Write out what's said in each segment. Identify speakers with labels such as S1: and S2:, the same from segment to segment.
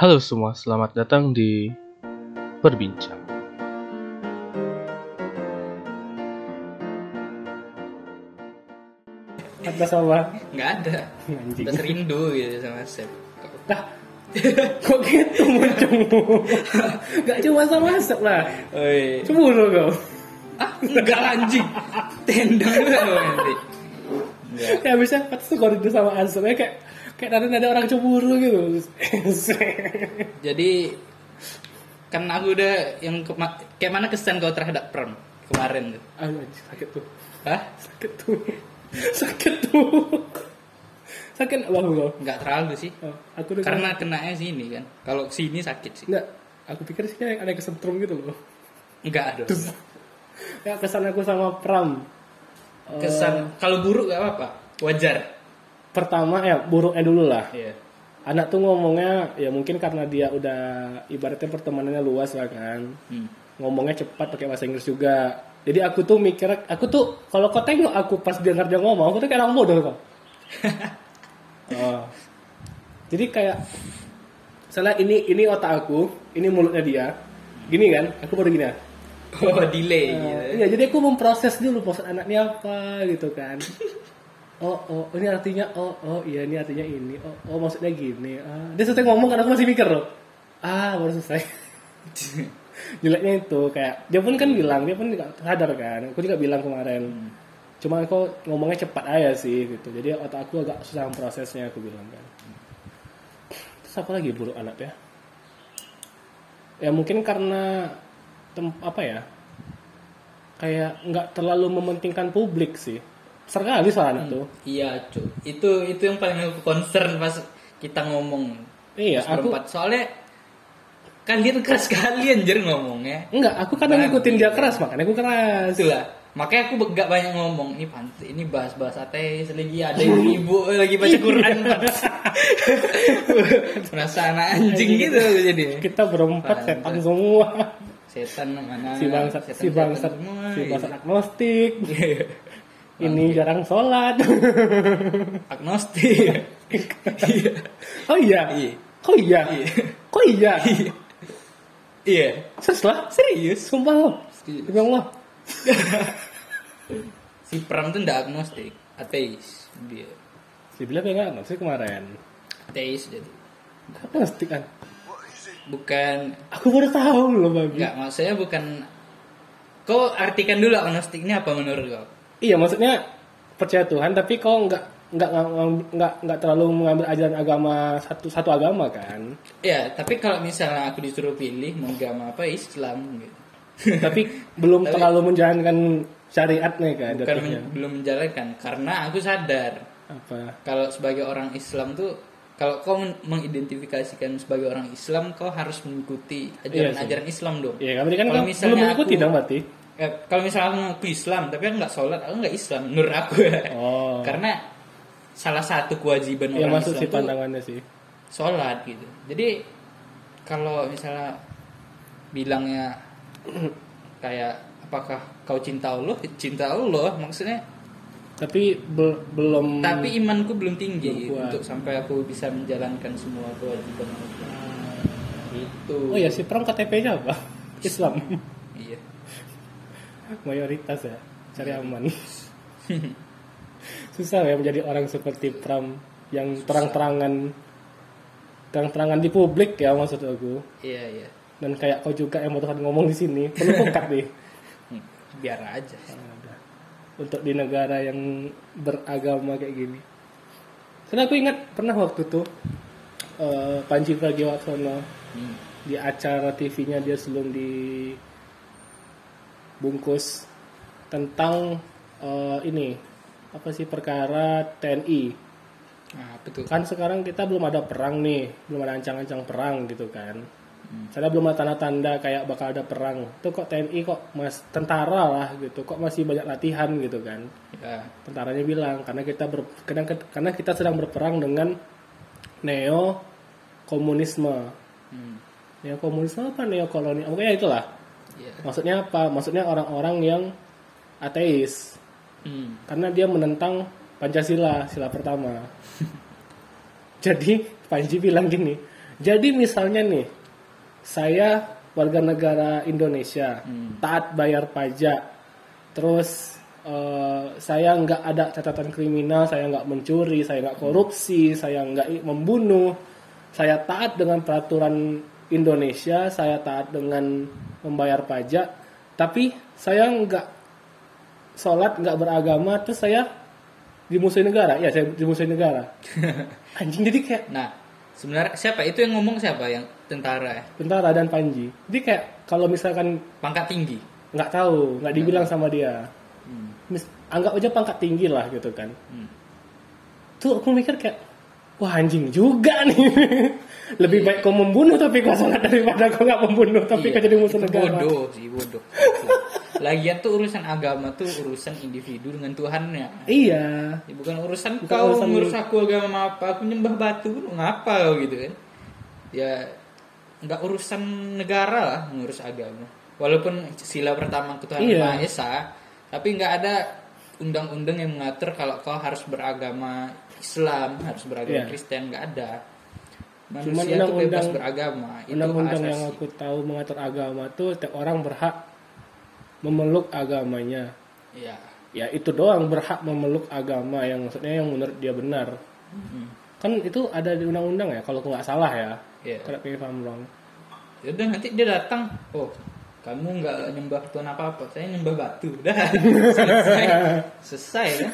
S1: Halo semua, selamat datang di Berbincang.
S2: Ada sama
S3: nggak ada
S2: anjing.
S3: udah rindu gitu sama Sep
S2: Dah. Kok gitu muncungmu? Gak cuma sama Asep lah.
S3: Oi.
S2: Cemburu kau.
S3: ah enggak anjing tendang lu nanti Enggak.
S2: Ya bisa pas tuh kalau itu sama Asep ya kayak kayak ada ada orang cemburu gitu.
S3: jadi kan aku udah yang kema- kayak mana kesan kau terhadap prom kemarin tuh
S2: Aduh, sakit tuh.
S3: Hah?
S2: Sakit tuh. Sakit tuh. Sakit apa kau?
S3: nggak terlalu sih
S2: Oh, aku udah
S3: karena kenanya sini kan kalau sini sakit sih
S2: Enggak, aku pikir sih kayak ada kesentrum gitu loh.
S3: nggak ada
S2: Ya kesan aku sama Pram.
S3: Kesan kalau buruk gak apa-apa wajar
S2: pertama ya buruknya dulu lah.
S3: iya.
S2: Anak tuh ngomongnya ya mungkin karena dia udah ibaratnya pertemanannya luas lah kan.
S3: Hmm.
S2: ngomongnya cepat pakai bahasa Inggris juga. Jadi aku tuh mikir aku tuh kalau kau tengok aku pas dengar dia ngomong aku tuh kayak orang bodoh kok. Oh. jadi kayak salah ini ini otak aku ini mulutnya dia. Gini kan? Aku baru gini. Ya
S3: oh delay
S2: Eh,
S3: gitu
S2: iya jadi aku memproses dulu maksud anaknya apa gitu kan oh oh ini artinya oh oh iya ini artinya ini. Oh oh maksudnya gini. Ah. dia selesai ngomong karena aku masih mikir loh. Ah baru selesai. Jeleknya itu kayak dia pun kan bilang dia pun sadar kan. Aku juga bilang kemarin. Cuma aku ngomongnya cepat aja sih gitu. Jadi otak aku agak susah prosesnya aku bilang kan. Terus apa lagi buruk anak ya? Ya mungkin karena tem- apa ya? Kayak nggak terlalu mementingkan publik sih sekali soal anak tuh
S3: Iya, cu. Itu itu yang paling aku concern pas kita ngomong.
S2: iya aku
S3: berempat. Soalnya kalian keras sekali anjir ngomongnya.
S2: enggak aku kadang ngikutin dia keras makanya aku keras
S3: Itulah. Makanya aku gak banyak ngomong. Ini pantai, ini bahas-bahas ateis lagi ada yang ibu lagi baca Quran. Merasa anak anjing gitu jadi.
S2: kita berempat setan semua
S3: Setan mana?
S2: si bangsat si bangsat si
S3: iya.
S2: bangsat agnostik ini jarang sholat
S3: Agnostik. Iya.
S2: oh iya
S3: Iya.
S2: oh iya
S3: Iya.
S2: kok iya
S3: Iya.
S2: serius lah
S3: Serius.
S2: sumpah lo demi Allah
S3: Si Pram tuh ndak agnostik, ateis dia.
S2: si bilang kayak nggak agnostik kemarin
S3: Ateis jadi.
S2: agnostik kan
S3: Bukan
S2: aku baru tahu loh babi
S3: enggak maksudnya bukan Kau artikan dulu agnostik ini apa menurut kau?
S2: Iya maksudnya percaya Tuhan tapi kok nggak nggak nggak- nggak terlalu mengambil ajaran agama satu satu agama kan.
S3: Ya, tapi kalau misalnya aku disuruh pilih mau agama apa Islam gitu.
S2: tapi belum
S3: Tapi-
S2: terlalu menjalankan syariatnya kan.
S3: Bukan men- belum menjalankan karena aku sadar
S2: apa?
S3: kalau sebagai orang Islam tuh kalau kau men- mengidentifikasikan sebagai orang Islam kau harus mengikuti ajaran-ajaran Islam dong.
S2: Iya kan berarti kan
S3: Kalau misalnya
S2: belum mengikuti
S3: aku-
S2: dong berarti.
S3: Eh, kalau misalnya aku ngaku Islam tapi aku nggak sholat aku nggak Islam menurut aku
S2: Oh.
S3: karena salah satu kewajiban
S2: Iya
S3: orang
S2: masuk
S3: Islam
S2: sih
S3: tuh
S2: pandangannya sih.
S3: sholat gitu jadi kalau misalnya bilangnya kayak apakah kau cinta Allah cinta Allah maksudnya
S2: Tapi bel- belum.
S3: tapi imanku belum tinggi
S2: Belum
S3: untuk sampai aku bisa menjalankan semua kewajiban Allah itu
S2: Oh ya si Pram KTP-nya apa? Islam.
S3: iya
S2: Mayoritas ya. Cari aman. Susah ya menjadi orang seperti Pram yang terang-terangan terang-terangan di publik ya maksud aku.
S3: iya iya
S2: dan kayak kau juga yang mau ngomong di sini perlu pekat nih
S3: Hmm, biar aja
S2: untuk di negara yang beragama kayak gini karena aku ingat pernah waktu tuh eh, Panji Pragiwaksono
S3: Hmm.
S2: di acara TV-nya dia sebelum di bungkus tentang eh, ini apa sih perkara TNI
S3: nah betul.
S2: Kan sekarang kita belum ada perang nih belum ada ancang-ancang perang gitu kan. Karena belum ada tanda-tanda kayak bakal ada perang. Tuh kok TNI kok mas tentara lah gitu kok masih banyak latihan gitu kan.
S3: Ya.
S2: Tentaranya bilang karena kita ber, karena, karena kita sedang berperang dengan neo komunisme
S3: hmm.
S2: neo komunisme apa? Neo koloni pokoknya itulah
S3: iya.
S2: Maksudnya apa? Maksudnya orang-orang yang ateis.
S3: Hmm.
S2: karena dia menentang Pancasila sila pertama. Jadi Panji bilang gini Jadi misalnya nih, saya warga negara Indonesia, taat bayar pajak, terus eh, saya nggak ada catatan kriminal, saya nggak mencuri, saya nggak korupsi, saya nggak membunuh, saya taat dengan peraturan Indonesia, saya taat dengan membayar pajak, tapi saya nggak sholat, nggak beragama, terus saya dimusuhin negara, ya saya dimusuhin negara. Anjing jadi kayak
S3: Nah, sebenarnya siapa itu yang ngomong siapa yang tentara ya?
S2: tentara dan Panji. Jadi kayak kalau misalkan
S3: Pangkat tinggi.
S2: nggak tahu, nggak dibilang sama dia.
S3: Hmm.
S2: Anggap aja pangkat tinggi lah gitu kan.
S3: Hmm.
S2: Tuh aku mikir kayak wah anjing juga nih. Lebih baik kau membunuh tapi kau salat daripada kau nggak membunuh tapi
S3: Iya,
S2: kau jadi musuh negara.
S3: Bodoh sih, bodoh. Lagian tuh urusan agama tuh urusan individu dengan Tuhannya.
S2: Iya.
S3: Ya, bukan urusan
S2: Bukan
S3: kau
S2: urusan-
S3: ngurus aku agama apa, aku nyembah batu ngapa kau gitu kan. Ya nggak urusan negara lah ngurus agama. Walaupun sila pertama ketuhanan
S2: Iya.
S3: Maha Esa, tapi nggak ada undang-undang yang mengatur kalau kau harus beragama Islam, harus beragama
S2: Iya.
S3: Kristen, nggak ada.
S2: Cuman
S3: Manusia bebas
S2: undang-undang-
S3: beragama, itu hak
S2: Undang-undang yang aku tahu mengatur agama tuh setiap orang berhak memeluk agamanya.
S3: Iya.
S2: Ya itu doang berhak memeluk agama yang maksudnya yang menurut dia benar.
S3: Hmm.
S2: Kan itu ada di undang-undang ya kalau aku nggak salah ya.
S3: Iya.
S2: If I'm wrong.
S3: Ya udah nanti dia datang, oh kamu nggak nyembah Tuhan apa apa, saya nyembah batu, udah selesai, selesai kan?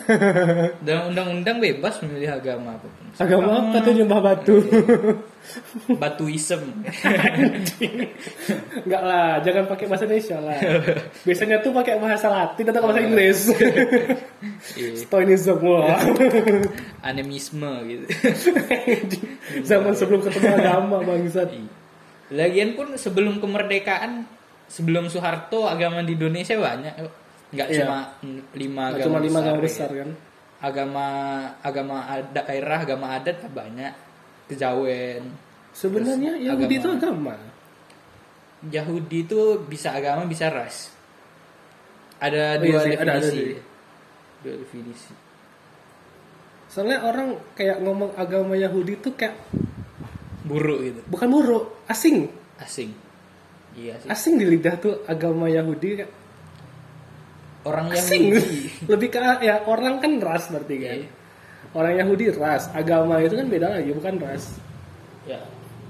S3: Dalam undang-undang bebas memilih agama apa pun.
S2: Agama apa tuh nyembah batu?
S3: Batuism.
S2: Enggak lah, jangan pakai bahasa Indonesia lah. Biasanya tuh pakai bahasa Latin atau bahasa Inggris.
S3: Iya,
S2: Stoicism wah.
S3: Animisme gitu.
S2: Zaman sebelum ketemu agama bangsat.
S3: Iya. Lagian pun sebelum kemerdekaan, sebelum Soeharto agama di Indonesia banyak, nggak
S2: Iya.
S3: cuma lima agama
S2: cuma lima agama
S3: ya.
S2: besar kan.
S3: Agama agama ad- daerah, agama adat banyak, kejawen.
S2: Sebenarnya
S3: Terus
S2: Yahudi
S3: agama.
S2: itu agama.
S3: Yahudi itu bisa agama bisa ras. Ada
S2: Oh,
S3: dua
S2: iya sih, ada- ada
S3: definisi.
S2: sih.
S3: Dua definisi.
S2: Soalnya orang kayak ngomong agama Yahudi tuh kayak
S3: Buruk gitu,
S2: bukan buruk, asing.
S3: asing. Iya sih.
S2: Asing di lidah tuh agama Yahudi kayak
S3: Orang
S2: asing.
S3: Yahudi.
S2: Lebih ke ya orang kan ras berarti kan.
S3: Iya.
S2: Orang Yahudi ras, agama itu kan beda lagi, bukan ras.
S3: Ya.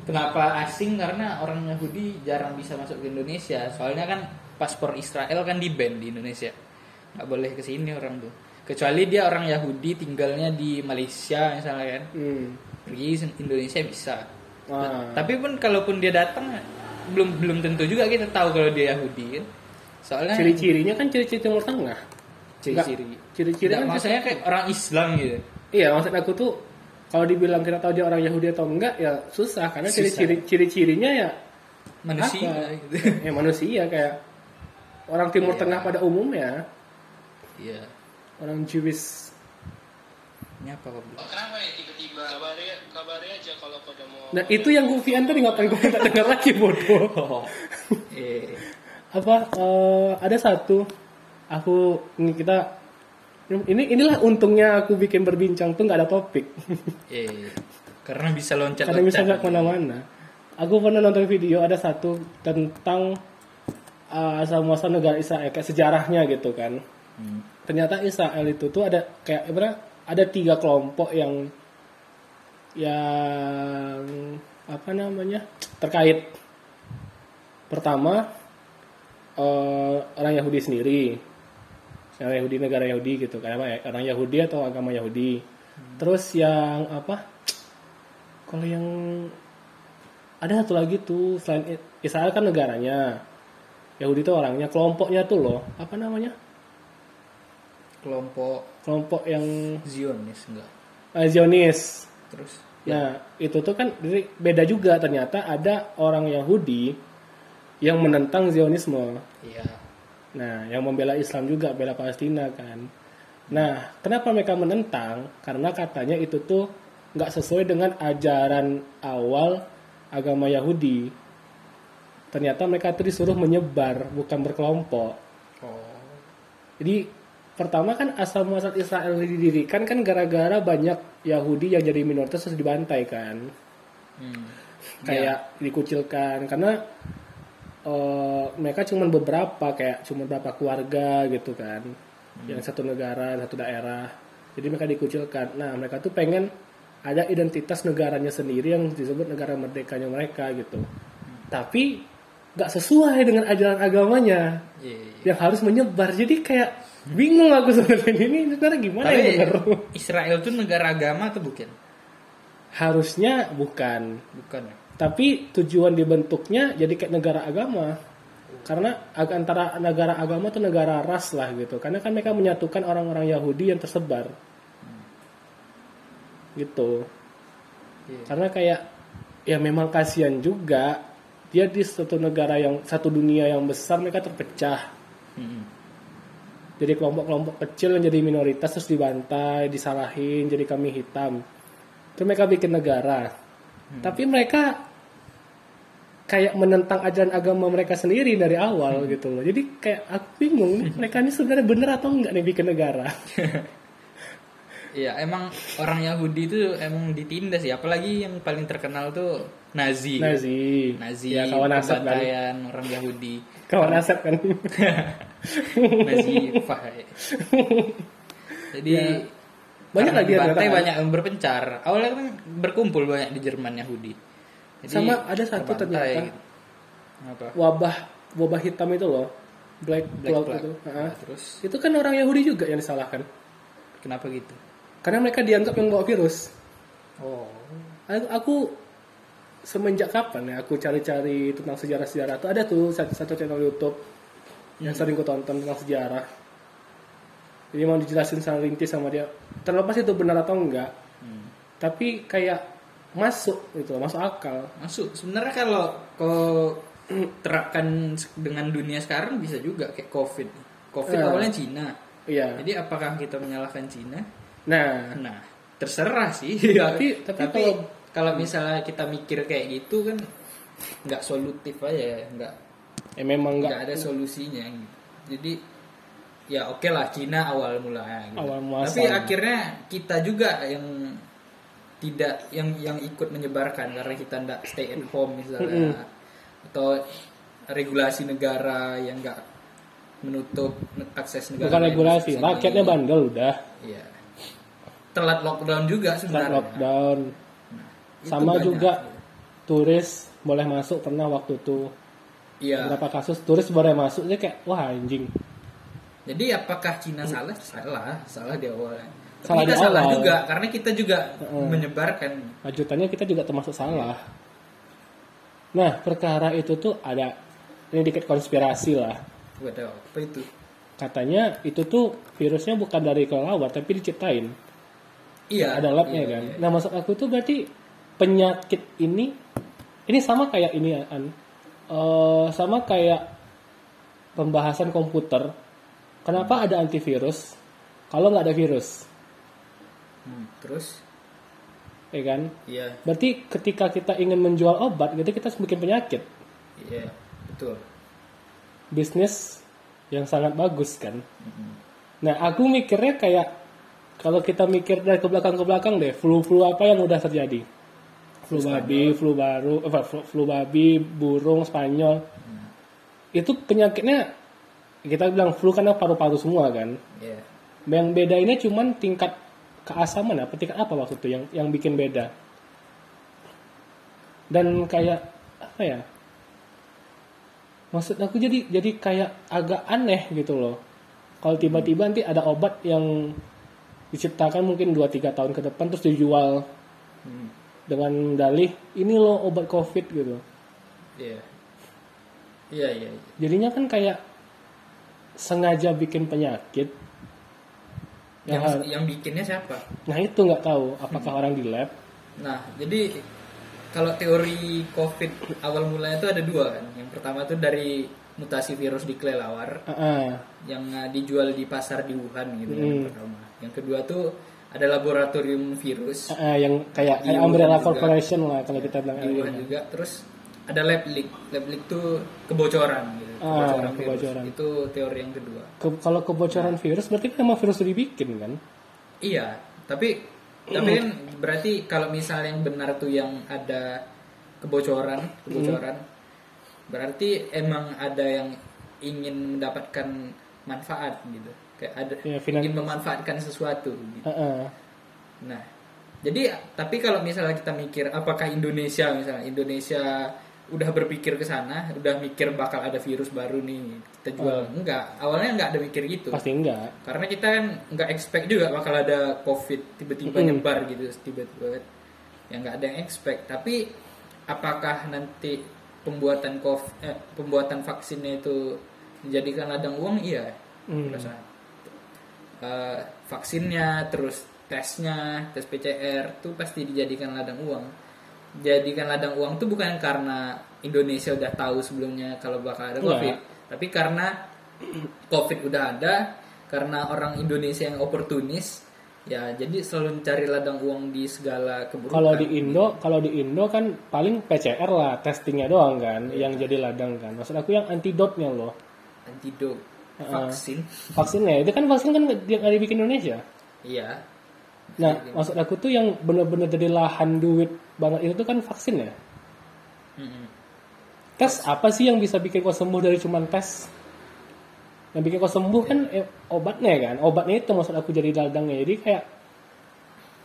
S3: Kenapa asing? Karena orang Yahudi jarang bisa masuk ke Indonesia. Soalnya kan paspor Israel kan di ban di Indonesia. Nggak boleh ke sini orang tuh. Kecuali dia orang Yahudi tinggalnya di Malaysia misalnya kan.
S2: Hmm.
S3: Pergi Indonesia bisa.
S2: Ah.
S3: Tapi pun kalaupun dia datang belum belum tentu juga kita tahu kalau dia Yahudi kan. Soalnya
S2: Ciri-cirinya kan ciri-ciri Timur Tengah.
S3: ciri-ciri.
S2: Ciri-ciri kan
S3: maksudnya kayak orang Islam gitu.
S2: Iya, maksud aku tuh kalau dibilang kita tahu dia orang Yahudi atau enggak ya susah karena ciri-ciri ciri-cirinya ya
S3: Manusia
S2: apa?
S3: gitu.
S2: ya manusia kayak orang Timur
S3: Iya.
S2: Tengah pada umumnya,
S3: Iya.
S2: orang Jewish.
S3: Ini apa kok? Bro?
S4: Kenapa ya tiba-tiba kabari kabari aja kalau kau udah mau
S2: Nah, itu yang gue VN tadi ngapain gue tak dengar lagi bodoh.
S3: Oh. Eh.
S2: Apa eh, ada satu aku ini kita ini inilah untungnya aku bikin berbincang tuh nggak ada topik.
S3: Eh. Karena bisa loncat
S2: Karena bisa nggak ke mana-mana. Aku pernah nonton video ada satu tentang uh, asal muasal negara Israel kayak sejarahnya gitu kan.
S3: Hmm.
S2: Ternyata Israel itu tuh ada kayak apa ada tiga kelompok yang yang apa namanya terkait. Pertama eh, orang Yahudi sendiri, orang Yahudi negara Yahudi gitu kayak apa ya orang Yahudi atau agama Yahudi. Terus yang apa? Kalau yang ada satu lagi tuh selain Israel kan negaranya, Yahudi itu orangnya, kelompoknya tuh loh, apa namanya?
S3: Kelompok
S2: Kelompok yang
S3: Zionis enggak.
S2: eh, Zionis.
S3: Terus
S2: Nah, itu tuh kan beda juga ternyata ada orang Yahudi yang menentang Zionisme.
S3: iya.
S2: Nah, yang membela Islam juga, bela Palestina kan. Nah, kenapa mereka menentang? Karena katanya itu tuh nggak sesuai dengan ajaran awal agama Yahudi. Ternyata mereka tuh disuruh menyebar, bukan berkelompok.
S3: Oh.
S2: Jadi pertama kan asal muasal Israel didirikan kan gara-gara banyak Yahudi yang jadi minoritas terus dibantai kan.
S3: Hmm.
S2: kayak dikucilkan karena eh, mereka cuma beberapa kayak cuma beberapa keluarga gitu kan yang satu negara satu daerah. Jadi mereka dikucilkan. Nah mereka tuh pengen ada identitas negaranya sendiri yang disebut negara merdekanya mereka gitu. Tapi nggak sesuai dengan ajaran agamanya
S3: Iya, iya.
S2: yang harus menyebar. Jadi kayak bingung aku sebenarnya ini sebenarnya gimana
S3: Tapi
S2: ya bener
S3: Israel tuh negara agama atau bukan?
S2: harusnya bukan
S3: Bukan. ya?
S2: tapi tujuan dibentuknya jadi kayak negara agama karena antara negara agama tuh negara ras lah gitu karena kan mereka menyatukan orang-orang Yahudi yang tersebar gitu
S3: Iya.
S2: karena kayak ya memang kasihan juga dia di satu negara yang satu dunia yang besar mereka terpecah
S3: Mm-mm.
S2: Jadi kelompok-kelompok kecil yang jadi minoritas terus dibantai disalahin jadi kami hitam. Terus mereka bikin negara. Tapi mereka kayak menentang ajaran agama mereka sendiri dari awal gitu loh. Jadi kayak aku bingung nih, mereka ini sebenarnya bener atau enggak nih bikin negara?
S3: Iya, emang orang Yahudi itu emang ditindas ya, apalagi yang paling terkenal tuh Nazi.
S2: Nazi.
S3: Nazi,
S2: ya kawan kan.
S3: orang Yahudi.
S2: Kawan asap kan
S3: Nazi Fahai. Jadi
S2: Ya. Banyak lagi ternyata.
S3: banyak yang berpencar. Awalnya kan berkumpul banyak di Jerman Yahudi. Jadi
S2: Sama ada satu ternyata.
S3: gitu. Apa?
S2: wabah wabah hitam itu loh black,
S3: Black
S2: cloud itu
S3: Nah, terus
S2: itu kan orang Yahudi juga yang disalahkan
S3: kenapa gitu?
S2: karena mereka dianggap yang bawa virus
S3: Oh.
S2: aku, aku semenjak kapan ya aku cari-cari tentang sejarah-sejarah tuh ada tuh satu, satu channel YouTube yang
S3: Hmm.
S2: sering ku tonton tentang sejarah. Jadi mau dijelasin secara rinci sama dia. Terlepas itu benar atau enggak,
S3: Hmm.
S2: tapi kayak masuk gitu, masuk akal.
S3: Masuk. Sebenarnya kalau kau terapkan dengan dunia sekarang bisa juga kayak COVID. COVID
S2: Ya.
S3: awalnya Cina.
S2: Iya.
S3: Jadi apakah kita menyalahkan Cina?
S2: Nah,
S3: Nah, terserah sih.
S2: Tapi- tapi kalau-
S3: kalau misalnya kita mikir kayak gitu kan nggak solutif aja, nggak
S2: ya memang
S3: nggak
S2: enggak
S3: ada solusinya. gitu. Jadi ya oke lah Cina awal mula. Gitu.
S2: Awal.
S3: Tapi akhirnya kita juga yang tidak yang yang ikut menyebarkan karena kita nggak stay at home misalnya atau regulasi negara yang nggak menutup akses negara
S2: bukan regulasi, rakyatnya bandel udah.
S3: Iya. Telat lockdown juga sebenarnya.
S2: lockdown.
S3: Itu
S2: Sama
S3: banyak.
S2: juga turis boleh masuk pernah waktu itu.
S3: Iya.
S2: Beberapa kasus turis boleh masuk dia kayak wah anjing.
S3: Jadi apakah Cina salah? Salah, salah di awal. Tapi
S2: Salah
S3: kita
S2: di
S3: salah
S2: awal.
S3: juga karena kita juga
S2: Heeh.
S3: menyebarkan.
S2: lanjutannya kita juga termasuk salah. Nah, perkara itu tuh ada ini dikit konspirasi lah.
S3: Waduh, apa itu?
S2: Katanya itu tuh virusnya bukan dari kelelawar tapi diciptain.
S3: Iya.
S2: ada labnya
S3: iya,
S2: kan.
S3: iya.
S2: Nah, maksud aku tuh berarti penyakit ini ini sama kayak ini ya, An. Eh, sama kayak pembahasan komputer. Kenapa ada antivirus kalau nggak ada virus?
S3: Hmm, terus?
S2: Ya kan?
S3: Iya,
S2: Berarti ketika kita ingin menjual obat, gitu kita bikin penyakit.
S3: iya, betul.
S2: bisnis yang sangat bagus kan.
S3: Mm-mm.
S2: Nah, aku mikirnya kayak kalau kita mikir dari ke belakang ke belakang deh, flu-flu apa yang udah terjadi? Flu babi, flu baru, eh, flu, flu babi, burung, Spanyol. Itu penyakitnya kita bilang flu karena paru-paru semua kan.
S3: Iya.
S2: Yang beda ini cuman tingkat keasaman apa tingkat apa waktu itu yang yang bikin beda. Dan kayak apa ya? Maksud aku jadi jadi kayak agak aneh gitu loh. Kalau tiba-tiba nanti ada obat yang diciptakan mungkin 2-3 tahun ke depan terus dijual
S3: Hmm,
S2: dengan dalih ini loh obat covid gitu.
S3: Iya. Iya, iya. iya.
S2: Jadinya kan kayak sengaja bikin penyakit.
S3: Yang,
S2: Yang,
S3: yang bikinnya siapa?
S2: nah itu nggak tahu apakah orang di lab
S3: Nah, jadi kalau teori COVID awal mulanya itu ada dua kan. Yang pertama itu dari mutasi virus di kelelawar
S2: Ah, ah.
S3: yang uh, dijual di pasar di Wuhan gitu kan, yang
S2: Hmm.
S3: pertama. Yang kedua tuh ada laboratorium virus
S2: Ah, ah, yang kayak
S3: Di
S2: kayak umbrella
S3: juga.
S2: corporation lah kalau kita bilang
S3: di Wuhan juga. Terus ada lab leak. Lab leak tuh kebocoran gitu.
S2: Ah,
S3: virus.
S2: kebocoran.
S3: Itu teori yang kedua.
S2: Ke- kalau kebocoran virus berarti kan memang virus itu dibikin kan
S3: Iya, tapi tapi kan berarti kalau misalnya yang benar tuh yang ada kebocoran kebocoran berarti emang ada yang ingin mendapatkan manfaat gitu kayak ada
S2: Ya, finan-
S3: ingin memanfaatkan sesuatu gitu.
S2: Heeh.
S3: Nah, jadi tapi kalau misalnya kita mikir apakah Indonesia misalnya Indonesia udah berpikir ke sana, udah mikir bakal ada virus baru nih kita jual, enggak. Awalnya enggak ada mikir gitu.
S2: pasti enggak
S3: Karena kita kan nggak expect juga bakal ada COVID tiba-tiba
S2: Mm-mm.
S3: nyebar gitu tiba-tiba. Yang nggak ada yang expect. Tapi apakah nanti pembuatan COVID, eh, pembuatan vaksinnya itu menjadikan ladang uang? Iya. Rasa. Eh, vaksinnya terus tesnya tes PCR tuh pasti dijadikan ladang uang. Jadikan ladang uang tuh bukan karena Indonesia udah tahu sebelumnya kalau bakal ada
S2: Enggak.
S3: covid tapi karena covid udah ada karena orang Indonesia yang oportunis ya jadi selalu mencari ladang uang di segala keburukan.
S2: Kalau di Indo kalau di Indo kan paling PCR lah testingnya doang kan yang jadi ladang kan. Maksud aku yang antidotnya loh.
S3: Antidot. Vaksin.
S2: Vaksinnya itu kan vaksin kan nggak nggak dibikin Indonesia?
S3: Iya.
S2: Nah maksud aku tuh yang bener-bener jadi lahan duit banget itu tuh kan vaksin ya?
S3: Mm-mm.
S2: tes apa sih yang bisa bikin kau sembuh dari cuman tes? Yang bikin kau sembuh kan eh, obatnya kan? Obatnya itu maksud aku jadi ladangnya jadi kayak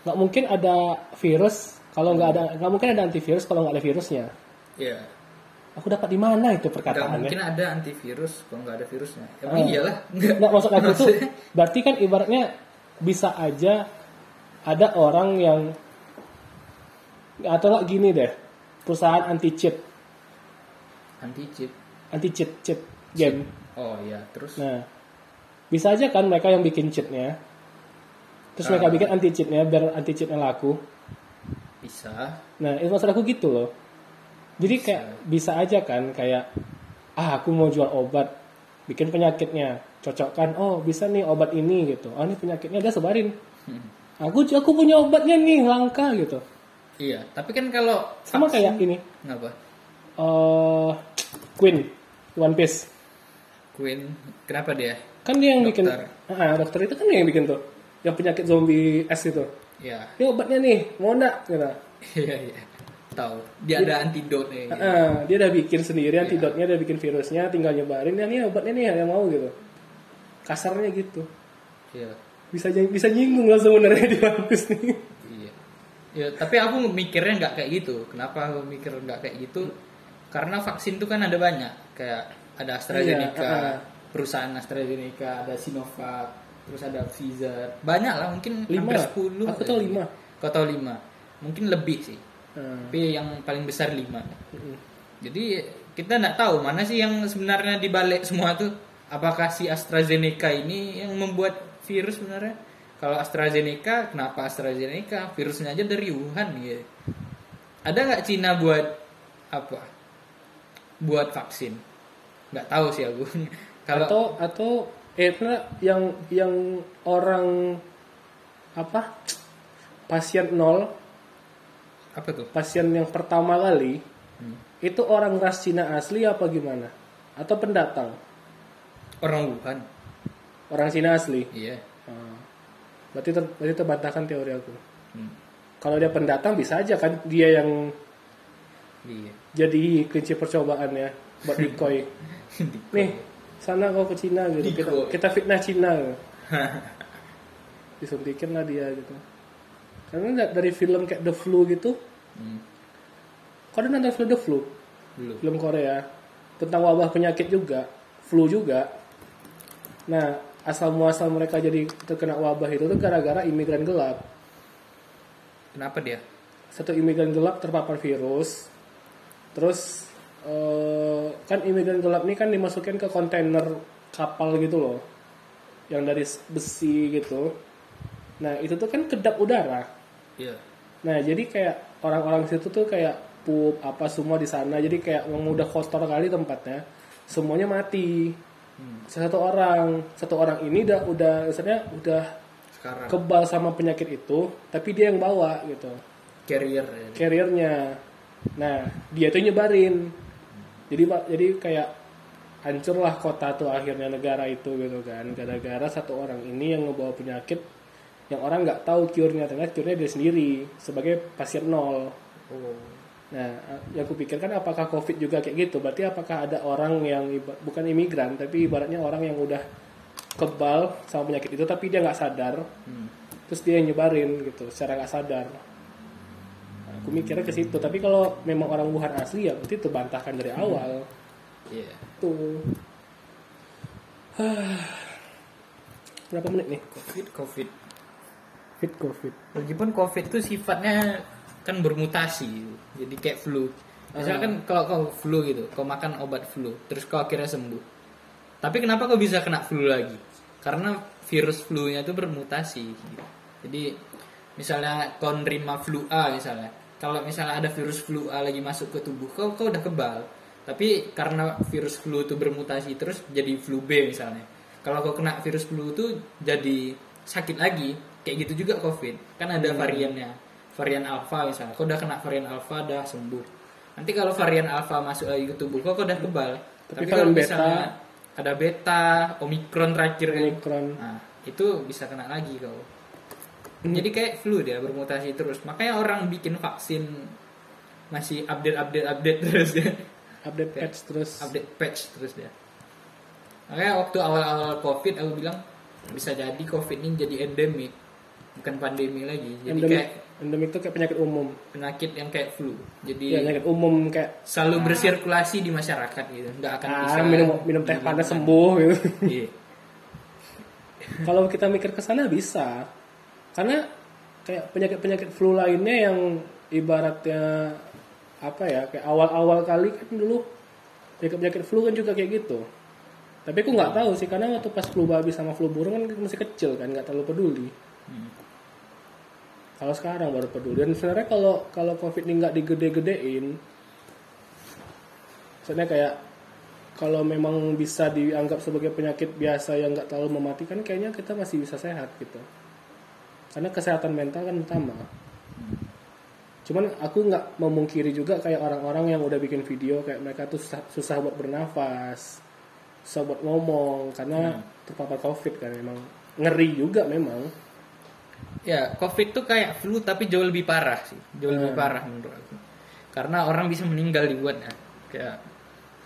S2: nggak mungkin ada virus kalau nggak ada nggak mungkin ada antivirus kalau nggak ada virusnya.
S3: Iya
S2: aku dapat di mana itu perkataannya?
S3: mungkin ada antivirus kalau nggak ada virusnya emang iyalah nggak
S2: Nggak, maksud aku tuh. Berarti kan ibaratnya bisa aja ada orang yang atau nggak gini deh perusahaan anti cheat
S3: anti chip
S2: anti cheat cheat. game.
S3: Oh iya. Terus?
S2: Nah bisa aja kan mereka yang bikin cheatnya. Terus mereka
S3: Ah.
S2: bikin anti cheatnya biar anti cheatnya laku.
S3: Bisa.
S2: Nah itu maksud aku gitu loh jadi kayak bisa aja kan kayak ah aku mau jual obat bikin penyakitnya. Cocokkan oh bisa nih obat ini gitu. Oh ini penyakitnya dia sebarin.
S3: Hmm.
S2: aku aku punya obatnya nih langka gitu.
S3: Iya tapi kan kalau
S2: sama
S3: vaksin-
S2: kayak ini.
S3: Ngapa
S2: eh Queen One Piece.
S3: Queen kenapa dia?
S2: Kan dia yang bikin
S3: Dokter.
S2: ah dokter itu kan dia yang bikin tuh. Yang penyakit zombie es itu.
S3: Ya
S2: ini obatnya nih mau enggak gitu.
S3: Iya iya tahu. Dia ada antidotnya gitu.
S2: Ah, dia udah bikin sendiri antidotnya dia bikin virusnya tinggal nyebarin. Ya nih obatnya nih yang mau gitu. Kasarnya gitu.
S3: Iya.
S2: Bisa bisa nyinggung lah sebenarnya di bagus nih.
S3: Iya. Ya tapi aku mikirnya nggak kayak gitu. Kenapa aku mikir nggak kayak gitu? Karena vaksin tuh kan ada banyak. Kayak ada AstraZeneca
S2: Iya, ah.
S3: perusahaan AstraZeneca ada Sinovac terus ada Pfizer. Banyak lah mungkin
S2: Lima.
S3: hampir 10
S2: Aku tahu lima.
S3: kau tahu lima. Mungkin lebih sih
S2: Ah,
S3: tapi yang paling besar lima
S2: mm.
S3: Jadi kita nggak tahu mana sih yang sebenarnya dibalik semua tuh. Apakah si AstraZeneca ini yang membuat virus sebenarnya? Kalau AstraZeneca, kenapa AstraZeneca? Virusnya aja dari Wuhan gitu. Ada nggak Cina buat apa? Buat vaksin? Nggak tahu sih aku. Kalau
S2: atau atau eh yang yang orang apa pasien nol
S3: apa tuh?
S2: pasien yang pertama kali
S3: Hmm.
S2: itu orang ras Cina asli apa gimana atau pendatang
S3: Orang Wuhan.
S2: orang Cina asli
S3: Iya.
S2: Ah. berarti ter, berarti terbantahkan teori aku
S3: Hmm.
S2: kalau dia pendatang bisa aja kan dia yang
S3: Iya.
S2: jadi kunci percobaan ya buat decoy nih sana kau ke Cina gitu kita, kita fitnah Cina gitu. disuntikin lah dia gitu karena dari film kayak The Flu gitu?
S3: Hmm.
S2: kau udah nonton film The Flu?
S3: Belum.
S2: film Korea. Tentang wabah penyakit juga. Flu juga. Nah asal muasal mereka jadi terkena wabah itu tuh gara-gara imigran gelap.
S3: Kenapa dia?
S2: satu imigran gelap terpapar virus. Terus eh, kan imigran gelap ini kan dimasukin ke kontainer kapal gitu loh. Yang dari besi gitu. Nah itu tuh kan kedap udara
S3: Iya.
S2: nah jadi kayak orang-orang situ tuh kayak pup apa semua di sana. Jadi kayak udah kotor kali tempatnya semuanya mati.
S3: Hmm.
S2: satu orang satu orang ini udah udah misalnya udah
S3: Sekarang.
S2: kebal sama penyakit itu tapi dia yang bawa gitu.
S3: Carrier ya.
S2: carriernya. Nah dia tuh nyebarin. Jadi jadi kayak hancurlah kota tuh akhirnya negara itu gitu kan. Gara-gara satu orang ini yang ngebawa penyakit yang orang nggak tahu cure-nya ternyata cure-nya dia sendiri sebagai pasien nol
S3: Oh.
S2: Nah, yang aku pikirkan apakah COVID juga kayak gitu? Berarti apakah ada orang yang bukan imigran, tapi ibaratnya orang yang udah kebal sama penyakit itu, tapi dia nggak sadar,
S3: Hmm.
S2: terus dia yang nyebarin gitu, secara nggak sadar. Nah, aku mikirnya ke situ. Tapi kalau memang orang Wuhan asli ya berarti terbantahkan dari awal.
S3: Iya.
S2: Tuh. Berapa menit nih?
S3: Covid, Covid.
S2: Fit COVID.
S3: Meskipun COVID itu sifatnya kan bermutasi, jadi kayak flu. Misalnya kan kalau kau flu gitu, kau makan obat flu, terus kau akhirnya sembuh. Tapi kenapa kau bisa kena flu lagi? Karena virus flu-nya itu bermutasi. gitu. Jadi misalnya kau nerima flu A misalnya, kalau misalnya ada virus flu A lagi masuk ke tubuh kau, kau udah kebal. Tapi karena virus flu itu bermutasi terus jadi flu B misalnya. Kalau kau kena virus flu itu jadi sakit lagi, kayak gitu juga COVID. Kan ada variannya, varian alpha misalnya. Kau udah kena varian alpha udah sembuh. Nanti kalau varian alpha masuk lagi ke tubuh kau, kau udah kebal.
S2: Tapi
S3: kalau
S2: varian beta-
S3: misalnya ada beta, omikron terakhir kan.
S2: Omikron.
S3: Nah, itu bisa kena lagi kau. Jadi kayak flu dia bermutasi terus. Makanya orang bikin vaksin masih update update update terus dia.
S2: Update patch terus.
S3: Update patch terus dia. Makanya waktu awal-awal Covid aku bilang bisa jadi Covid ini jadi endemik, bukan pandemi lagi. Jadi
S2: Endemik,
S3: kayak
S2: endemik itu kayak penyakit umum.
S3: penyakit yang kayak flu. Jadi
S2: Ya, penyakit umum kayak
S3: selalu bersirkulasi di masyarakat gitu. Nggak akan
S2: ah,
S3: bisa
S2: minum minum teh panas sembuh gitu.
S3: Iya.
S2: Kalau kita mikir ke sana bisa. Karena kayak penyakit-penyakit flu lainnya yang ibaratnya apa ya, kayak awal-awal kali kan dulu penyakit-penyakit flu kan juga kayak gitu. Tapi aku nggak tahu sih karena waktu pas flu babi sama flu burung kan masih kecil kan, nggak terlalu peduli.
S3: Hmm.
S2: Kalau sekarang baru peduli. Dan sebenarnya kalau kalau covid ini nggak digede-gedein, maksudnya kayak kalau memang bisa dianggap sebagai penyakit biasa yang nggak terlalu mematikan, kayaknya kita masih bisa sehat gitu. Karena kesehatan mental kan utama. Cuman aku nggak memungkiri juga kayak orang-orang yang udah bikin video kayak mereka tuh susah, susah buat bernafas, susah buat ngomong karena terpapar covid kan memang ngeri juga memang.
S3: Ya, COVID tuh kayak flu tapi jauh lebih parah sih. Jauh lebih
S2: Hmm.
S3: parah menurut aku. Karena orang bisa meninggal dibuatnya. Kayak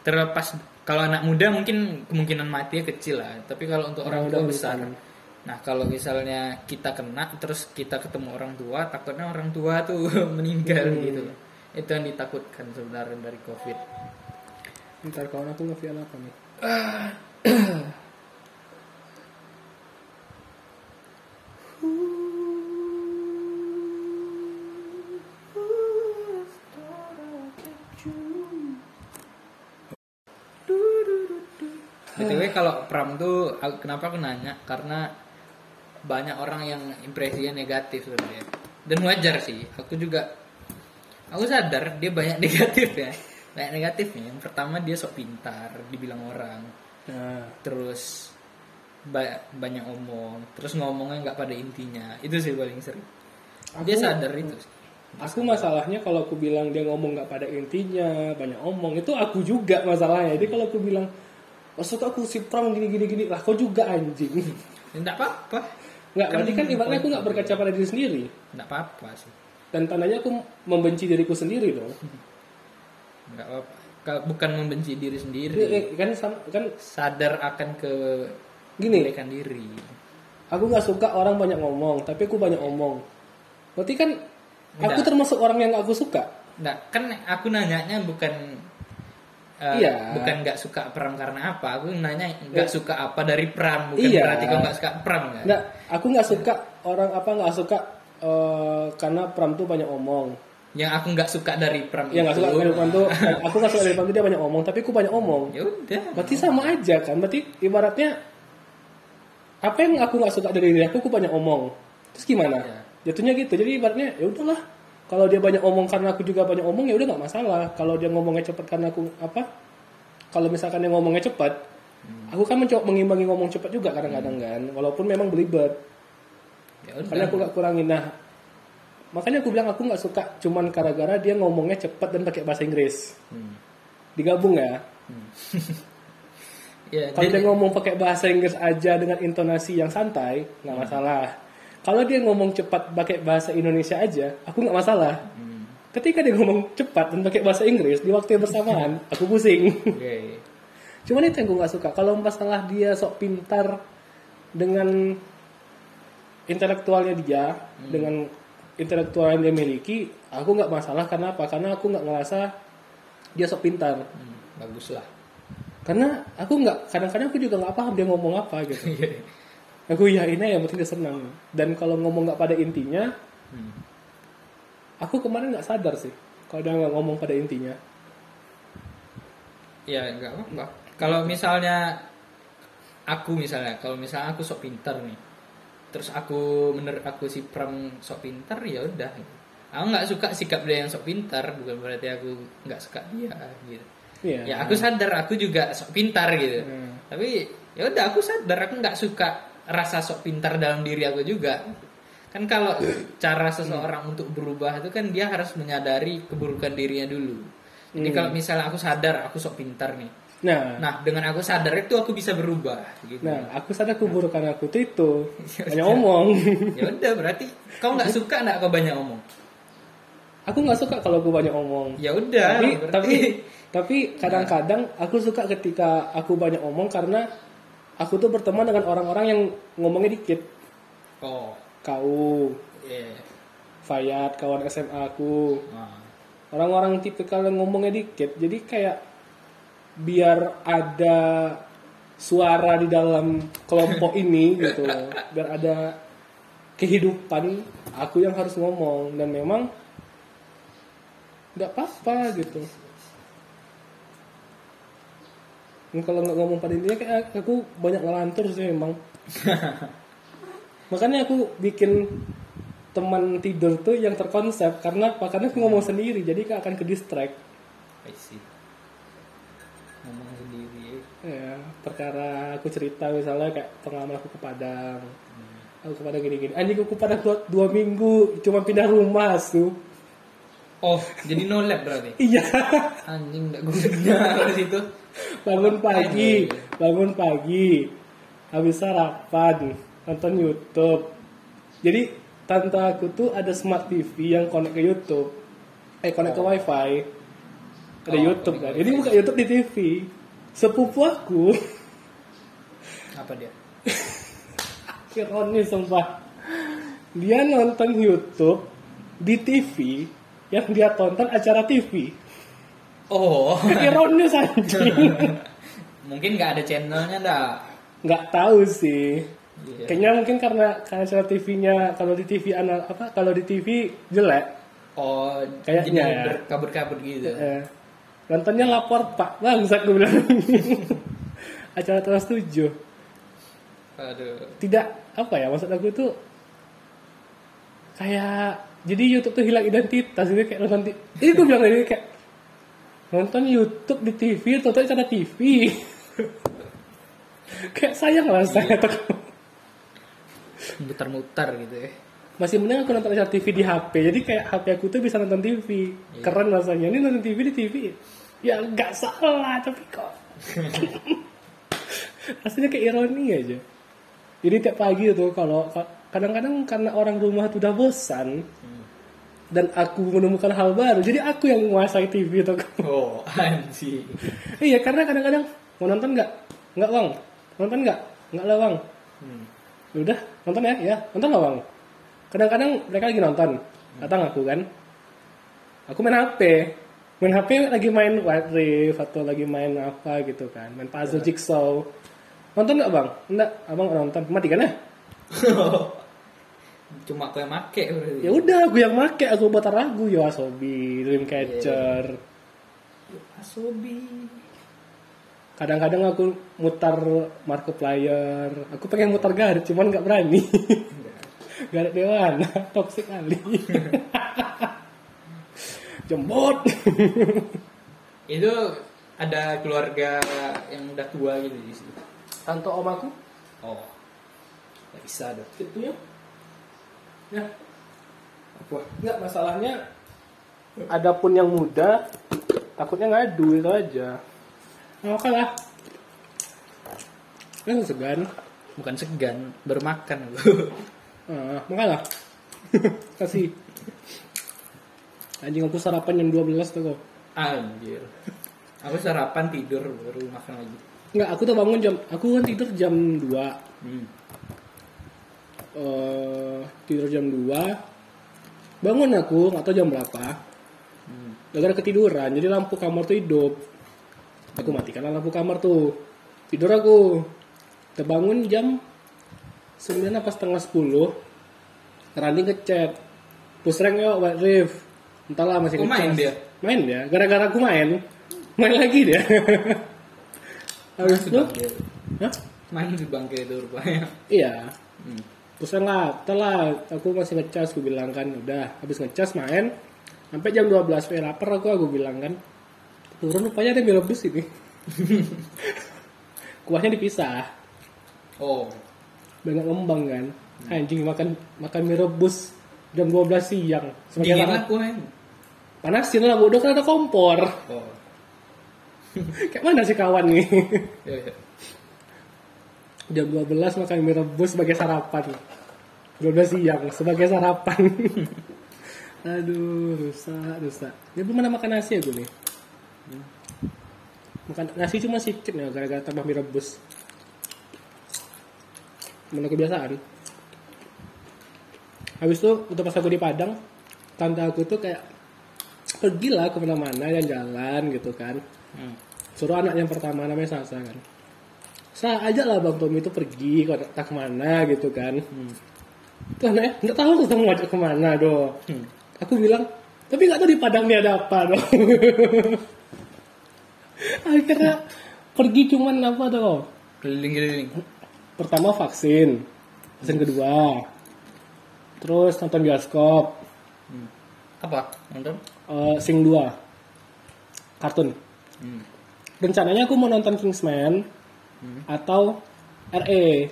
S3: terlepas kalau anak muda mungkin kemungkinan matinya kecil lah. Tapi kalau untuk orang
S2: Orang
S3: tua besar.
S2: besar.
S3: Nah, kalau misalnya kita kena terus kita ketemu orang tua, takutnya orang tua tuh meninggal
S2: Hmm.
S3: gitu. Itu yang ditakutkan sebenarnya dari COVID.
S2: Ntar kawan aku nge-VN apa nih?
S3: Kalau pram tuh kenapa aku nanya karena banyak orang yang impresinya negatif sebenarnya. Dan wajar sih. Aku juga aku sadar dia banyak negatif ya. Banyak negatifnya. Yang pertama dia sok pintar, dibilang orang.
S2: Nah,
S3: Terus ba- banyak omong, terus ngomongnya nggak pada intinya. Itu sih paling sering. Dia
S2: Aku-
S3: sadar itu. sih.
S2: aku masalahnya kalau aku bilang dia ngomong nggak pada intinya, banyak omong itu aku juga masalahnya. Jadi kalau aku bilang maksud aku si Pram gini gini gini lah kau juga anjing.
S3: Enggak apa-apa.
S2: Nggak,
S3: Kan
S2: berarti kan ibaratnya aku nggak
S3: poin-
S2: berkaca pada diri sendiri.
S3: Enggak apa-apa sih.
S2: Dan tandanya aku membenci diriku sendiri dong.
S3: Enggak apa-apa. Ka- Bukan membenci diri sendiri.
S2: Ini, eh, kan sama- kan
S3: sadar akan ke
S2: Gini.
S3: diri.
S2: aku nggak suka orang banyak ngomong, tapi aku banyak omong. Berarti kan aku
S3: Nggak.
S2: termasuk orang yang aku suka.
S3: Nggak, kan aku nanyanya bukan eh,
S2: Iya.
S3: bukan nggak suka Pram karena apa? Aku nanya nggak
S2: Iya.
S3: suka apa dari Pram, bukan
S2: Iya.
S3: berarti kau nggak suka Pram kan?
S2: Nggak, aku nggak suka orang apa nggak suka eh, karena Pram tuh banyak omong.
S3: Yang aku nggak suka dari Pram
S2: Ya nggak
S3: itu.
S2: suka dari Pram tuh, aku nggak suka dari Pram tuh dia banyak omong, tapi aku banyak omong.
S3: Ya udah.
S2: Berarti sama aja kan? Berarti ibaratnya apa yang aku nggak suka dari diri aku, aku banyak omong. Terus gimana?
S3: Iya.
S2: Jatuhnya gitu. Jadi ibaratnya ya udahlah. Kalau dia banyak omong karena aku juga banyak omong ya udah nggak masalah. Kalau dia ngomongnya cepat karena aku apa? Kalau misalkan dia ngomongnya cepat,
S3: Hmm.
S2: aku kan mencoba mengimbangi ngomong cepat juga kadang-kadang kan. Walaupun memang belibet.
S3: Ya udah.
S2: Karena aku nggak kurangin. Nah, makanya aku bilang aku nggak suka cuman gara-gara dia ngomongnya cepat dan pakai bahasa Inggris.
S3: Hmm.
S2: Digabung ya.
S3: Ya,
S2: Kalau
S3: jadi-
S2: dia ngomong pakai bahasa Inggris aja dengan intonasi yang santai,
S3: Hmm.
S2: nggak masalah. Kalau dia ngomong cepat pakai bahasa Indonesia aja, aku nggak masalah.
S3: Hmm.
S2: ketika dia ngomong cepat dan pakai bahasa Inggris di waktu yang bersamaan aku pusing
S3: Oke.
S2: cuman itu yang gue gak suka kalau masalah dia sok pintar dengan intelektualnya dia dengan intelektual yang dia miliki aku nggak masalah karena apa karena aku nggak ngerasa dia sok pintar
S3: Hmm, bagus lah.
S2: karena aku nggak kadang-kadang aku juga nggak paham dia ngomong apa gitu aku yain aja yang penting dia senang dan kalau ngomong nggak pada intinya
S3: Hmm.
S2: aku kemarin nggak sadar sih kalau dia nggak ngomong pada intinya
S3: Ya enggak apa-apa. Kalau misalnya aku misalnya, kalau misalnya aku sok pintar nih, terus aku menurut aku si Pram sok pintar ya udah. Aku nggak suka sikap dia yang sok pintar, bukan berarti aku nggak suka dia gitu.
S2: Iya.
S3: Ya aku sadar aku juga sok pintar gitu.
S2: Hmm.
S3: Tapi ya udah aku sadar aku nggak suka rasa sok pintar dalam diri aku juga. Kan kalau cara seseorang untuk berubah itu kan dia harus menyadari keburukan dirinya dulu. Jadi
S2: Hmm.
S3: kalau misalnya aku sadar aku sok pintar nih.
S2: nah
S3: Nah, dengan aku sadar itu aku bisa berubah gitu.
S2: Nah, aku sadar keburukan aku tuh itu
S3: Ya
S2: banyak omong.
S3: ya udah berarti kau nggak suka nggak kau banyak ngomong.
S2: aku nggak suka kalau aku banyak omong.
S3: Ya udah.
S2: tapi
S3: berarti-
S2: tapi tapi kadang-kadang aku suka ketika aku banyak omong karena aku tuh berteman dengan orang-orang yang ngomongnya dikit.
S3: oh,
S2: Kau,
S3: iya.
S2: Fayat, kawan SMA aku.
S3: Nah,
S2: Orang-orang tipikal yang ngomongnya dikit. Jadi kayak biar ada suara di dalam kelompok ini gitu loh. Biar ada kehidupan aku yang harus ngomong dan memang nggak apa-apa gitu. Dan kalau nggak ngomong pada intinya kayak aku banyak ngelantur sih memang. Makanya aku bikin teman tidur tuh yang terkonsep karena? Karena aku ngomong sendiri jadi gak akan ke distract.
S3: I see. Ngomong sendiri.
S2: Ya, perkara aku cerita misalnya kayak pengalaman aku ke Padang. Aku ke Padang gini-gini. Anjing aku ke Padang dua, dua minggu cuma pindah rumah tuh.
S3: Oh, jadi no lab berarti.
S2: Iya.
S3: Anjing nggak guna kalau situ.
S2: Bangun pagi, bangun pagi. Habis sarapan, nonton YouTube. Jadi tante aku tuh ada smart TV yang connect ke YouTube. Eh connect ke WiFi. Ada
S3: Oh,
S2: YouTube kan. Jadi buka YouTube di TV. Sepupu aku
S3: Apa dia?
S2: Ironi sumpah Dia nonton YouTube Di TV Yang dia tonton acara TV
S3: Oh,
S2: Ironis anjing
S3: mungkin nggak ada channelnya dah.
S2: Nggak tahu sih
S3: Iya.
S2: Kayaknya mungkin karena Karena TV-nya Kalau di TV anal apa Kalau di TV jelek
S3: Oh,
S2: Kayaknya ya.
S3: berkabut-kabut gitu.
S2: eh, Nontonnya lapor pak Bangsat gue bilang Acara Trans 7
S3: Aduh.
S2: Tidak Apa ya Maksud aku tuh Kayak Jadi YouTube tuh hilang identitas Jadi kayak nonton Ini gue bilang tadi kayak Nonton YouTube di TV Tonton acara TV Kayak sayang lah saya tuh.
S3: Mutar-mutar gitu ya.
S2: Masih mending aku nonton acara TV di HP Jadi kayak HP aku tuh bisa nonton TV Keren rasanya. Ini nonton TV di TV Ya nggak salah Tapi kok. Rasanya kayak ironi aja. Jadi tiap pagi tuh kalau kadang-kadang karena orang rumah tuh udah bosan dan aku menemukan hal baru, jadi aku yang menguasai TV tuh.
S3: Oh, anjing.
S2: iya, karena kadang-kadang mau nonton nggak? Nggak bang, nonton nggak? Nggak lah.
S3: Hmm.
S2: Ya Udah, nonton ya, ya, nonton nggak bang? Kadang-kadang mereka lagi nonton, datang aku kan. Aku main HP, main HP lagi main Wild Rift atau lagi main apa gitu kan, main puzzle jigsaw. Nonton nggak bang? Enggak, abang nonton. Matikan ya?
S3: Cuma aku yang make berarti.
S2: Ya udah, aku yang make, aku buat ragu ya Asobi, Dreamcatcher.
S3: Asobi.
S2: Kadang-kadang aku mutar Markiplier, aku pengen mutar Garut, cuman nggak berani. Garut Dewana, toxic kali. Jembot.
S3: Itu ada keluarga yang udah tua gitu di situ.
S2: Tante om aku,
S3: Oh. Gak bisa dong.
S2: itu ya. Ya. Apa? Nggak masalahnya. Adapun yang muda, takutnya ngadu itu aja. Nah, oke lah. Kan segan.
S3: Bukan segan, bermakan aku.
S2: Ah, makanya. Kasih. Anjing aku sarapan jam 12 tuh kok.
S3: Anjir. Aku sarapan tidur baru makan lagi.
S2: Enggak, aku tuh bangun jam aku kan tidur jam 2.
S3: Hmm.
S2: Eh tidur jam 2. Bangun aku, nggak tahu jam berapa.
S3: Hmm.
S2: Gara-gara ketiduran, jadi lampu kamar tuh hidup. Aku matikan lampu kamar tuh. Tidur aku. Terbangun jam 9 apa setengah 10. Rani ngechat. Push rank yuk, White Rift. Entahlah masih
S3: Oh, main dia?
S2: Main dia. Gara-gara aku main. Main lagi dia.
S3: Bangke.
S2: Hah?
S3: Main di bangke itu rupanya.
S2: iya.
S3: Hmm.
S2: Pusing lah, telah aku masih ngecas, aku bilang kan, udah habis ngecas main, sampai jam 12 eh, lapar aku, aku bilang kan, turun rupanya ada mie rebus ini. Kuahnya dipisah,
S3: Oh.
S2: banyak ngembang kan. Anjing makan makan mie rebus jam 12 siang. Sebagai
S3: Dingin aku men.
S2: panasin lah bodoh kan ada kompor.
S3: Oh.
S2: Kayak mana sih kawan nih?
S3: Ya, ya.
S2: jam 12 makan mie rebus sebagai sarapan. 12 siang sebagai sarapan. Aduh rusak rusak. Dia belum mana makan nasi aku nih makan nasi cuma sedikit ya gara-gara tambah mie rebus. Mana kebiasaan. Habis itu untuk pas aku di Padang tante aku tuh kayak pergilah ke mana-mana jalan-jalan gitu kan.
S3: Hmm.
S2: suruh anak yang pertama namanya Sasa kan Sa aja lah bang Tommy itu pergi ke tak ke mana gitu kan
S3: Hmm.
S2: itu anaknya nggak tahu tuh mau ngajak ke mana doh
S3: Hmm.
S2: aku bilang tapi nggak tahu di Padang ini ada apa doh akhirnya pergi cuman apa tuh
S3: Keliling-keliling.
S2: pertama vaksin vaksin kedua terus nonton bioskop
S3: Hmm. Apa? Nonton?
S2: eh, Sing 2 kartun
S3: Hmm.
S2: rencananya aku mau nonton Kingsman
S3: Hmm.
S2: atau RE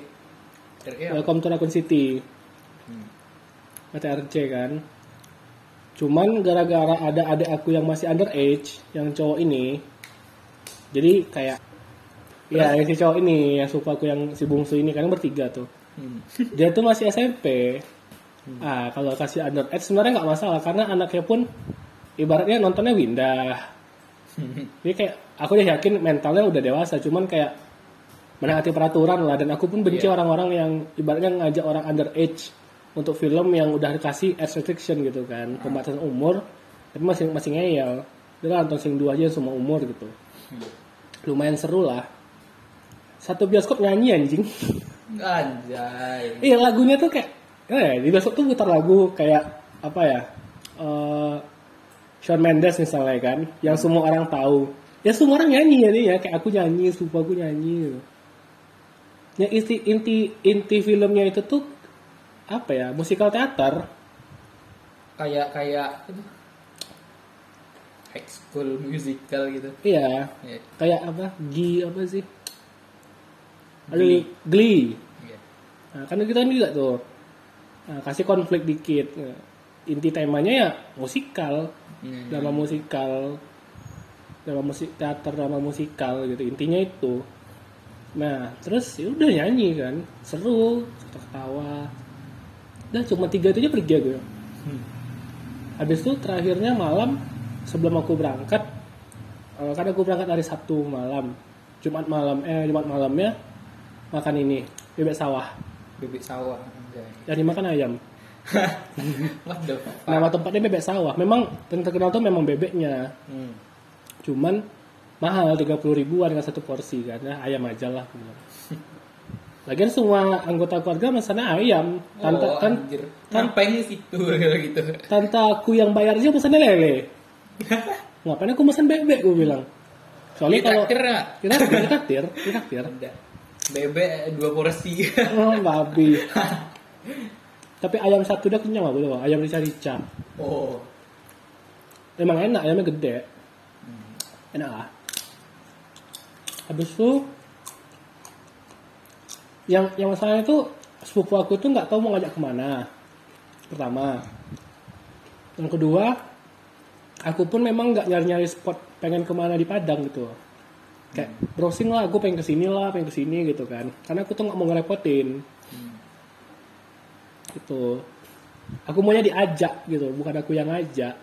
S3: RE apa?
S2: Welcome to Raccoon City
S3: Hmm.
S2: RC kan cuman gara-gara ada adik aku yang masih underage yang cowok ini jadi kayak ya yang si cowok ini yang suka aku yang si bungsu ini kan bertiga tuh
S3: Hmm.
S2: dia tuh masih SMP ah kalau kasih underage sebenarnya nggak masalah karena anaknya pun ibaratnya nontonnya windah jadi kayak aku udah yakin mentalnya udah dewasa cuman kayak menaati peraturan lah. Dan aku pun benci
S3: Iya.
S2: orang-orang yang ibaratnya ngajak orang underage untuk film yang udah dikasih age restriction gitu kan. Pembatasan umur tapi masih masih ngeyel. Dia nonton sing dua aja semua umur gitu. Lumayan seru lah. Satu bioskop nyanyi anjing.
S3: Anjay.
S2: iya lagunya tuh kayak eh di bioskop tuh putar lagu kayak apa ya eh Shawn Mendes misalnya kan yang semua orang tahu. Ya semua orang nyanyi ya nih ya kayak aku nyanyi sumpah aku nyanyi gitu. Ya inti inti inti filmnya itu tuh apa ya musikal teater
S3: Kayak kayak. High school musical gitu.
S2: iya
S3: Iya.
S2: kayak apa G apa sih Aduh,
S3: Glee.
S2: Glee.
S3: Iya.
S2: Nah, kan kita juga tuh nah, kasih konflik dikit Nah, inti temanya ya musikal
S3: Hmm.
S2: drama musikal drama musik teater drama musikal gitu intinya itu nah terus ya udah nyanyi kan seru ketawa udah cuma tiga itu aja pergi gue
S3: Hmm.
S2: habis itu terakhirnya malam sebelum aku berangkat eh, kan aku berangkat hari Sabtu malam Jumat malam eh Jumat malamnya makan ini bebek sawah
S3: Bebek sawah. Anjay.
S2: yang dimakan ayam
S3: What the fuck?
S2: nama tempatnya bebek sawah memang yang terkenal tuh memang bebeknya
S3: Hmm.
S2: cuman mahal 30 ribuan dengan satu porsi ya ayam aja lah aku. Lagian semua anggota keluarga pesannya ayam. Tante
S3: oh,
S2: kan
S3: anjir. Ngapain di situ gitu.
S2: tante aku yang bayarnya pesannya lele. Ngapain aku pesan bebek gue bilang. Soalnya kalau
S3: nggak?
S2: kita traktir, kita traktir.
S3: Ada. Bebek dua porsi.
S2: Oh, babi. Tapi ayam satu udah kenyang lah boleh ayam rica-rica.
S3: oh.
S2: Emang enak, ayamnya gede. Enak lah. Habis itu yang yang masalahnya itu sepupu aku tuh nggak tahu mau ngajak ke mana. Pertama. Yang kedua, aku pun memang nggak nyari-nyari spot pengen ke mana di Padang gitu. Kayak browsing lah, aku pengen ke sini lah, pengen ke sini gitu kan. Karena aku tuh nggak mau ngerepotin. Gitu. Aku maunya diajak gitu, bukan aku yang ngajak.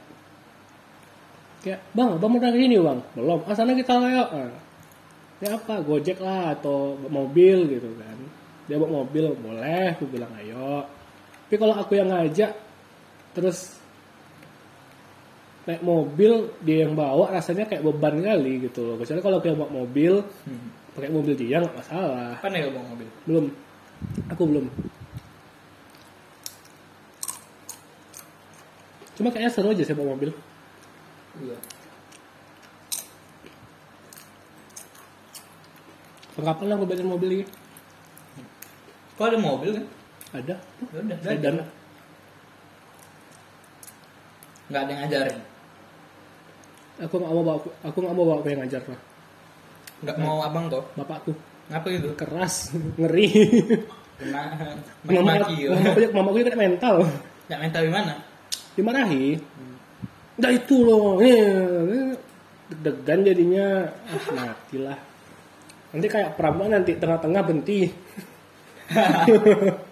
S2: kayak bang bang mau dari ini bang belum ah sana kita ah. Ya apa? Gojek lah atau mobil gitu kan. Dia bawa mobil boleh. Aku bilang ayo. Tapi kalau aku yang ngajak terus naik mobil dia yang bawa rasanya kayak beban kali gitu loh. Kecuali kalau aku yang bawa mobil pakai mobil dia nggak masalah.
S3: Apa nih bawa mobil?
S2: belum. Aku belum. Cuma kayaknya seru aja sih bawa mobil.
S3: Iya.
S2: Kapan lah belajar mobil lagi
S3: Kok ada mobil kan?
S2: ada
S3: Ya udah,
S2: sedan
S3: belajar. Nggak ada yang ngajarin.
S2: aku nggak mau bawa aku, aku nggak mau bawa aku yang ngajar lah
S3: Nggak mau abang toh?
S2: bapakku
S3: Ngapa gitu?
S2: keras ngeri
S3: Kena
S2: mama
S3: ya.
S2: mama aku kena mental
S3: Nggak mental gimana?
S2: dimarahi udah itu loh eh, deg-degan jadinya ah, matilah nanti kayak pramuka nanti tengah-tengah berhenti.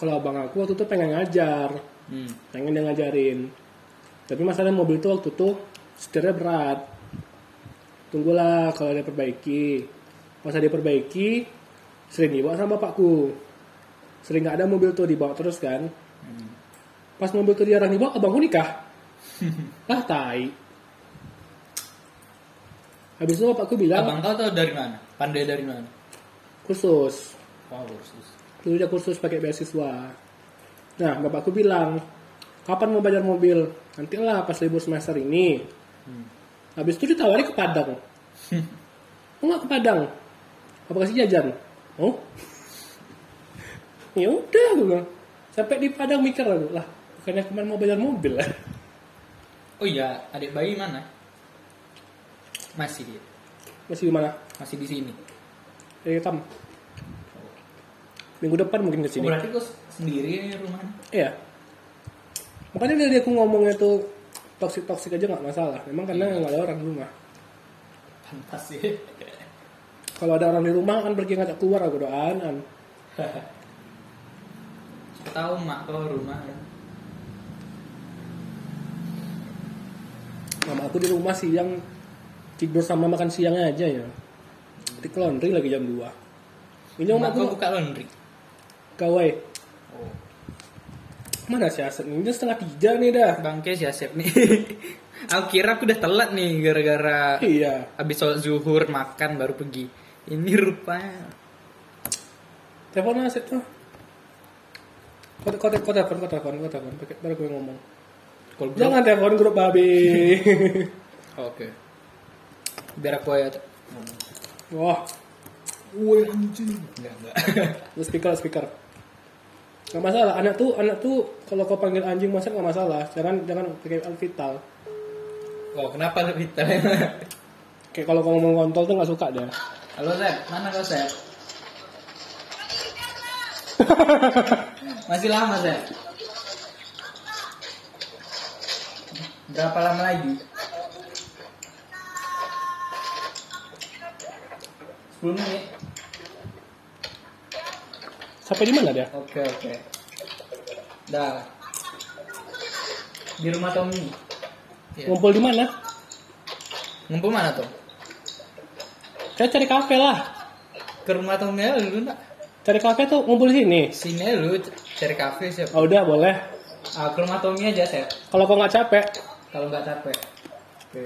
S2: Kalau abang aku waktu itu pengen ngajar.
S3: Hmm.
S2: pengen dia ngajarin. Tapi masalah mobil itu waktu itu setirnya berat. Tunggulah kalau dia perbaiki. Pas dia perbaiki sering dibawa sama bapakku. Sering nggak ada mobil tuh dibawa terus kan. Pas mobil tuh diarah dibawa abangku nikah. Lah tai habis itu bapakku bilang
S3: Abang kau tahu dari mana? Pandai dari mana?
S2: khusus
S3: Wow, kursus.
S2: dulu dia kursus pakai beasiswa. Nah bapakku bilang kapan mau belajar mobil? Nantilah pas libur semester ini. Habis itu ditawari ke Padang. Oh nggak ke Padang? Apa kasih jajan? Oh. Ya udah gue bilang. Sampai di Padang mikir lah bukannya kemarin mau belajar mobil lah.
S3: Oh iya, adik bayi mana? Masih dia.
S2: masih di mana
S3: Masih di sini.
S2: di hitam minggu depan mungkin
S3: Oh,
S2: ke sini
S3: berarti kau sendiri ya rumahnya?
S2: Iya. Makanya dari aku ngomongnya tuh toksik toksik aja nggak masalah. Memang karena nggak ada orang di rumah.
S3: Pantas sih.
S2: Kalau ada orang di rumah kan pergi ngajak keluar aku doaan.
S3: Tahu mak kau rumah ya.
S2: Mama aku di rumah siang tidur sama makan siangnya aja ya. Di laundry lagi jam 2 Ini om aku
S3: buka laundry.
S2: gawai.
S3: Oh.
S2: Mana si Asep? Ini setengah tiga nih dah.
S3: Bangke si Asep nih. aku kira aku udah telat nih gara-gara
S2: Iya.
S3: habis sholat zuhur makan baru pergi. Ini rupanya
S2: Telepon Asep tuh. Kau kau kau telepon kau telepon kau telepon. Pakai baru gue ngomong. Jangan telepon grup babi.
S3: Oke. Biar aku aja.
S2: Wah,
S3: Woi anjing. Enggak enggak.
S2: Lu speaker speaker nggak masalah anak tuh anak tuh kalau kau panggil anjing masak nggak masalah jangan jangan pakai vital
S3: oh kenapa kita?
S2: kayak kalau kau ngomong kontol tuh nggak suka dia
S3: Halo Sep, mana kau Sep? Masih lama Sep? Berapa lama lagi? 10 menit.
S2: sampai di mana dia
S3: Oke oke. Dah. Di rumah Tommy. Iya.
S2: ngumpul di mana
S3: Ngumpul mana Tom?
S2: saya cari kafe lah
S3: Ke rumah Tommy aja dulu nak.
S2: cari kafe tuh ngumpul di sini
S3: Sini lu cari kafe Sep.
S2: oh, udah boleh
S3: Ah, ke rumah Tommy aja Sep.
S2: kalau kau nggak capek
S3: Kalau nggak capek. Oke.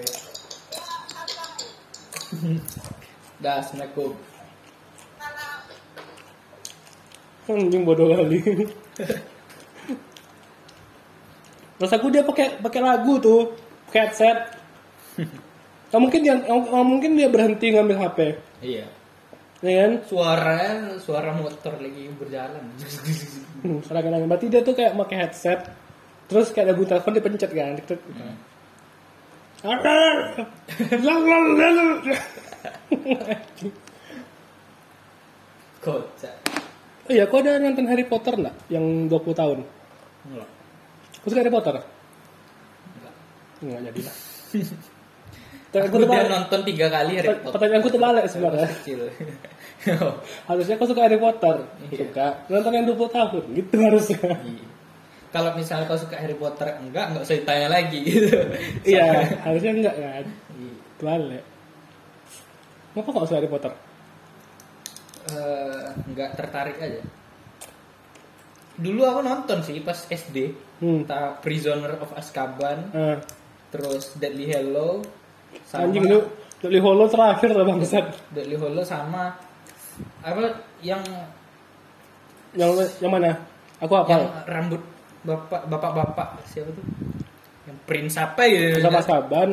S3: Dah, assalamualaikum.
S2: anjing bodoh kali. Terus aku dia pakai pakai lagu tuh. Pakai headset. Nggak mungkin dia mungkin dia berhenti ngambil HP
S3: Iya.
S2: ya kan?
S3: Suara suara motor lagi berjalan.
S2: Hmm, seragam berarti dia tuh kayak pakai headset. Terus kayak lagu telepon dipencet kan tek.
S3: Kocak.
S2: Oh iya, kau ada nonton Harry Potter nggak? Yang 20 tahun.
S3: Enggak.
S2: Kau suka Harry Potter?
S3: Enggak.
S2: Enggak jadi lah.
S3: Aku udah
S2: terbalik.
S3: nonton tiga kali Harry Potter.
S2: Pertanyaanku terbalik sebenarnya.
S3: Kecil.
S2: Harusnya kau suka Harry Potter.
S3: Iya.
S2: Suka. Nonton yang 20 tahun. Gitu harusnya.
S3: Iya. kalau misalnya kau suka Harry Potter enggak enggak usah ditanya lagi gitu
S2: Iya, harusnya enggak kan? Balik. Kenapa kok suka Harry Potter?
S3: Eh, enggak tertarik aja dulu aku nonton sih pas SD
S2: Hmm.
S3: Prisoner of Azkaban
S2: Eh,
S3: terus Deadly Hallow sama
S2: anjing lu Deadly Hollow terakhir lah bangsat.
S3: Deadly Hallow sama apa yang
S2: Yang yang mana? Aku
S3: yang
S2: apa?
S3: rambut bapak bapak-bapak siapa tuh yang Prince apa ya
S2: Ada Azkaban,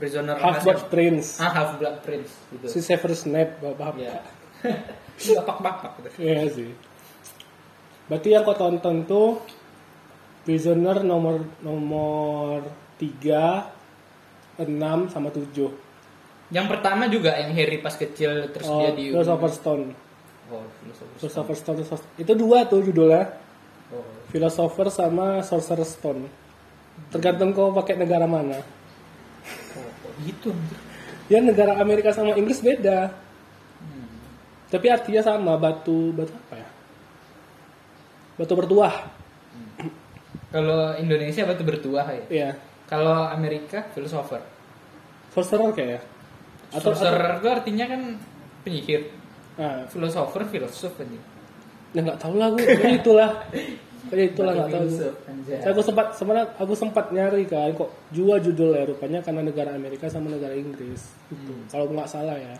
S3: Prisoner
S2: Half Blood. Prince,
S3: ah Half Blood Prince gitu
S2: si Severus Snape, bapak.
S3: ya bapak-bapak gitu.
S2: Iya sih. Berarti yang kau tonton tuh Prisoner nomor nomor 3 6 sama 7.
S3: yang pertama juga yang Harry pas kecil terus
S2: Oh,
S3: dia di
S2: Philosopher's Stone.
S3: oh Philosopher's
S2: Philosopher's Stone itu dua tuh judulnya.
S3: oh
S2: Philosopher sama Sorcerer's Stone. Tergantung kau pakai negara mana.
S3: Gitu.
S2: Ya negara Amerika sama Inggris beda. Tapi artinya sama batu batu apa ya? Batu bertuah.
S3: kalau Indonesia batu bertuah ya
S2: Iya.
S3: kalau Amerika philosopher
S2: Sorcerer kayak ya. Atau,
S3: Sorcerer itu artinya kan penyihir
S2: Nah,
S3: philosopher filosof
S2: ya nggak tahu lah gue. Itulah. Kayak itulah nggak tahu. Saya aku sempat sebenarnya aku sempat nyari kan kok dua judulnya rupanya karena negara Amerika sama negara Inggris. Gitu. Kalau nggak salah ya.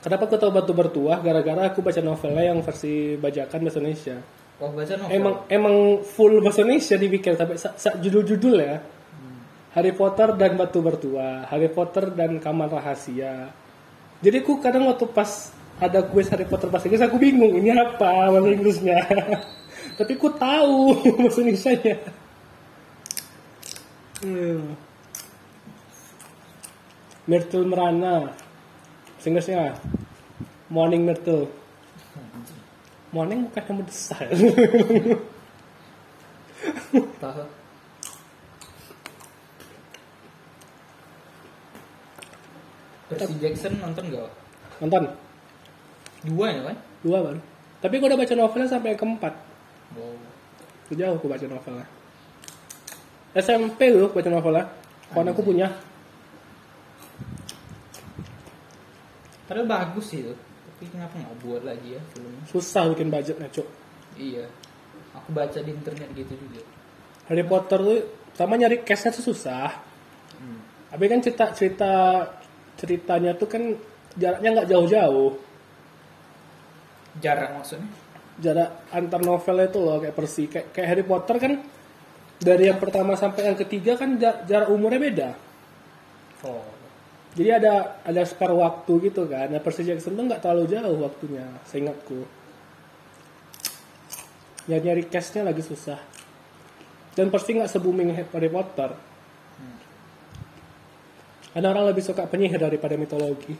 S2: Kenapa aku tahu batu bertuah? Gara-gara aku baca novelnya yang versi bajakan bahasa Indonesia.
S3: oh baca novel
S2: Emang emang full bahasa Indonesia dibikin sampai sa- sa- judul-judul ya. Harry Potter dan Batu Bertuah, Harry Potter dan Kamar Rahasia. Jadi aku kadang waktu pas ada kuis Harry Potter bahasa Inggris aku bingung ini apa bahasa Inggrisnya. Tapi aku tahu bahasa Indonesia-nya. Hmm. Myrtle Merana. Inggrisnya Morning Myrtle. Morning bukan yang besar.
S3: tahu Percy Jackson nonton gak?
S2: Nonton
S3: Dua ya kan?
S2: dua baru. Tapi aku udah baca novelnya sampai yang keempat.
S3: Wow.
S2: Jauh aku baca novelnya. SMP aku baca novelnya. Kawan aku punya.
S3: Padahal bagus sih itu. Tapi kenapa nggak buat lagi ya filmnya?
S2: Susah bikin budgetnya, Cuk.
S3: Iya. Aku baca di internet gitu juga.
S2: Harry Potter tuh sama nyari case-nya tuh susah. Tapi kan cerita cerita ceritanya tuh kan jaraknya nggak jauh-jauh.
S3: Jarak maksudnya?
S2: Jarak antar novelnya itu loh kayak Percy kayak, kayak Harry Potter kan dari yang pertama sampai yang ketiga kan ja- jarak umurnya beda.
S3: Oh.
S2: Jadi ada ada spare waktu gitu kan. Nah Percy Jackson tuh nggak terlalu jauh waktunya, seingatku. Ya nyari case-nya lagi susah. Dan pasti nggak se-booming Harry Potter. Ada orang lebih suka penyihir daripada mitologi.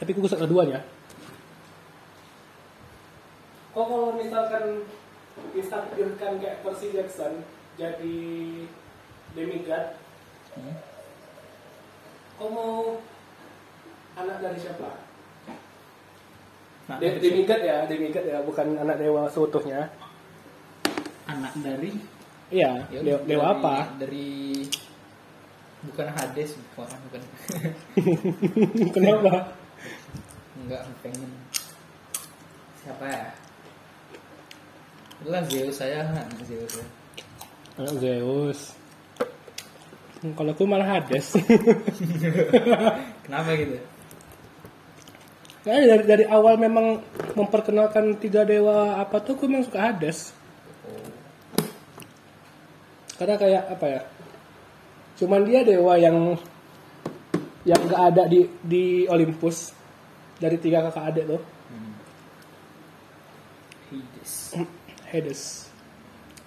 S2: Tapi aku suka keduanya. Oh kalau misalkan ditakdirkan kayak Percy Jackson jadi demigod, Kau mau anak dari siapa?
S3: Nah,
S2: De- demigod ya, demigod ya, bukan anak dewa seutuhnya.
S3: anak dari
S2: Iya,
S3: ya
S2: dewa, dewa
S3: dari-
S2: apa?
S3: Dari bukan Hades, bukan bukan.
S2: Kenapa?
S3: Enggak pengen. Siapa ya? Itulah Zeus saya, anak Zeus. ya.
S2: Anak Zeus. Hmm, Kalau aku malah Hades.
S3: Kenapa gitu?
S2: Nah, dari, dari awal memang memperkenalkan tiga dewa apa tuh aku memang suka Hades. Karena kayak apa ya? Cuman dia dewa yang yang gak ada di di Olympus dari tiga kakak adik tuh.
S3: Hades.
S2: Hades.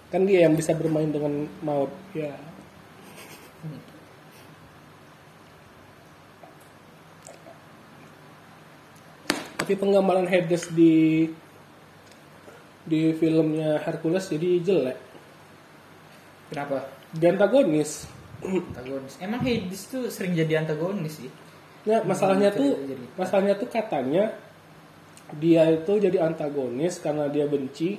S2: Kan dia yang bisa bermain dengan maut. Ya. Tapi penggambaran Hades di di filmnya Hercules jadi jelek.
S3: Kenapa?
S2: Di antagonis.
S3: Antagonis. Emang Hades tuh sering jadi antagonis sih.
S2: Nah, masalahnya tuh masalahnya tuh katanya dia itu jadi antagonis karena dia benci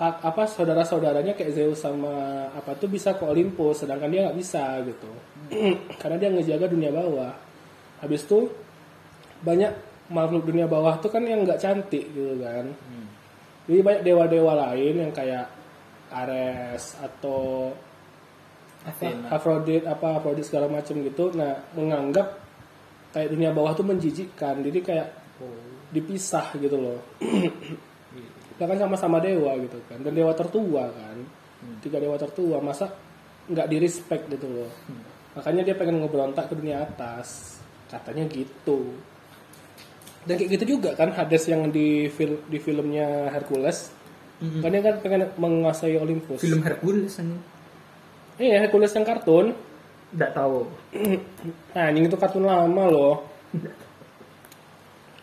S2: kak- apa saudara-saudaranya kayak Zeus sama apa tuh bisa ke Olympus sedangkan dia nggak bisa gitu. Karena dia ngejaga dunia bawah. Habis itu banyak makhluk dunia bawah tuh kan yang nggak cantik gitu kan. Jadi banyak dewa-dewa lain yang kayak Ares atau
S3: Athena.
S2: Aphrodite apa Aphrodite segala macam gitu nah menganggap kayak dunia bawah tuh menjijikkan. Jadi kayak dipisah gitu loh kita kan sama-sama dewa gitu kan. Dan dewa tertua kan. Tiga dewa tertua masa nggak di respect gitu loh. Makanya dia pengen ngeberontak ke dunia atas. Katanya gitu. Dan kayak gitu juga kan Hades yang di fil di filmnya Hercules. Kan dia kan pengen menguasai Olympus.
S3: Film Hercules ini.
S2: iya Hercules yang kartun.
S3: Enggak tahu.
S2: Nah, anjing itu kartun lama loh.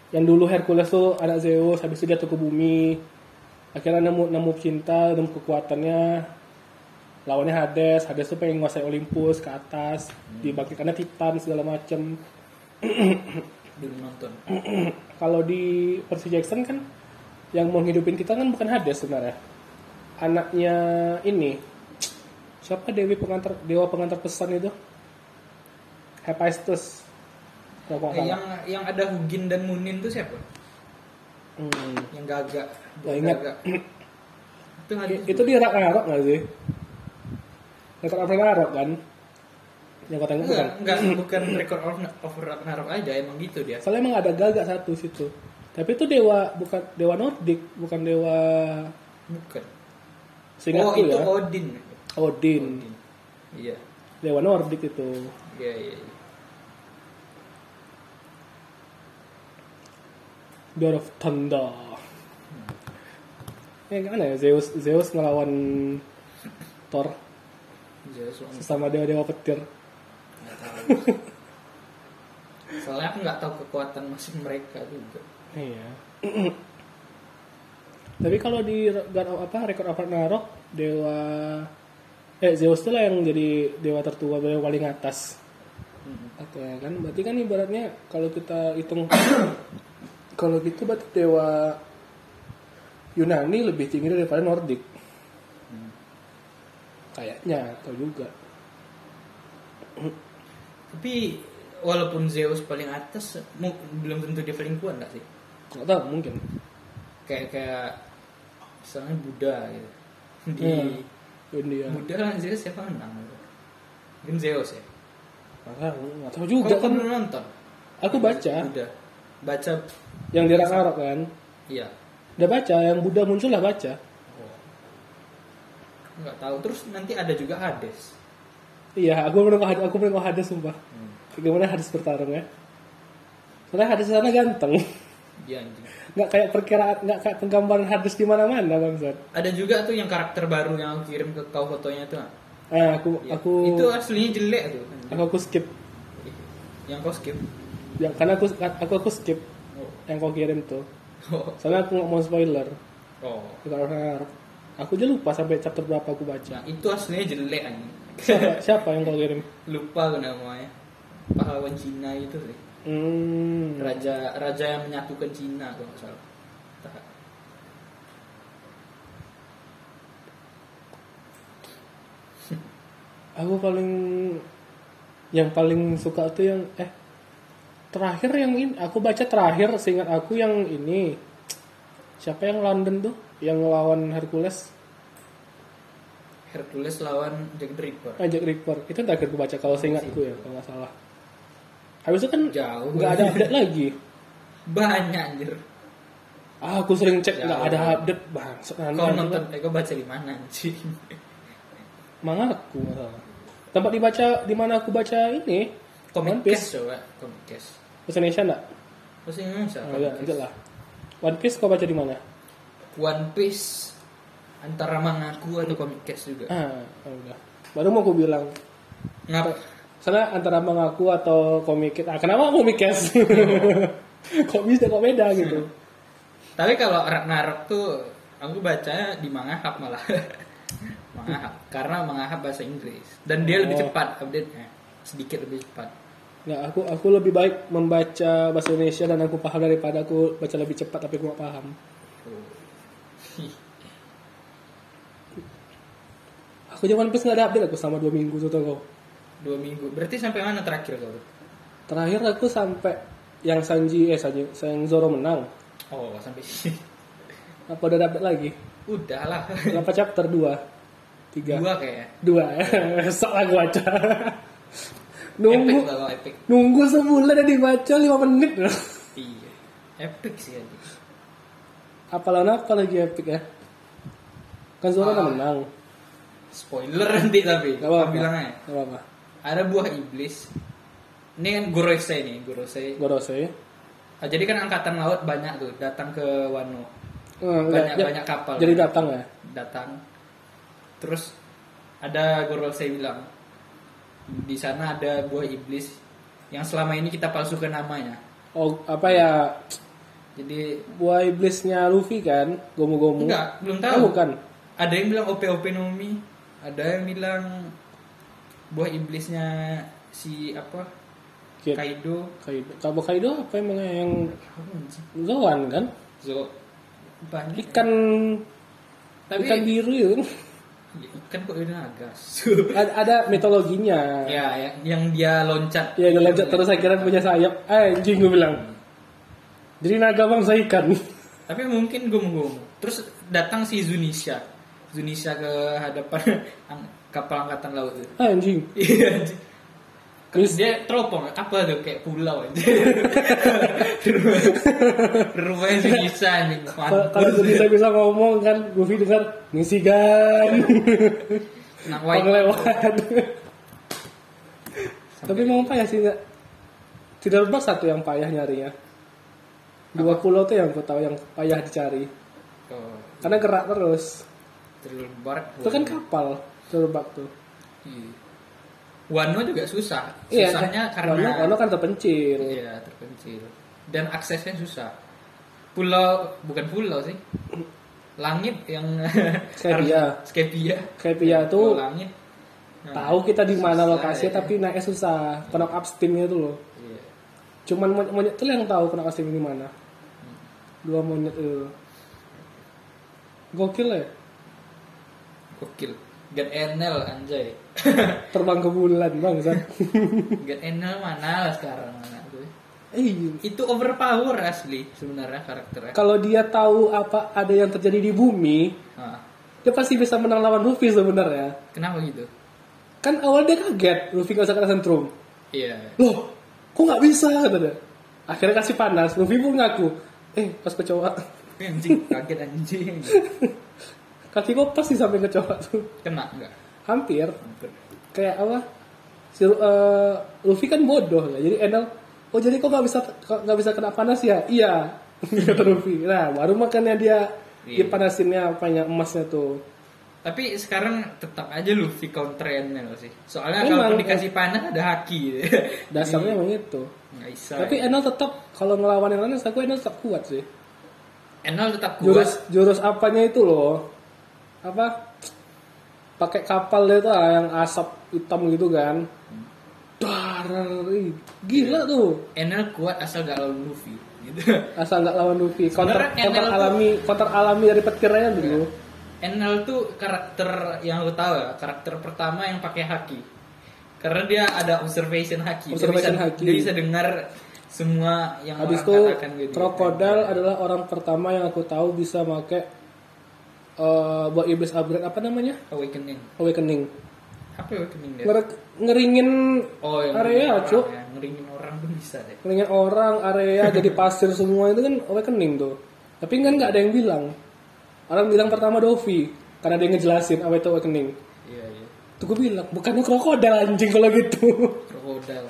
S2: Yang dulu Hercules tuh ada Zeus, habis itu dia tuh ke bumi. Akhirnya nemu nemu cinta, nemu kekuatannya. Lawannya Hades, Hades tuh pengen nguasai Olympus ke atas, dibangkitkannya Titan segala macem.
S3: Dulu nonton.
S2: Kalau di Percy Jackson kan yang mau hidupin Titan kan bukan Hades sebenarnya. Anaknya ini siapa Dewi pengantar dewa pengantar pesan itu? Hephaestus.
S3: Eh, yang yang ada Hugin dan Munin tuh siapa?
S2: Hmm.
S3: Yang gagak.
S2: Nggak ingat.
S3: Itu Hades
S2: Itu
S3: juga.
S2: di Ragnarok nggak sih? Rekor Ragnarok kan? Yang kata
S3: enggak,
S2: bukan.
S3: enggak bukan record of, of Ragnarok aja emang gitu dia.
S2: Soalnya emang ada gagak satu situ. Tapi itu dewa bukan dewa Nordik, bukan dewa
S3: Bukan.
S2: seingatku
S3: oh, itu
S2: ya.
S3: Odin.
S2: Odin.
S3: Iya.
S2: Dewa Nordik itu.
S3: Iya, iya. iya.
S2: God of Thunder. Eh gimana ya Zeus Zeus ngelawan Thor
S3: Zeus Long.
S2: sesama dewa-dewa petir.
S3: Soalnya aku nggak tahu kekuatan masing mereka juga.
S2: Iya. Tapi kalau di God of apa rekor of Ragnarok dewa eh Zeus itu lah yang jadi dewa tertua dewa paling atas. Atau ya kan berarti kan ibaratnya kalau kita hitung kalau gitu berarti dewa Yunani lebih tinggi daripada Nordik. Kayaknya atau juga.
S3: Tapi walaupun Zeus paling atas, belum tentu dia paling kuat nggak sih?
S2: Nggak tahu mungkin.
S3: Kayak kayak misalnya Buddha gitu. Di
S2: Hmm. India.
S3: Buddha kan Zeus siapa menang? Mungkin Zeus ya.
S2: Nggak tahu, nggak tahu juga
S3: Kau
S2: kan.
S3: nonton?
S2: Aku baca
S3: Buddha. Baca,
S2: yang di Ragnarok kan.
S3: iya.
S2: Udah baca, yang Buddha muncul lah baca.
S3: Oh. Nggak tahu. Terus nanti ada juga Hades.
S2: Iya, aku Hades, aku menengok Hades sumpah. Bagaimana Hades bertarung ya? Soalnya Hades sana ganteng.
S3: Iya anjing.
S2: Nggak kayak perkiraan, nggak kayak penggambaran Hades di mana-mana bangsat.
S3: Ada juga tuh yang karakter baru yang aku kirim ke kau fotonya tuh.
S2: Ah, aku
S3: Ya,
S2: aku
S3: itu aslinya jelek tuh.
S2: aku aku skip.
S3: Yang kau skip.
S2: Ya, karena aku aku aku skip
S3: Oh.
S2: yang kau kirim tuh.
S3: Oh.
S2: Soalnya aku nggak mau spoiler.
S3: oh.
S2: Kalau Ragnarok. Aku aja lupa sampai chapter berapa aku baca.
S3: Nah, itu aslinya jelek anjing.
S2: Siapa, siapa yang kau kirim?
S3: Lupa aku namanya. Pahlawan Cina itu sih.
S2: Hmm.
S3: Raja raja yang menyatukan Cina kalau nggak salah.
S2: Aku paling yang paling suka tuh yang eh terakhir yang ini aku baca terakhir seingat aku yang ini. Siapa yang London tuh? Yang lawan Hercules?
S3: Hercules lawan Jack the Ripper.
S2: ajak Ripper. Itu terakhir aku baca kalau seingatku ya kalau nggak salah. Habis itu kan
S3: Jauh.
S2: nggak ada update lagi.
S3: Banyak anjir.
S2: ah, aku sering cek nggak ada update. Bang
S3: Kau nonton, eh kau baca di mana anjing?
S2: mangaku salah. Tempat dibaca di mana aku baca ini?
S3: Comic Cast coba, Comic Cast.
S2: Bahasa Indonesia enggak
S3: Bahasa Indonesia.
S2: oh, ya, enggak lah One Piece kau baca di mana
S3: One Piece antara mangaku atau Comic Cast juga.
S2: ah oh, udah baru mau aku bilang
S3: Ngapa?
S2: Soalnya antara mengaku atau komik ah, kenapa komik cast? kok bisa kok beda gitu?
S3: Tapi kalau Ragnarok tuh aku bacanya di Mangahap malah. Mangahap karena Mangahap bahasa Inggris dan dia lebih
S2: Oh.
S3: cepat update-nya. Sedikit lebih cepat.
S2: Nggak, aku aku lebih baik membaca bahasa Indonesia dan aku paham daripada aku baca lebih cepat tapi aku nggak paham. Aku zaman PS nggak ada update aku sama dua minggu tuh kau.
S3: Dua minggu. Berarti sampai mana terakhir kau?
S2: Terakhir aku sampai yang Sanji eh Sanji, yang Zoro menang.
S3: Oh, sampai sini.
S2: Apa udah ada update lagi?
S3: Udah lah.
S2: Berapa chapter? Dua, tiga,
S3: Dua kayaknya.
S2: dua. Besok lah gua baca.
S3: Epic
S2: nunggu,
S3: epic.
S2: nunggu sebulan udah dibaca lima menit.
S3: Iya. Epic sih anjing.
S2: apa lawan apa lagi epic ya? Kan udah
S3: Ah.
S2: menang.
S3: Spoiler nanti tapi.
S2: Gak apa-apa.
S3: Aku bilang aja.
S2: Gak apa-apa.
S3: Ada buah iblis. Ini kan Gorosei nih, Gorosei.
S2: Gorosei.
S3: Ah, jadi kan angkatan laut banyak tuh datang ke Wano.
S2: Eh,
S3: Banyak
S2: ya-
S3: banyak kapal.
S2: Jadi datang ya?
S3: datang. Terus ada Gorosei bilang di sana ada buah iblis yang selama ini kita palsukan namanya.
S2: Oh, apa ya?
S3: Jadi
S2: Buah iblisnya Luffy kan? Gomu-gomu.
S3: enggak, belum
S2: Oh,
S3: tahu.
S2: bukan.
S3: Ada yang bilang OP OP Nomi, ada yang bilang buah iblisnya si apa?
S2: Kid.
S3: Kaido.
S2: Kaido. Kabo Kaido apa emang yang? Zoan kan?
S3: Zo banyak.
S2: Ikan
S3: Tapi
S2: ikan biru itu kan?
S3: Ya, kok udah naga.
S2: ada, ada mitologinya.
S3: ya, yang, yang dia loncat.
S2: Ya, dia loncat terus akhirnya punya sayap. Eh, anjing gue bilang. Jadi naga bangsa ikan.
S3: Tapi mungkin gum-gum. Terus datang si Zunisha. Zunisha ke hadapan kapal angkatan laut itu.
S2: Ah, anjing.
S3: Iya. anjing.
S2: Terus
S3: dia teropong apa tuh kayak pulau aja. Rumahnya Zunisha anjing.
S2: Kalau kalau jadi saya bisa ngomong kan, Luffy dengar ngisigan.
S3: Nak white.
S2: Penglewat. Tapi mau payah sih nggak? Tidak berbak satu yang payah nyarinya. Dua pulau tuh yang aku tahu yang payah dicari.
S3: Oh,
S2: Karena gerak terus.
S3: terlebar.
S2: Itu kan kapal terbak tuh.
S3: Iya. Wano juga susah.
S2: Iya,
S3: Susahnya karena
S2: Wano, Wano kan terpencil.
S3: Iya, terpencil. Dan aksesnya susah. Pulau bukan pulau sih. Langit yang.
S2: Skypia.
S3: Skypia Pulau
S2: tuh
S3: langit. Nah,
S2: tahu kita di mana lokasinya
S3: ya.
S2: tapi naiknya susah. Knock up steamnya itu loh.
S3: Iya.
S2: Cuman monyet, tuh yang tahu knock up steam di mana. Dua monyet itu. Gokil ya.
S3: Gokil. Get Enel anjay.
S2: Terbang ke bulan bang.
S3: Get Enel mana lah sekarang anak gue.
S2: eh,
S3: Itu overpower asli sebenarnya karakternya.
S2: kalau dia tahu apa ada yang terjadi di bumi,
S3: Nah,
S2: dia pasti bisa menang lawan Luffy sebenarnya.
S3: kenapa gitu?
S2: Kan awal dia kaget, Luffy gak usah kena sentrum.
S3: Iya.
S2: Loh, kok nggak bisa kata dia. Akhirnya kasih panas, Luffy pun ngaku. Eh, pas kecoa.
S3: Anjing, kaget anjing.
S2: Kaki kok pasti sampai kecoa tuh.
S3: Kena enggak?
S2: Hampir.
S3: Hampir.
S2: Kayak apa? Si, eh, Luffy kan bodoh ya. Jadi Enel, oh jadi kok nggak bisa nggak bisa kena panas ya? Iya. Kata Luffy. Nah, baru makanya dia
S3: Iya.
S2: dipanasinnya apanya emasnya tuh.
S3: Tapi sekarang tetap aja Luffy counter Enel sih. Soalnya
S2: Memang,
S3: kalau dikasih panas ada haki.
S2: Dasarnya emang itu.
S3: Bisa.
S2: Tapi Enel tetap kalau ngelawan yang lain, aku Enel tetap kuat sih.
S3: Enel tetap
S2: Jurus
S3: kuat.
S2: jurus apanya itu loh? Apa? Pakai kapal dia tuh ah, yang asap hitam gitu kan. Dar, gila tuh.
S3: Enel kuat asal gak lawan Luffy. Gitu.
S2: Asal nggak lawan Luffy. Counter, counter alami, counter alami dari petirnya dulu.
S3: Enel tuh karakter yang lu tahu ya, karakter pertama yang pakai haki. Karena dia ada observation haki.
S2: Observation
S3: dia bisa,
S2: haki.
S3: Dia bisa dengar semua yang
S2: Habis itu
S3: katakan gitu.
S2: Krokodil adalah orang pertama yang aku tahu bisa pakai eh buat iblis upgrade apa namanya?
S3: Awakening.
S2: Awakening.
S3: Apa awakening dia?
S2: Nger- ngeringin
S3: Oh, yang
S2: area,
S3: orang ya. Ngeringin orang pun bisa deh.
S2: ngeringin orang area jadi pasir semua itu kan awakening tuh. Tapi kan nggak ada yang bilang. Orang bilang pertama Dovi karena dia ngejelasin apa itu awakening.
S3: Iya, iya.
S2: Tuh gue bilang bukannya krokodil anjing kalau gitu.
S3: Krokodil.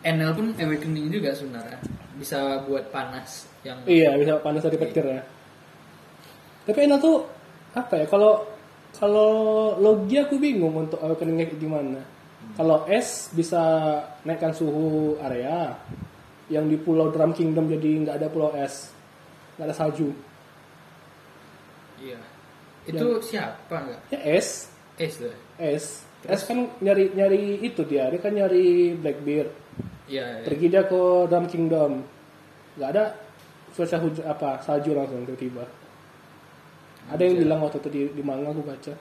S3: Enel pun awakening juga sebenarnya. Bisa buat panas yang
S2: iya bisa panas dari petir ya. Tapi enak tuh apa ya kalau kalau logi aku bingung untuk awakeningnya kayak gimana. Kalau es bisa naikkan suhu area, yang di Pulau Drum Kingdom jadi nggak ada pulau es, nggak ada salju.
S3: Iya. Itu siapa enggak?
S2: Ya es,
S3: Es tuh.
S2: es, es kan nyari nyari itu dia, dia kan nyari Blackbeard.
S3: Iya, iya.
S2: Pergi dia ke Drum Kingdom, nggak ada cuaca hujan apa salju langsung tiba-tiba. Ada yang bilang waktu itu di, di manga aku baca.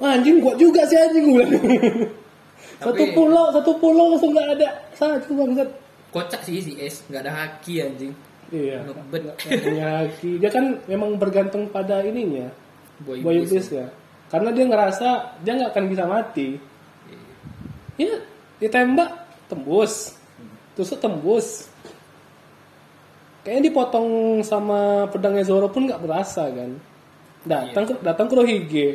S2: Wah, anjing kuat juga sih anjing gue bilang. satu
S3: Tapi-
S2: pulau, satu pulau langsung nggak ada satu bangsat.
S3: Kocak sih si Es, nggak ada haki anjing.
S2: Iya.
S3: Ngebet.
S2: Punya haki. Dia kan memang bergantung pada ininya.
S3: Boy,
S2: Boy
S3: iblis.
S2: ya. Karena dia ngerasa dia nggak akan bisa mati. Ya, ditembak tembus. Tusuk tembus. Kayaknya dipotong sama pedangnya Zoro pun nggak berasa kan. Datang ke datang ke Rohige.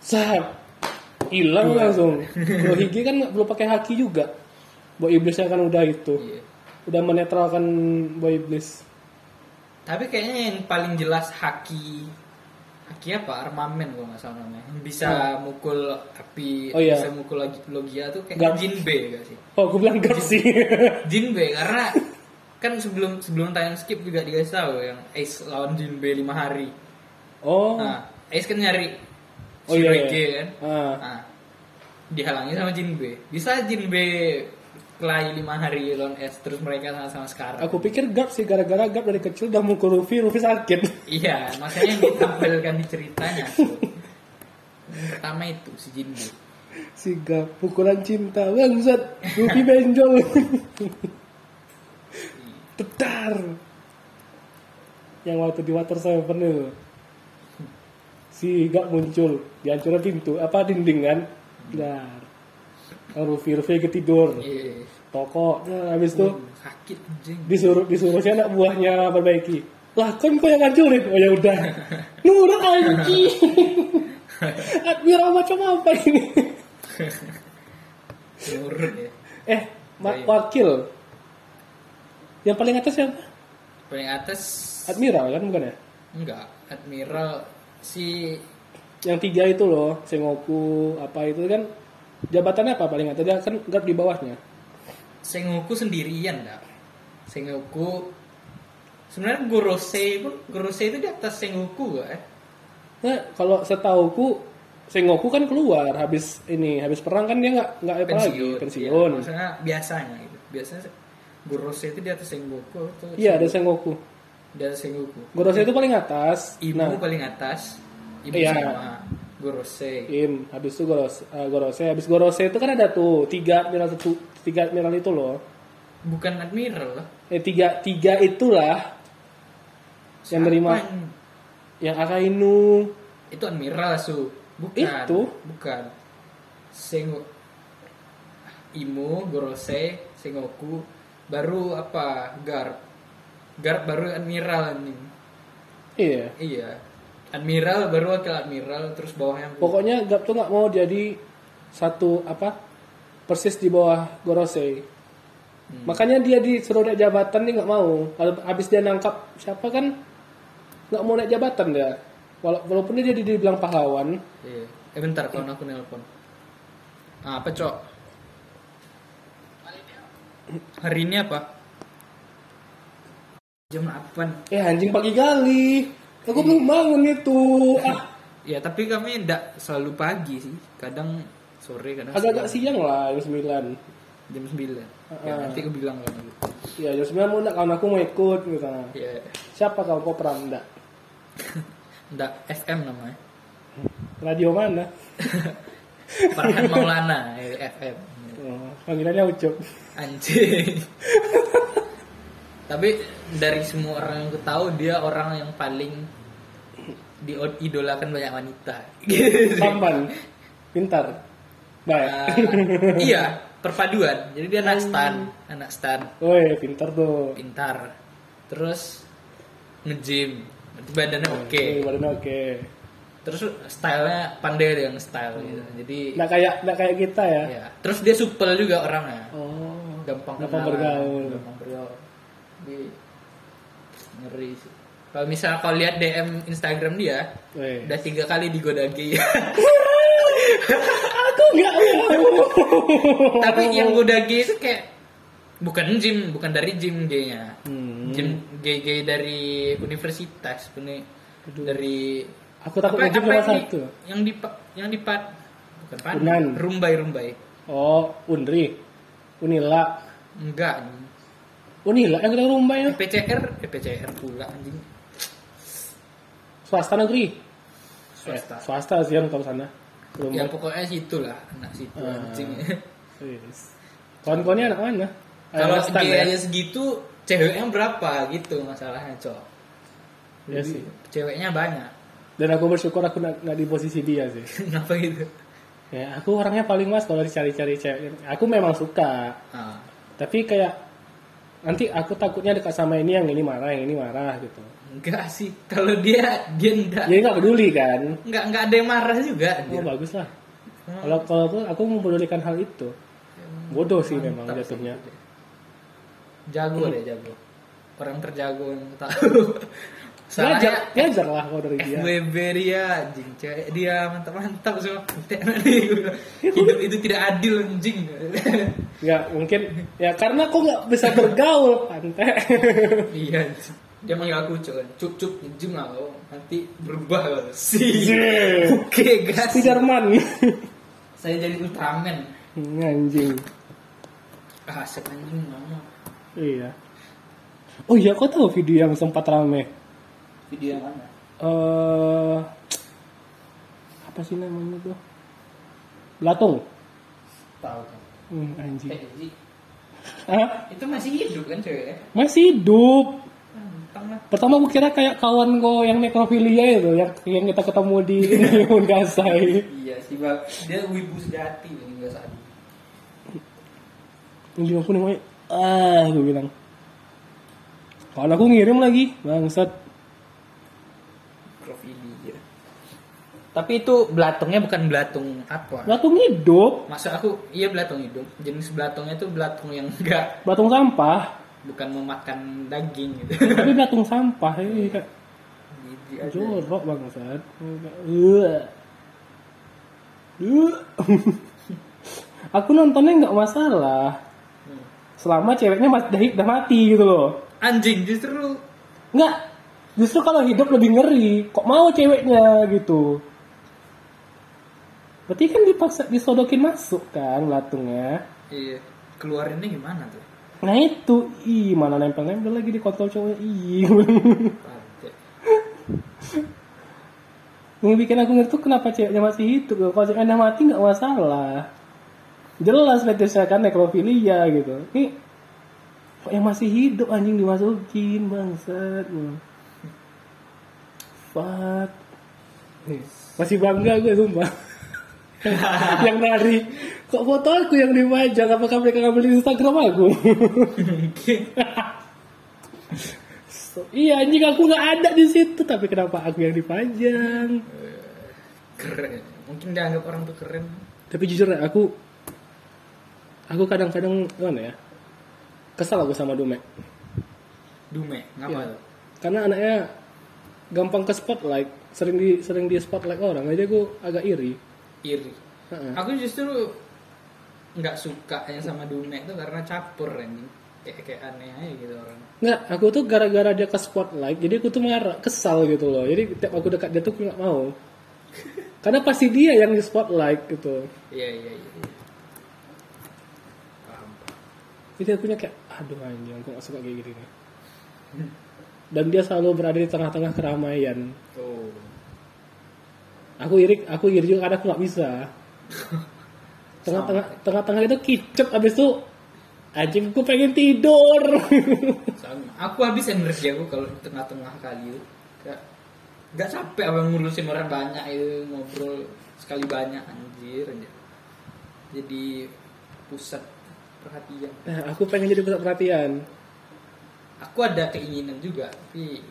S2: Sap. Hilang langsung. Rohige kan belum pakai haki juga. Boy iblisnya kan udah itu.
S3: Iya.
S2: Udah menetralkan Boy iblis.
S3: Tapi kayaknya yang paling jelas haki haki apa armamen kalau nggak salah namanya bisa mukul api
S2: Oh, iya.
S3: bisa mukul lagi logia tuh kayak
S2: Gak.
S3: Jinbe gak sih
S2: Oh, gue bilang gap sih.
S3: Jinbe karena kan sebelum sebelum tayang skip juga dikasih tahu yang Ace lawan Jinbe lima hari
S2: oh.
S3: nah Ace kan nyari
S2: Oh, iya, iya.
S3: kan
S2: Ah.
S3: nah, dihalangi sama Jinbe bisa Jinbe kelahi lima hari lawan Ace terus mereka sama-sama sekarang
S2: Aku pikir gap sih gara-gara gap dari kecil udah mukul Rufi, Rufi sakit.
S3: Iya, makanya ditampilkan di ceritanya. pertama itu si Jinbe.
S2: si gap pukulan cinta bangsat Rufi benjol. Tetar. Yang waktu di Water Seven itu. Si gap muncul, dihancurin pintu, apa dinding kan? Dar. Rufi Rufi ketidur.
S3: Iya.
S2: Toko, nah, habis itu
S3: Tuh, sakit anjing.
S2: disuruh disuruh si anak buahnya perbaiki lah kan kau yang hancurin oh ya udah nurut anjing Admiral macam apa ini
S3: Nurut ya.
S2: eh ma-
S3: Iya.
S2: wakil yang paling atas siapa
S3: Paling atas
S2: Admiral kan bukan ya
S3: enggak, Admiral si
S2: yang tiga itu loh Sengoku apa itu kan jabatannya apa paling atas dia kan guard di bawahnya
S3: Sengoku sendirian dah. Sengoku sebenarnya Gorosei pun Gorosei itu di atas Sengoku gak eh?
S2: nah kalau setauku Sengoku kan keluar habis ini habis perang kan dia nggak nggak apa lagi
S3: Pensiun.
S2: pensiun
S3: Iya, maksudnya biasanya gitu. Biasanya Gorosei itu di atas Sengoku atau
S2: iya ada Sengoku
S3: di atas Sengoku.
S2: Gorosei itu paling atas
S3: Ibu
S2: nah
S3: paling atas, ibu
S2: Iya.
S3: sama Gorosei.
S2: Im, habis itu Goros, eh, Gorose, habis Gorose itu kan ada tuh tiga admiral satu, tiga admiral itu loh.
S3: Bukan admiral.
S2: Eh tiga tiga itulah yang
S3: Siapa
S2: nerima
S3: yang-
S2: yang Akainu.
S3: itu admiral su. Bukan.
S2: Itu?
S3: Bukan. Sengo Imo, Gorosei, Sengoku, baru apa? Garp. Garp baru admiral nih.
S2: Iya.
S3: Iya. Admiral baru wakil admiral terus bawahnya
S2: Pokoknya Gap tuh nggak mau jadi satu apa persis di bawah Gorosei.
S3: Hmm.
S2: Makanya dia disuruh naik jabatan dia nggak mau. Kalau habis dia nangkap siapa kan nggak mau naik jabatan dia. Wala- Walaupun dia jadi dibilang pahlawan,
S3: Iya. Eh bentar kawan aku nelpon. Ah, apa, Cok? Hari ini apa? Jam 8.
S2: eh anjing pagi kali. Aku belum bangun itu. Ah,
S3: Ya, tapi kami enggak selalu pagi sih. Kadang sore, kadang
S2: agak-agak
S3: siang.
S2: siang lah jam 9.
S3: Jam 9. Ya,
S2: Ah.
S3: nanti aku bilang lah. gitu.
S2: Iya jam 9 mau enggak kawan aku mau ikut gitu.
S3: Ya,
S2: Siapa kau kau peran enggak?
S3: enggak FM namanya.
S2: Radio mana?
S3: Farhan Maulana, ya, FM.
S2: Oh, panggilannya Ucup.
S3: Anjing. Tapi dari semua orang yang tahu dia orang yang paling diidolakan banyak wanita.
S2: Tampan. Pintar. Baik.
S3: Ah, iya, perpaduan. Jadi dia anak stan, anak stan,
S2: Woi, pintar tuh.
S3: pintar. Terus nge-gym. Berarti badannya oke.
S2: Oke, badannya oke.
S3: Terus stylenya pandai yang style gitu. Jadi
S2: Nggak kayak nggak kayak kita ya.
S3: ya. Terus dia supel juga orangnya.
S2: Oh.
S3: Gampang
S2: Gampang
S3: kenalan,
S2: bergaul.
S3: Gampang bergaul. Jadi ngeri sih. Kalau misal kau lihat DM Instagram dia,
S2: Woi.
S3: udah tiga kali digoda gay.
S2: Aku nggak mau.
S3: Tapi yang goda gay itu kayak bukan gym, bukan dari gym gaynya.
S2: Hmm.
S3: Gym gay-gay dari universitas, Uni- dari
S2: Aku takut
S3: apa,
S2: ngejim
S3: apa yang di, yang di yang di bukan pat
S2: Unan.
S3: rumbai rumbai
S2: Oh, Unri. Unila.
S3: enggak
S2: Unila yang kita rumah ya.
S3: PCR PCR pula anjing
S2: Swasta negeri.
S3: swasta
S2: Eh, swasta sih yang tahu sana. Belum
S3: ya pokoknya situ lah anak situ
S2: Ah.
S3: anjing
S2: Yes. Kawan-kawannya anak mana?
S3: kalau biaya segitu ceweknya berapa gitu masalahnya cok
S2: Iya sih.
S3: ceweknya banyak
S2: Dan aku bersyukur aku nggak di posisi dia sih.
S3: kenapa gitu
S2: Ya, aku orangnya paling mas kalau dicari-cari cewek. Aku memang suka,
S3: ah
S2: tapi kayak nanti aku takutnya dekat sama ini yang ini marah, yang ini marah gitu.
S3: enggak sih kalau dia dia enggak
S2: Jadi nggak peduli kan?
S3: enggak enggak ada yang marah juga
S2: Oh
S3: dia.
S2: bagus lah. Kalau kalau aku, aku mempedulikan hal itu. Bodoh sih memang
S3: Mantap
S2: jatuhnya.
S3: sih. jago deh jago orang terjago yang tahu
S2: Belajar, belajar lah kalau dari dia.
S3: FWB dia anjing cewek dia mantap mantap semua hidup itu tidak adil anjing
S2: Nggak mungkin ya karena aku nggak bisa bergaul pantai.
S3: iya dia manggil aku cuk kan cuk cuk lah kau nanti berubah kau sih
S2: Zee.
S3: oke gas
S2: Spiderman.
S3: saya jadi Ultraman
S2: Anjing.
S3: ah anjing mama
S2: Iya. Oh iya, kau tahu video yang sempat rame?
S3: Video yang mana
S2: eh apa sih namanya tuh? Belatung.
S3: tahu kan
S2: Hmm, anjing.
S3: Eh,
S2: Hah?
S3: itu masih hidup kan ceweknya
S2: Masih hidup. Pertama aku kira kayak kawan kau yang nekrofilia itu, yang yang kita ketemu di Ungasai.
S3: iya sih bang dia wibu sejati ini enggak saat
S2: Yang aku nengok, ah, aku bilang. Kalau aku ngirim lagi, bangsat.
S3: Tapi itu belatungnya bukan belatung apa?
S2: Belatung hidup,
S3: Masa aku iya belatung hidup. Jenis belatungnya itu belatung yang enggak
S2: belatung sampah.
S3: bukan memakan daging gitu.
S2: Tapi belatung sampah,
S3: Jijik aja.
S2: jorok bangsat. Aku nontonnya nggak masalah.
S3: Hmm.
S2: Selama ceweknya mas- dah, dah mati gitu loh.
S3: Anjing justru
S2: Nggak, justru kalau hidup lebih ngeri. Kok mau ceweknya gitu? Berarti kan dipaksa disodokin masuk kan latungnya.
S3: iya keluarinnya gimana tuh?
S2: Nah itu, ih mana nempel-nempel lagi di kontol cowoknya. Ih. Yang bikin aku ngerti tuh kenapa ceweknya masih hidup. Kalau ceweknya mati nggak masalah. Jelas fetishnya kan nekrofilia gitu. Ini kok yang masih hidup anjing dimasukin bangsat. Fuck. Masih bangga gue sumpah. yang nari kok foto aku yang dipajang apakah mereka ngambil di Instagram aku? So, iya anjing aku nggak ada di situ. Tapi kenapa aku yang dipajang?
S3: Keren. Mungkin dianggap orang tuh keren.
S2: tapi jujur ya aku aku kadang-kadang gimana ya kesal aku sama Dume.
S3: Dume, ngapa tuh?
S2: karena anaknya gampang ke spotlight sering di sering di spotlight orang. Aja aku agak iri
S3: Iri.
S2: Heeh.
S3: Aku justru nggak suka yang sama Dume itu karena campur anjing. Kayak kayak aneh aja gitu orang.
S2: Nggak, aku tuh gara-gara dia ke spotlight, jadi aku tuh marah, kesal gitu loh. Jadi tiap aku dekat dia tuh aku nggak mau. Karena pasti dia yang di spotlight gitu.
S3: Iya iya iya. iya. Paham.
S2: Jadi aku kayak, aduh anjing, aku gak suka kayak gini nih. Dan dia selalu berada di tengah-tengah keramaian.
S3: Oh.
S2: Aku iri, aku iri juga karena aku nggak bisa. Tengah-tengah, tengah-tengah itu kicep, abis itu anjing aku pengen tidur.
S3: Sama. Aku habis energi aku kalau di tengah-tengah kali itu. Nggak capek apa ngurusin orang banyak itu ngobrol sekali banyak anjir anjir. Jadi pusat perhatian.
S2: nah, aku pengen jadi pusat perhatian.
S3: Aku ada keinginan juga, tapi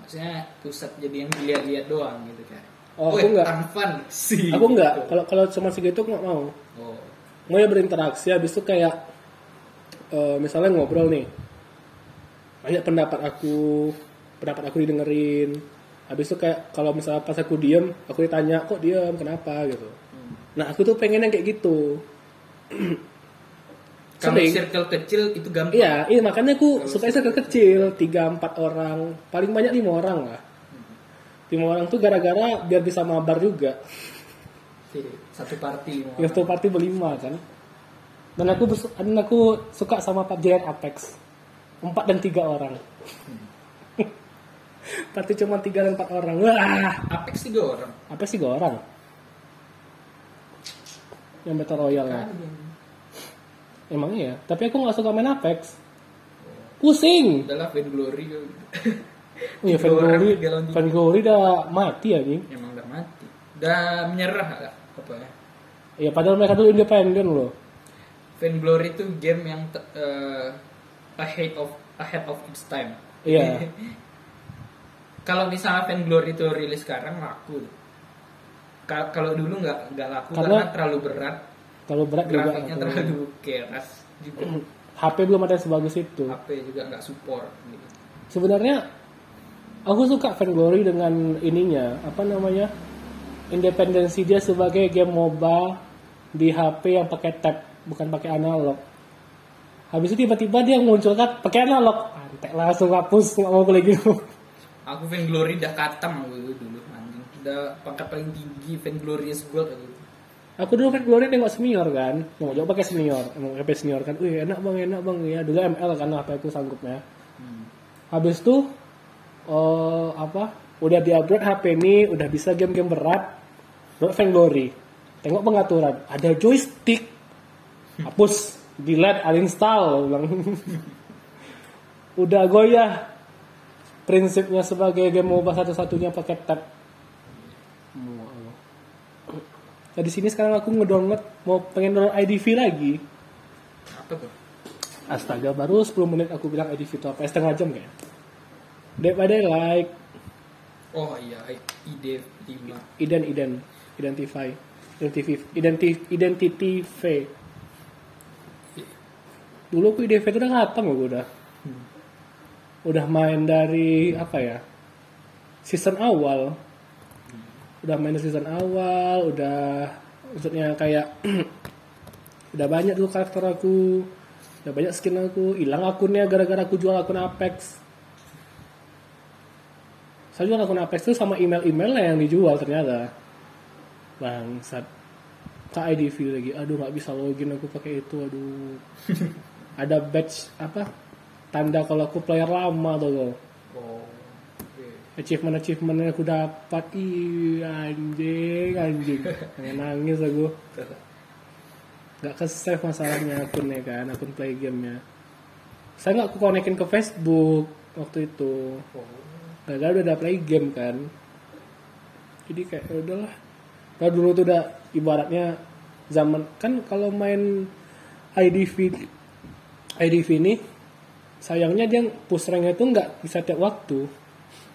S3: maksudnya pusat jadi yang dilihat-lihat doang gitu kayak.
S2: Oh, aku
S3: "Weh,
S2: nggak.
S3: fun fun sih.
S2: Aku nggak,
S3: Gitu.
S2: kalau kalau cuma segitu aku nggak mau.
S3: Oh.
S2: mau ya berinteraksi habis itu kayak eh, misalnya ngobrol nih banyak pendapat aku pendapat aku didengerin habis itu kayak kalau misalnya pas aku diem aku ditanya kok diem kenapa gitu
S3: Hmm.
S2: nah aku tuh pengen yang kayak gitu
S3: Kalau circle kecil itu gampang.
S2: iya iya makanya aku suka circle kecil tiga empat orang paling banyak lima orang lah lima orang tuh gara-gara biar bisa mabar juga
S3: Satu party.
S2: yang satu party berlima kan dan aku dan aku suka sama Pak Giant Apex empat dan tiga orang Party cuma tiga dan empat orang. Wah,
S3: Apex tiga orang.
S2: sih gak orang? Yang Battle Royale ya. Emang iya, tapi aku nggak suka main Apex. Pusing.
S3: Adalah Vainglory.
S2: Oh iya,
S3: tiga lawan tiga.
S2: Vainglory udah mati anjing.
S3: Emang udah mati. Udah menyerah lah apa ya.
S2: Iya, padahal mereka dulu independen loh.
S3: Vainglory itu game yang eh, ahead of ahead of its time.
S2: Iya.
S3: Kalau misalnya Vainglory itu rilis sekarang laku. Ka- Kalau dulu nggak nggak laku karena,
S2: Karena-
S3: terlalu berat,
S2: Kalau berat juga.
S3: grafiknya terlalu keras juga.
S2: HP belum ada sebagus itu.
S3: HP juga nggak support. Gitu.
S2: Sebenarnya aku suka Vainglory dengan ininya, apa namanya? Independensi dia sebagai game MOBA di HP yang pakai tab, bukan pakai analog. Habis itu tiba-tiba dia munculkan pakai analog. Antek langsung hapus nggak mau lagi.
S3: Aku Vainglory udah katam gue dulu anjing. Udah pangkat paling tinggi Vainglorious Gold aku.
S2: Aku dulu Vainglory nengok senior kan, mau coba pakai senior, emang HP senior kan, wih enak bang, enak bang ya. Dulu ML kan HP aku sanggupnya.
S3: Hmm.
S2: Habis itu eh apa? Udah di-upgrade HP ini, udah bisa game-game berat. Download Vainglory. Tengok pengaturan, ada joystick. Hapus, delete, uninstall, bilang. udah goyah. Prinsipnya sebagai game MOBA satu-satunya pakai tab. Nah, di sini sekarang aku ngedownload mau pengen download IDV lagi.
S3: Apa tuh?
S2: Astaga, baru 10 menit aku bilang IDV itu apa? Setengah jam kayak. By day like
S3: Oh iya, ide 5.
S2: ident ident identify identify identity identity V. Dulu aku IDV itu udah ngatam aku udah. Udah main dari apa ya? Season awal. Udah main dari season awal, udah maksudnya kayak udah banyak tuh karakter aku. Udah banyak skin aku, hilang akunnya gara-gara aku jual akun Apex. Saya jual akun Apex tuh sama email-email yang dijual ternyata. Bangsat. Ke IDV lagi. Aduh nggak bisa login aku pakai itu. Aduh. Ada badge apa? Tanda kalau aku player lama tuh.
S3: Oh. Oke.
S2: Achievement achievement yang aku dapat. Ih anjing anjing. Pengen nangis aku. Gak ke save masalahnya akunnya kan, akun play gamenya. Saya nggak aku konekin ke Facebook waktu itu.
S3: Oh.
S2: Gagal udah ada play game kan. Jadi kayak ya udahlah. Kalau dulu tuh udah ibaratnya zaman kan kalau main IDV IDV ini sayangnya dia push ranknya itu nggak bisa tiap waktu.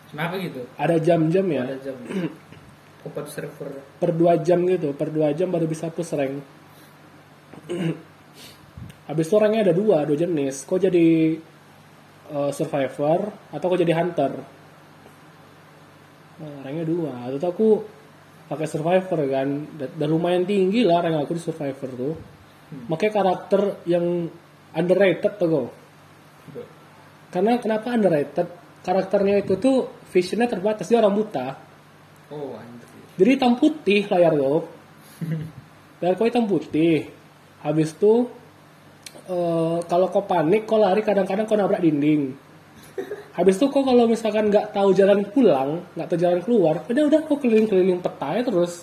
S3: Kenapa gitu?
S2: Ada jam-jam ya.
S3: Ada jam. Open server.
S2: Per dua jam gitu. Per dua jam baru bisa push rank. Habis itu ranknya ada dua, dua jenis. Kau jadi uh, survivor atau kau jadi hunter. Nah, ranknya dua. Itu aku pakai survivor kan. Dan, dan lumayan tinggi lah rank aku di survivor tuh. Makanya karakter yang underrated tuh kok. Karena kenapa underrated? Karakternya itu tuh visionnya terbatas. Dia orang buta.
S3: Oh anjir.
S2: Jadi hitam putih layar lo. layar kau hitam putih. Habis itu eh, kalau kau panik, kau lari kadang-kadang kau nabrak dinding. Habis itu kau kalau misalkan nggak tahu jalan pulang, nggak tahu jalan keluar, udah udah kau keliling-keliling peta ya terus.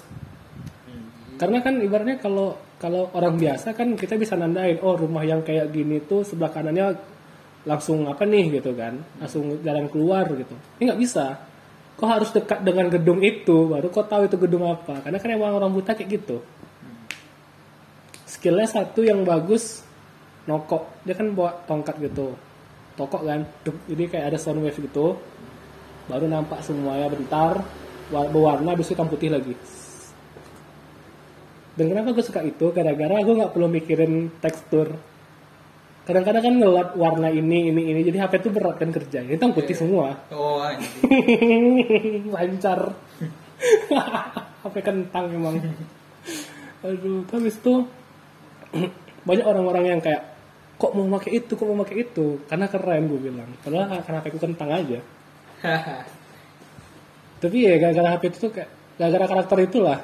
S2: Karena kan ibaratnya kalau kalau orang biasa kan kita bisa nandain, oh rumah yang kayak gini tuh sebelah kanannya langsung apa nih gitu kan, langsung jalan keluar gitu. Ini nggak bisa. Kau harus dekat dengan gedung itu, baru kau tahu itu gedung apa. Karena kan emang orang buta kayak gitu. Skillnya satu yang bagus, nokok. Dia kan bawa tongkat gitu. Tokok kan, jadi kayak ada sound wave gitu. Baru nampak semuanya bentar, wa- berwarna, habis itu hitam putih lagi. Dan kenapa gue suka itu? Gara-gara gue nggak perlu mikirin tekstur. Kadang-kadang kan ngelot warna ini, ini, ini. Jadi HP tuh berat kan kerja. Ini hitam putih semua.
S3: Oh
S2: lancar HP kentang emang aduh habis itu banyak orang-orang yang kayak kok mau pakai itu kok mau pakai itu? Karena keren gue bilang. Padahal karena HP ku kentang aja. Tapi ya gara-gara HP itu tuh kayak gara-gara karakter itulah.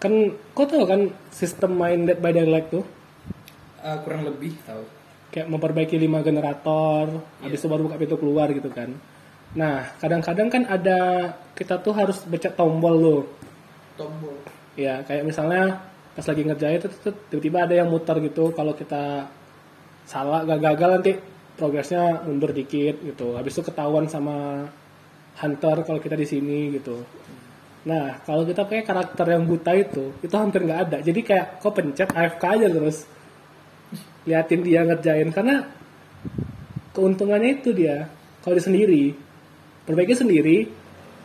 S2: Kan kok tau kan sistem main Dead by Daylight tuh?
S3: Eh, kurang lebih tahu.
S2: kayak memperbaiki lima generator habis itu baru buka pintu keluar gitu kan. Nah, kadang-kadang kan ada kita tuh harus pencet tombol loh.
S3: tombol.
S2: Ya, kayak misalnya pas lagi ngerjain tuh, tiba-tiba ada yang muter gitu. Kalau kita salah, gak gagal nanti progresnya mundur dikit gitu. Habis itu ketahuan sama hunter kalau kita di sini gitu. Nah, kalau kita pakai karakter yang buta itu, itu hampir nggak ada. Jadi kayak kok pencet AFK aja terus. Liatin dia ngerjain karena keuntungannya itu dia kalau dia sendiri perbaiki sendiri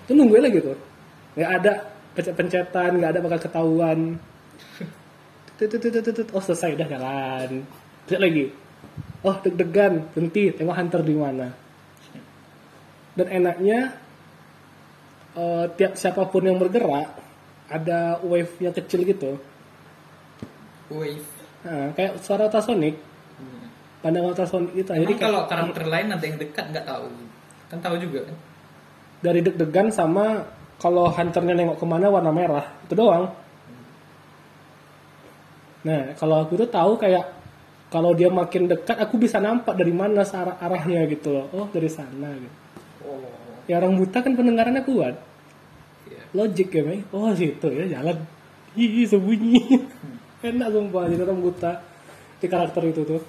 S2: itu nungguin lagi tuh nggak ada pencet-pencetan nggak ada bakal ketahuan oh selesai udah jalan pencet lagi oh deg-degan berhenti tengok hunter di mana. Dan enaknya eh, tiap siapa pun yang bergerak ada wave yang kecil gitu.
S3: Wave.
S2: Nah, kayak suara ultrasonic. Pandang ultrasonic itu jadi
S3: Emang
S2: kayak
S3: kalau karakter lain ada yang dekat nggak tahu. Kan tahu juga kan?
S2: Dari deg-degan sama kalau hunternya nengok ke mana warna merah. Itu doang. Nah kalau aku tuh tahu kayak kalau dia makin dekat aku bisa nampak dari mana arah arahnya gitu loh. Oh dari sana gitu.
S3: Oh.
S2: Ya orang buta kan pendengarannya kuat.
S3: Iya.
S2: Logik ya Mei. Oh situ ya jalan. Ih sembunyi. Enak sumpah jadi orang buta. Di karakter itu tuh.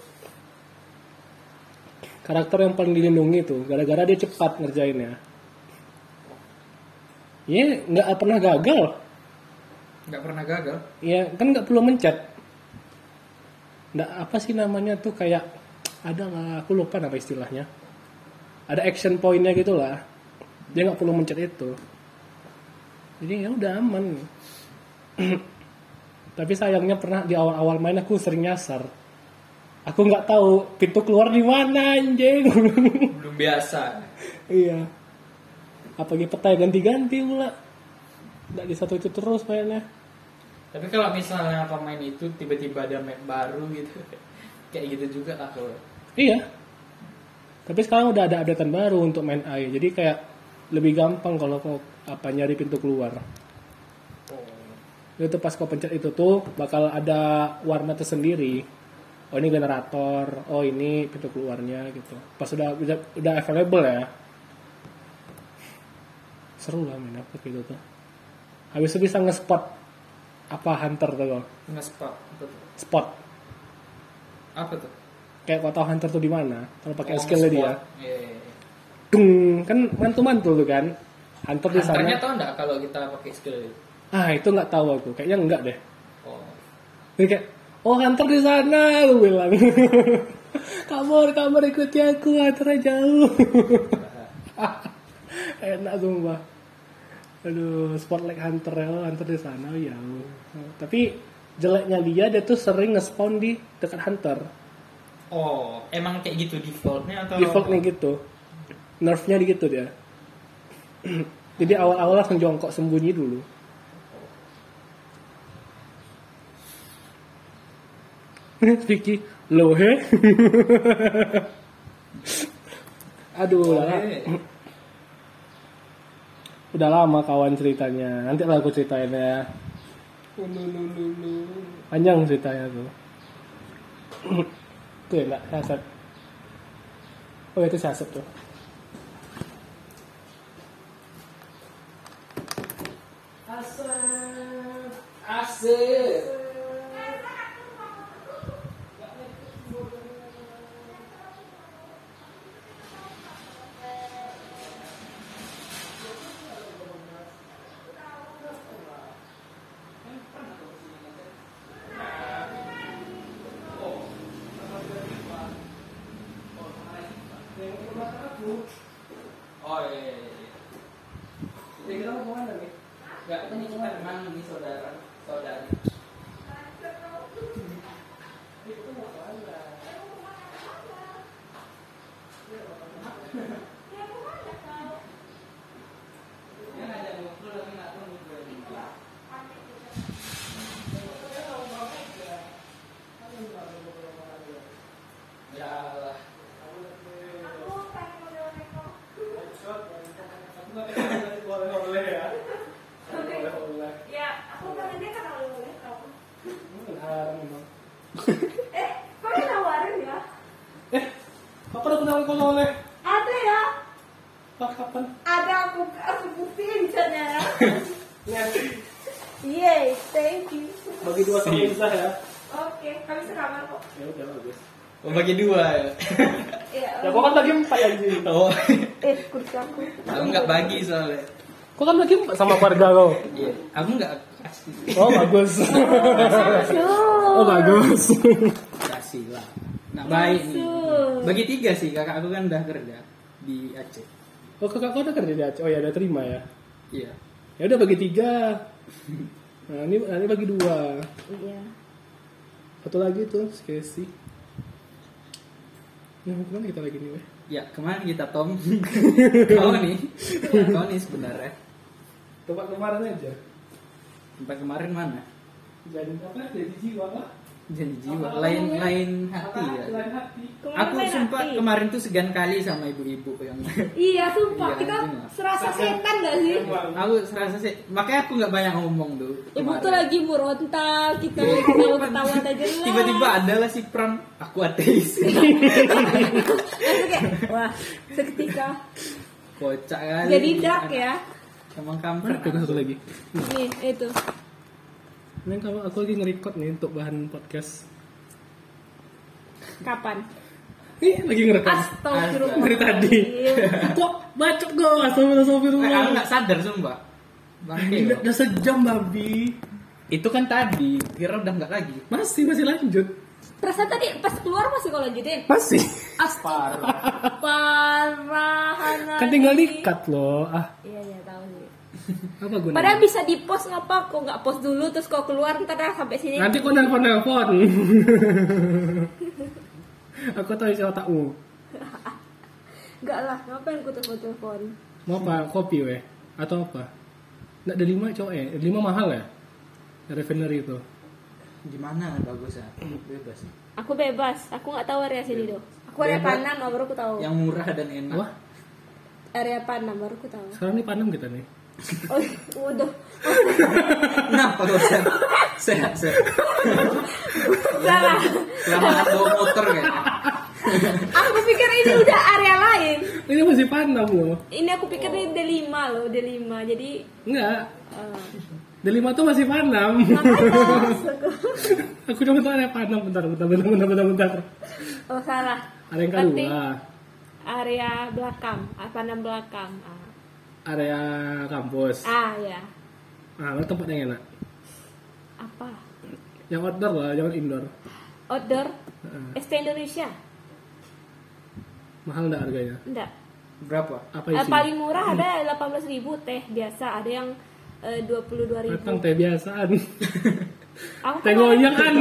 S2: Karakter yang paling dilindungi tuh gara-gara dia cepat ngerjainnya. Ya nggak pernah gagal.
S3: Nggak pernah gagal?
S2: Ya kan nggak perlu mencet nggak apa sih namanya tuh kayak ada nggak aku lupa nama istilahnya. Ada action pointnya gitu lah. Dia nggak perlu mencet itu. Jadi ya udah aman. Tapi sayangnya pernah di awal-awal main aku sering nyasar. Aku nggak tahu pintu keluar di mana anjing.
S3: Belum biasa.
S2: Iya. Apalagi peta ganti-ganti pula. Nggak di satu itu terus mainnya
S3: tapi kalau misalnya pemain itu tiba-tiba ada map baru gitu kayak gitu juga lah kalau
S2: Iya. Tapi sekarang udah ada updatean baru untuk main AI. Jadi kayak lebih gampang kalau kau apa nyari pintu keluar.
S3: oh.
S2: Itu pas kau pencet itu tuh bakal ada warna tersendiri. Oh ini generator, oh ini pintu keluarnya gitu. Pas udah udah, udah available ya. Seru lah main apa gitu tuh. Habis itu bisa nge-spot apa hunter tuh
S3: nge-spot tuh
S2: Spot.
S3: apa tuh
S2: Kayak kau tahu hunter tuh di mana kalau pakai
S3: Oh,
S2: skillnya dia.
S3: Iya, iya, iya.
S2: Dung, kan mantu-mantu tuh kan. Hunter di sana.
S3: Hunternya tahu nggak kalau kita pakai skill
S2: Ah itu nggak tahu aku, kayaknya enggak deh.
S3: oh
S2: Jadi kayak, oh hunter di sana, aku bilang. kabur, kabur ikuti aku, hunternya jauh. Enak sumpah. Aduh, spotlight hunter ya, hunter di sana, jauh. Tapi jeleknya dia, dia tuh sering nge-spawn di dekat hunter.
S3: oh emang kayak gitu defaultnya atau
S2: Defaultnya gitu. Nerfnya gitu dia. Jadi awal-awal langsung jongkok sembunyi dulu. Vicky, lo he? Aduh,
S3: Oh,
S2: lah. Udah lama kawan ceritanya. Nanti lah aku ceritain ya. Panjang ceritanya tuh. tuh ya, enggak, saset. Oh, itu saset tuh. Asep. Asep.
S3: oh iya, iya, iya.
S2: Ya, kita mau ke mana nih?
S3: nggak ini cuma teman ini saudara saudari Dia ngajak ngobrol tapi nggak tahu ngobrol di mana. Ya Allah.
S2: Boleh ya.
S5: Ya, aku kan dia kan oleh-oleh tau. Eh, kok dia nawarin ya?
S2: Eh, apa udah kenal kalau oleh?
S5: Ada ya?
S2: Pak apa Dua sama Isa ya.
S5: Oke, kami sekamar kok.
S2: Ya udah bagus.
S3: Oh, bagi dua ya.
S5: Iya.
S2: Ya kok kan lagi empat anjing.
S3: Oh,
S5: Eh, kursi aku.
S3: aku nggak bagi soalnya.
S2: Kok kan lagi empat sama keluarga kau?
S3: Iya, aku nggak kasih.
S2: Oh bagus. oh bagus.
S3: Kasih lah. Nah, baik nih. Bagi tiga sih, kakak aku kan udah kerja di Aceh.
S2: Oh kakak kau udah kerja di Aceh? Oh ya udah terima ya.
S3: Iya.
S2: Ya udah bagi tiga. Nah ini, ini bagi dua.
S5: Iya.
S2: Satu lagi tuh Skesi. Nah, ke mana kita lagi nih, weh?
S3: Ya, kemarin kita Tom. kau nih, kau nih sebenarnya.
S2: Tempat kemarin aja.
S3: Tempat kemarin mana?
S2: Jadi apa? Jadi jiwa apa?
S3: Jadi jiwa, lain lain hati ya.
S2: Lain hati.
S5: Kemarin
S3: Aku
S5: main
S3: sumpah
S5: hati.
S3: kemarin tuh segan kali sama ibu-ibu yang
S5: Iya, sumpah.
S3: Iya,
S5: kita
S3: lah.
S5: serasa setan gak sih?
S3: aku serasa sih makanya aku nggak banyak ngomong tuh.
S5: Ibu tuh lagi murontal, kita lagi ketawa-ketawa aja jelas.
S3: tiba-tiba ada lah si Pram, aku ateis.
S5: Kayak, wah, seketika.
S3: Kocak kali.
S5: Jadi dark ya.
S3: Emang
S2: Mana
S3: kampret.
S2: tuh satu lagi?
S5: Nih, itu.
S2: Ini kalau aku lagi nge-record nih untuk bahan podcast.
S5: Kapan?
S2: Ih, lagi ngerekam.
S5: Astagfirullah.
S2: Dari tadi. Kok bacot gue? Astagfirullah.
S3: Eh, aku nggak sadar sumpah. Bangke
S2: Udah, sejam babi.
S3: Itu kan tadi, kira udah nggak lagi.
S2: Masih, masih lanjut.
S5: Perasaan tadi pas keluar masih kalau lanjutin.
S2: Masih.
S5: Astaga. Parah.
S2: Kan tinggal dikat loh. Ah,
S5: Iya, iya.
S2: apa gunanya?
S5: Padahal bisa di post ngapa kok nggak post dulu terus kau keluar ntar dah sampai sini.
S2: Nanti kok nelpon-nelpon. aku tahu isi otakmu.
S5: Enggak lah, ngapain ku telepon telepon?
S2: Mau apa? Kopi weh? Atau apa? Nggak ada lima cowok ya? Lima mahal ya? Refinery itu.
S3: Gimana bagusnya? Bebas.
S5: Aku bebas, aku nggak tahu area sini doh. Aku area. Panam baru aku tahu.
S3: Yang murah dan enak.
S2: Wah,
S5: Area Panam baru aku tahu.
S2: sekarang ini Panam kita nih.
S5: Oh, udah.
S3: Kenapa sehat? Sehat, sehat.
S5: Salah.
S3: Lama bawa motor kayaknya.
S5: Aku pikir ini udah area lain.
S2: Ini masih Panam loh.
S5: Ini aku pikir ini D5 loh, D5. Jadi
S2: Enggak.
S5: eh,
S2: D5 tuh masih Panam. aku cuma tahu Panam. Bentar, bentar, bentar, bentar, bentar, bentar.
S5: Oh salah.
S2: Ada yang kedua.
S5: Area belakang, Panam belakang.
S2: Area kampus.
S5: ah ya.
S2: Ah, mana tempat yang enak?
S5: Apa?
S2: Yang outdoor lah, jangan indoor.
S5: Outdoor
S2: Heeh.
S5: ST Indonesia?
S2: Mahal enggak harganya?
S5: Enggak.
S3: Berapa?
S2: Apa
S5: Eh,
S2: isi?
S5: paling murah ada 18.000 teh biasa, ada yang eh, 22.000.
S2: Datang teh biasaan.
S5: Aku
S2: teh
S5: kemarin-
S2: goyang kan.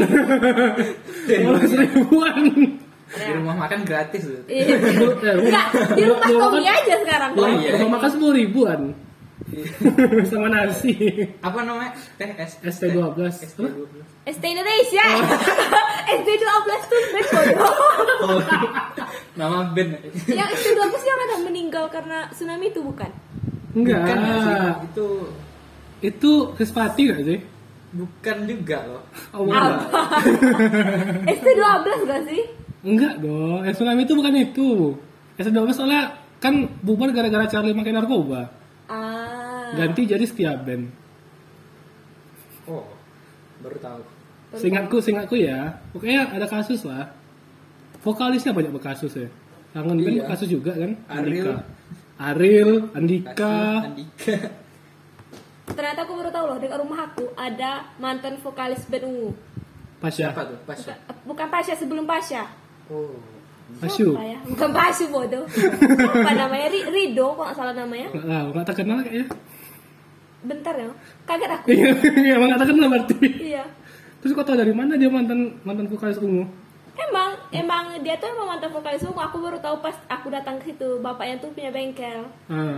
S2: Lima ribuan.
S3: Di rumah makan gratis loh.
S5: Iya.
S2: Eh,
S5: Enggak, di rumah
S2: rumah
S5: Tommy aja sekarang.
S3: Oh, iya.
S2: Rumah makan sepuluh ribuan. Sama nasi.
S3: Apa namanya? Teh S
S2: ST12.
S3: ST12.
S5: ST Indonesia. ST 12 tuh band bodoh.
S3: Oh, nama band.
S5: yang ST 12 yang ada meninggal karena tsunami itu bukan?
S2: Enggak.
S3: Bukan sih? Itu
S2: Itu Krispati gak sih?
S3: bukan juga loh.
S2: Oh, enggak.
S5: ST 12 gak sih?
S2: Enggak dong. yang tsunami itu bukan itu. ST12 soalnya kan bubar gara-gara Charlie makin narkoba.
S5: Ah.
S2: Ganti jadi setiap band.
S3: Oh, baru tahu.
S2: Seingatku, seingatku ya. Pokoknya ada kasus lah. Vokalisnya banyak berkasus ya. Kangen
S3: Iya.
S2: berkasus juga kan?
S3: Ariel.
S2: Andika. Ariel, Andika.
S3: Andika.
S5: Ternyata aku baru tahu loh dekat rumah aku ada mantan vokalis band ungu.
S2: Pasya.
S3: Siapa tuh?
S5: Bukan, bukan Pasha sebelum Pasha.
S3: Oh.
S2: Pasyu.
S5: Apa ya? Bukan Pasha bodoh. Apa namanya? Ri- Rido kok salah namanya.
S2: Tahu, nggak terkenal kayaknya.
S5: Bentar ya. Kaget aku.
S2: Iya, emang nggak terkenal berarti.
S5: Iya.
S2: Terus kau tahu dari mana dia mantan mantan vokalis ungu?
S5: Emang, emang dia tuh emang mantan vokalis ungu. Aku baru tahu pas aku datang ke situ. Bapaknya tuh punya bengkel.
S2: Ah,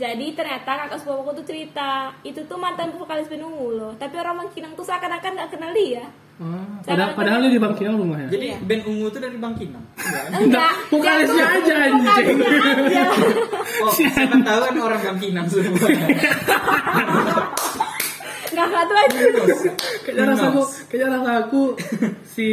S5: Jadi ternyata kakak sepupuku tuh cerita itu tuh mantan vokalis band ungu loh. Tapi orang Bangkinang tuh seakan-akan nggak kenal dia.
S2: ah. Padahal, padahal dia di Bangkinang rumahnya.
S3: Jadi band ungu itu dari Bangkinang.
S5: Enggak.
S2: vokalisnya aja, anjing.
S5: Vokalisnya aja.
S3: Oh, siapa tahu kan orang Bangkinang semua.
S5: Nggak satu aja.
S2: Kayaknya rasa aku, kayaknya rasa aku si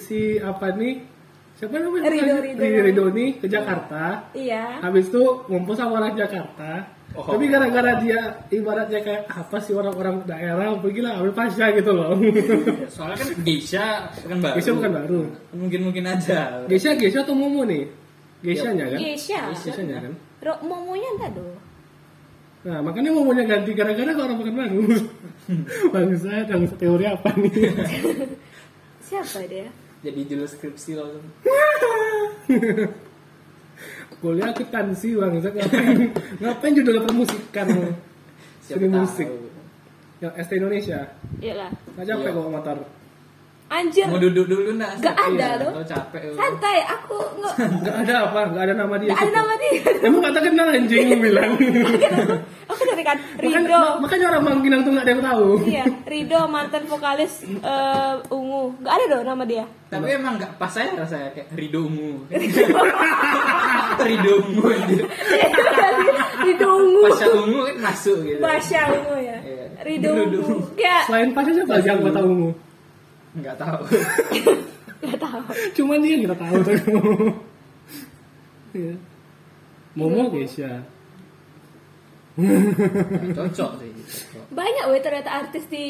S2: si apa nih? Siapa namanya?
S5: Rido? Rido.
S2: Ri- Rido nih ke Jakarta.
S5: Iya.
S2: Habis itu ngumpul sama orang Jakarta.
S3: Oh.
S2: Tapi gara-gara dia ibaratnya kayak apa sih orang-orang daerah pergilah ambil pasca gitu loh.
S3: Soalnya kan Geisha kan baru.
S2: Geisha bukan baru.
S3: Mungkin mungkin aja.
S2: Geisha Geisha atau Momo nih? Geisha-nya kan?
S5: Geisha.
S2: Geisha-nya kan?
S5: Ro- Momonya enggak dong.
S2: Nah, makanya Momonya ganti gara-gara ke orang bukan baru. Bangsa, bangsa teori apa nih?
S5: Siapa dia?
S3: Jadi judul skripsi langsung.
S2: Kuliah akuntansi bangsa ngapain? ngapain judul permusikan?
S3: Siapa
S2: musik. Yang ST Indonesia.
S5: Iyalah.
S2: Nggak capek
S3: Iya.
S2: kok motor.
S5: Anjir.
S3: Mau duduk dulu nak.
S5: Gak ada loh.
S3: Kalau capek. lu.
S5: Santai, aku nggak
S2: Nggak ada apa? Nggak ada nama dia.
S5: nggak ada nama dia.
S2: Emang kata kenal anjing lu bilang.
S5: aku dari kan Rido.
S2: ma- makanya orang Bangkinang tuh nggak ada yang tahu.
S5: Iya, Rido mantan vokalis eh, Ungu. Gak ada dong nama dia.
S3: Tapi emang nggak pas saya rasanya kayak Rido Ungu. Rido Ungu.
S5: Rido Ungu.
S3: Pasca Ungu masuk gitu.
S5: Basya Ungu ya.
S3: Iya.
S5: Rido Ungu. Gak,
S2: Selain pasnya siapa yang tahu ungu?
S3: Nggak tahu.
S5: gak tahu.
S2: Cuman dia yang kita tahu tuh. Iya. Momo Geisha.
S3: Cocok sih.
S5: Banyak weh ternyata artis di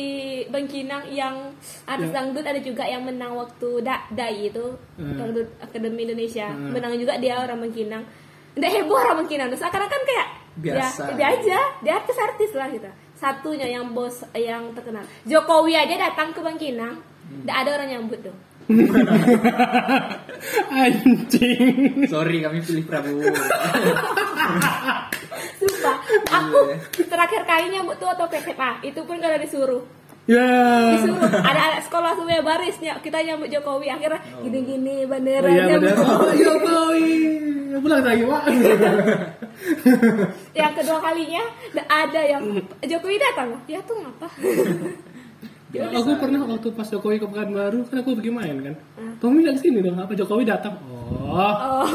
S5: Bangkinang yang artis
S2: Ya.
S5: dangdut ada juga yang menang waktu da DAI itu
S2: Hmm.
S5: dangdut Akademi Indonesia
S2: Hmm.
S5: menang juga dia orang Bangkinang. Nggak heboh orang Bangkinang terus seakan kan kayak
S3: Biasa.
S5: ya, dia aja dia artis-artis lah kita satunya yang bos yang terkenal Jokowi aja datang ke Bangkinang
S2: Hmm.
S5: nggak ada orang nyambut dong
S2: Anjing.
S3: Sorry kami pilih Prabowo.
S5: Sumpah, aku
S3: Iya.
S5: terakhir kali nyambut tuh atau PPA, itu pun karena disuruh.
S2: Ya.
S5: Disuruh, ada anak sekolah semua baris, ny- kita nyambut Jokowi, akhirnya gini-gini
S2: Oh
S5: bendera
S2: iya
S5: nyambut.
S2: benar. Oh iya Jokowi. Pulang lagi pak.
S5: Yang kedua kalinya da- ada yang Jokowi datang, ya tuh ngapa?
S2: aku pernah waktu pas Jokowi ke Pekanbaru kan aku pergi main kan. Tommy nggak ke sini dong. Apa Jokowi datang? Oh.
S5: oh,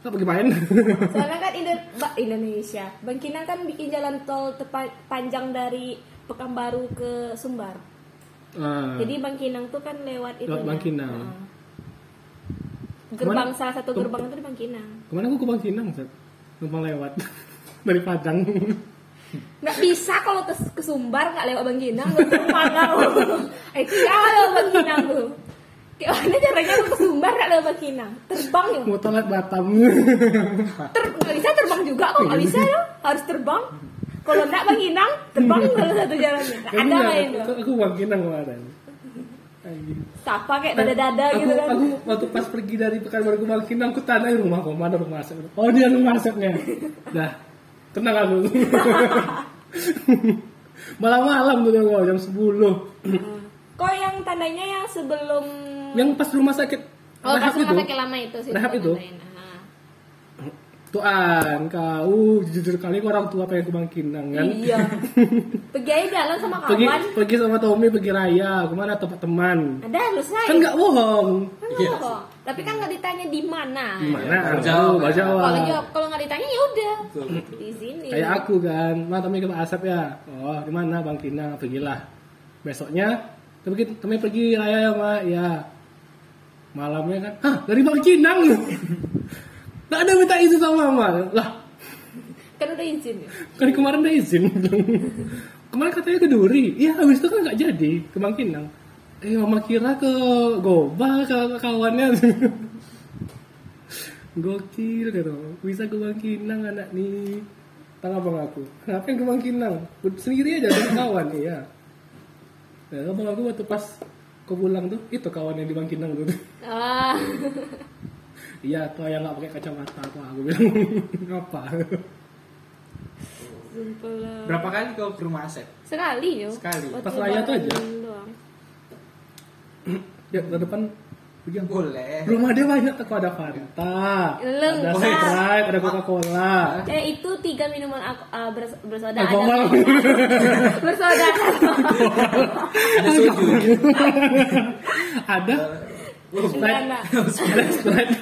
S2: Kita pergi main.
S5: soalnya kan Indo- Indonesia, Bangkinang kan bikin jalan tol tepa- panjang dari Pekanbaru ke Sumbar.
S2: Ah.
S5: Jadi Bangkinang tuh kan lewat itu.
S2: Lewat Bangkinang.
S5: Gerbang
S2: Ke mana?
S5: salah satu gerbang itu di Bangkinang.
S2: Ke mana aku ke Bangkinang, Ustaz? Numpang lewat. Dari Padang.
S5: Nggak bisa kalau ke, ke Sumbar nggak lewat Bangkinang, lu mana lu? Eh, itu ya lewat Bangkinang tuh. Kayak mana caranya lu ke Sumbar nggak lewat Bangkinang? Terbang ya?
S2: Mau toilet Batam.
S5: Ter nggak bisa terbang juga kok nggak bisa ya? Harus terbang. Kalau nggak Bangkinang, terbang salah satu jalannya.
S2: Aku
S5: ada lain
S2: aku,
S5: tuh.
S2: aku Bangkinang kemarin.
S5: Sapa kayak dada-dada
S2: aku,
S5: gitu kan.
S2: aku waktu pas pergi dari Pekanbaru ke Bangkinang aku tanya rumah kok mana rumah asap oh dia rumah asapnya dah tenang aku malam-malam tuh dia jam 10
S5: Kok yang tandanya yang sebelum
S2: yang pas rumah sakit
S5: Oh, pas rumah
S2: itu
S5: sakit lama itu sih.
S2: Rehab itu?
S5: tandain.
S2: Tuan kau jujur kali orang tua pengen ke Bangkinang kan
S5: Iya. Pergi aja jalan sama
S2: pergi
S5: kawan.
S2: pergi sama Tommy pergi raya ke mana tempat teman
S5: Ada naik.
S2: kan nggak bohong
S5: Kan nggak bohong. Tapi kan nggak ditanya di mana.
S2: di mana
S3: Baru
S2: Jauh,
S3: jawab.
S2: jawab.
S5: Kalau jawab kalau nggak ditanya ya udah di sini.
S2: kayak aku kan mana Tommy ke Asap ya oh di mana Bangkinang pergilah besoknya tapi Tommy pergi raya ya mak ya malamnya kan hah dari Bangkinang nggak ada minta izin sama mama. Lah.
S5: Kan udah izin ya.
S2: kan kemarin udah izin. Kemarin katanya ke Duri iya habis itu kan nggak jadi. Ke Bangkinang eh mama kira ke Goba ke, kawannya. Gokil gitu. Bisa ke Bangkinang anak nih. Tang abang aku? Ngapain ke Bangkinang sendiri aja dengan kawan iya. Nah, abang aku waktu pas kau pulang tuh itu kawan yang di Bangkinang tuh.
S5: Ah.
S2: Iya tuh yang nggak pakai kacamata tuh aku bilang apa
S5: Sumpah lah.
S3: Berapa kali kau ke rumah Asep?
S5: Sekali yo.
S3: Sekali.
S2: Pas raya tuh aja. ya ke depan?
S3: Boleh.
S2: Rumah dia banyak tuh ada Fanta,
S5: Lengkap.
S2: ada Sprite, ada Coca-Cola.
S5: Eh itu tiga minuman aku uh, bers bersoda
S2: Alkohol.
S5: bersoda
S3: Ada soju.
S2: ada
S5: Enggak, enggak.
S2: ada Sprite.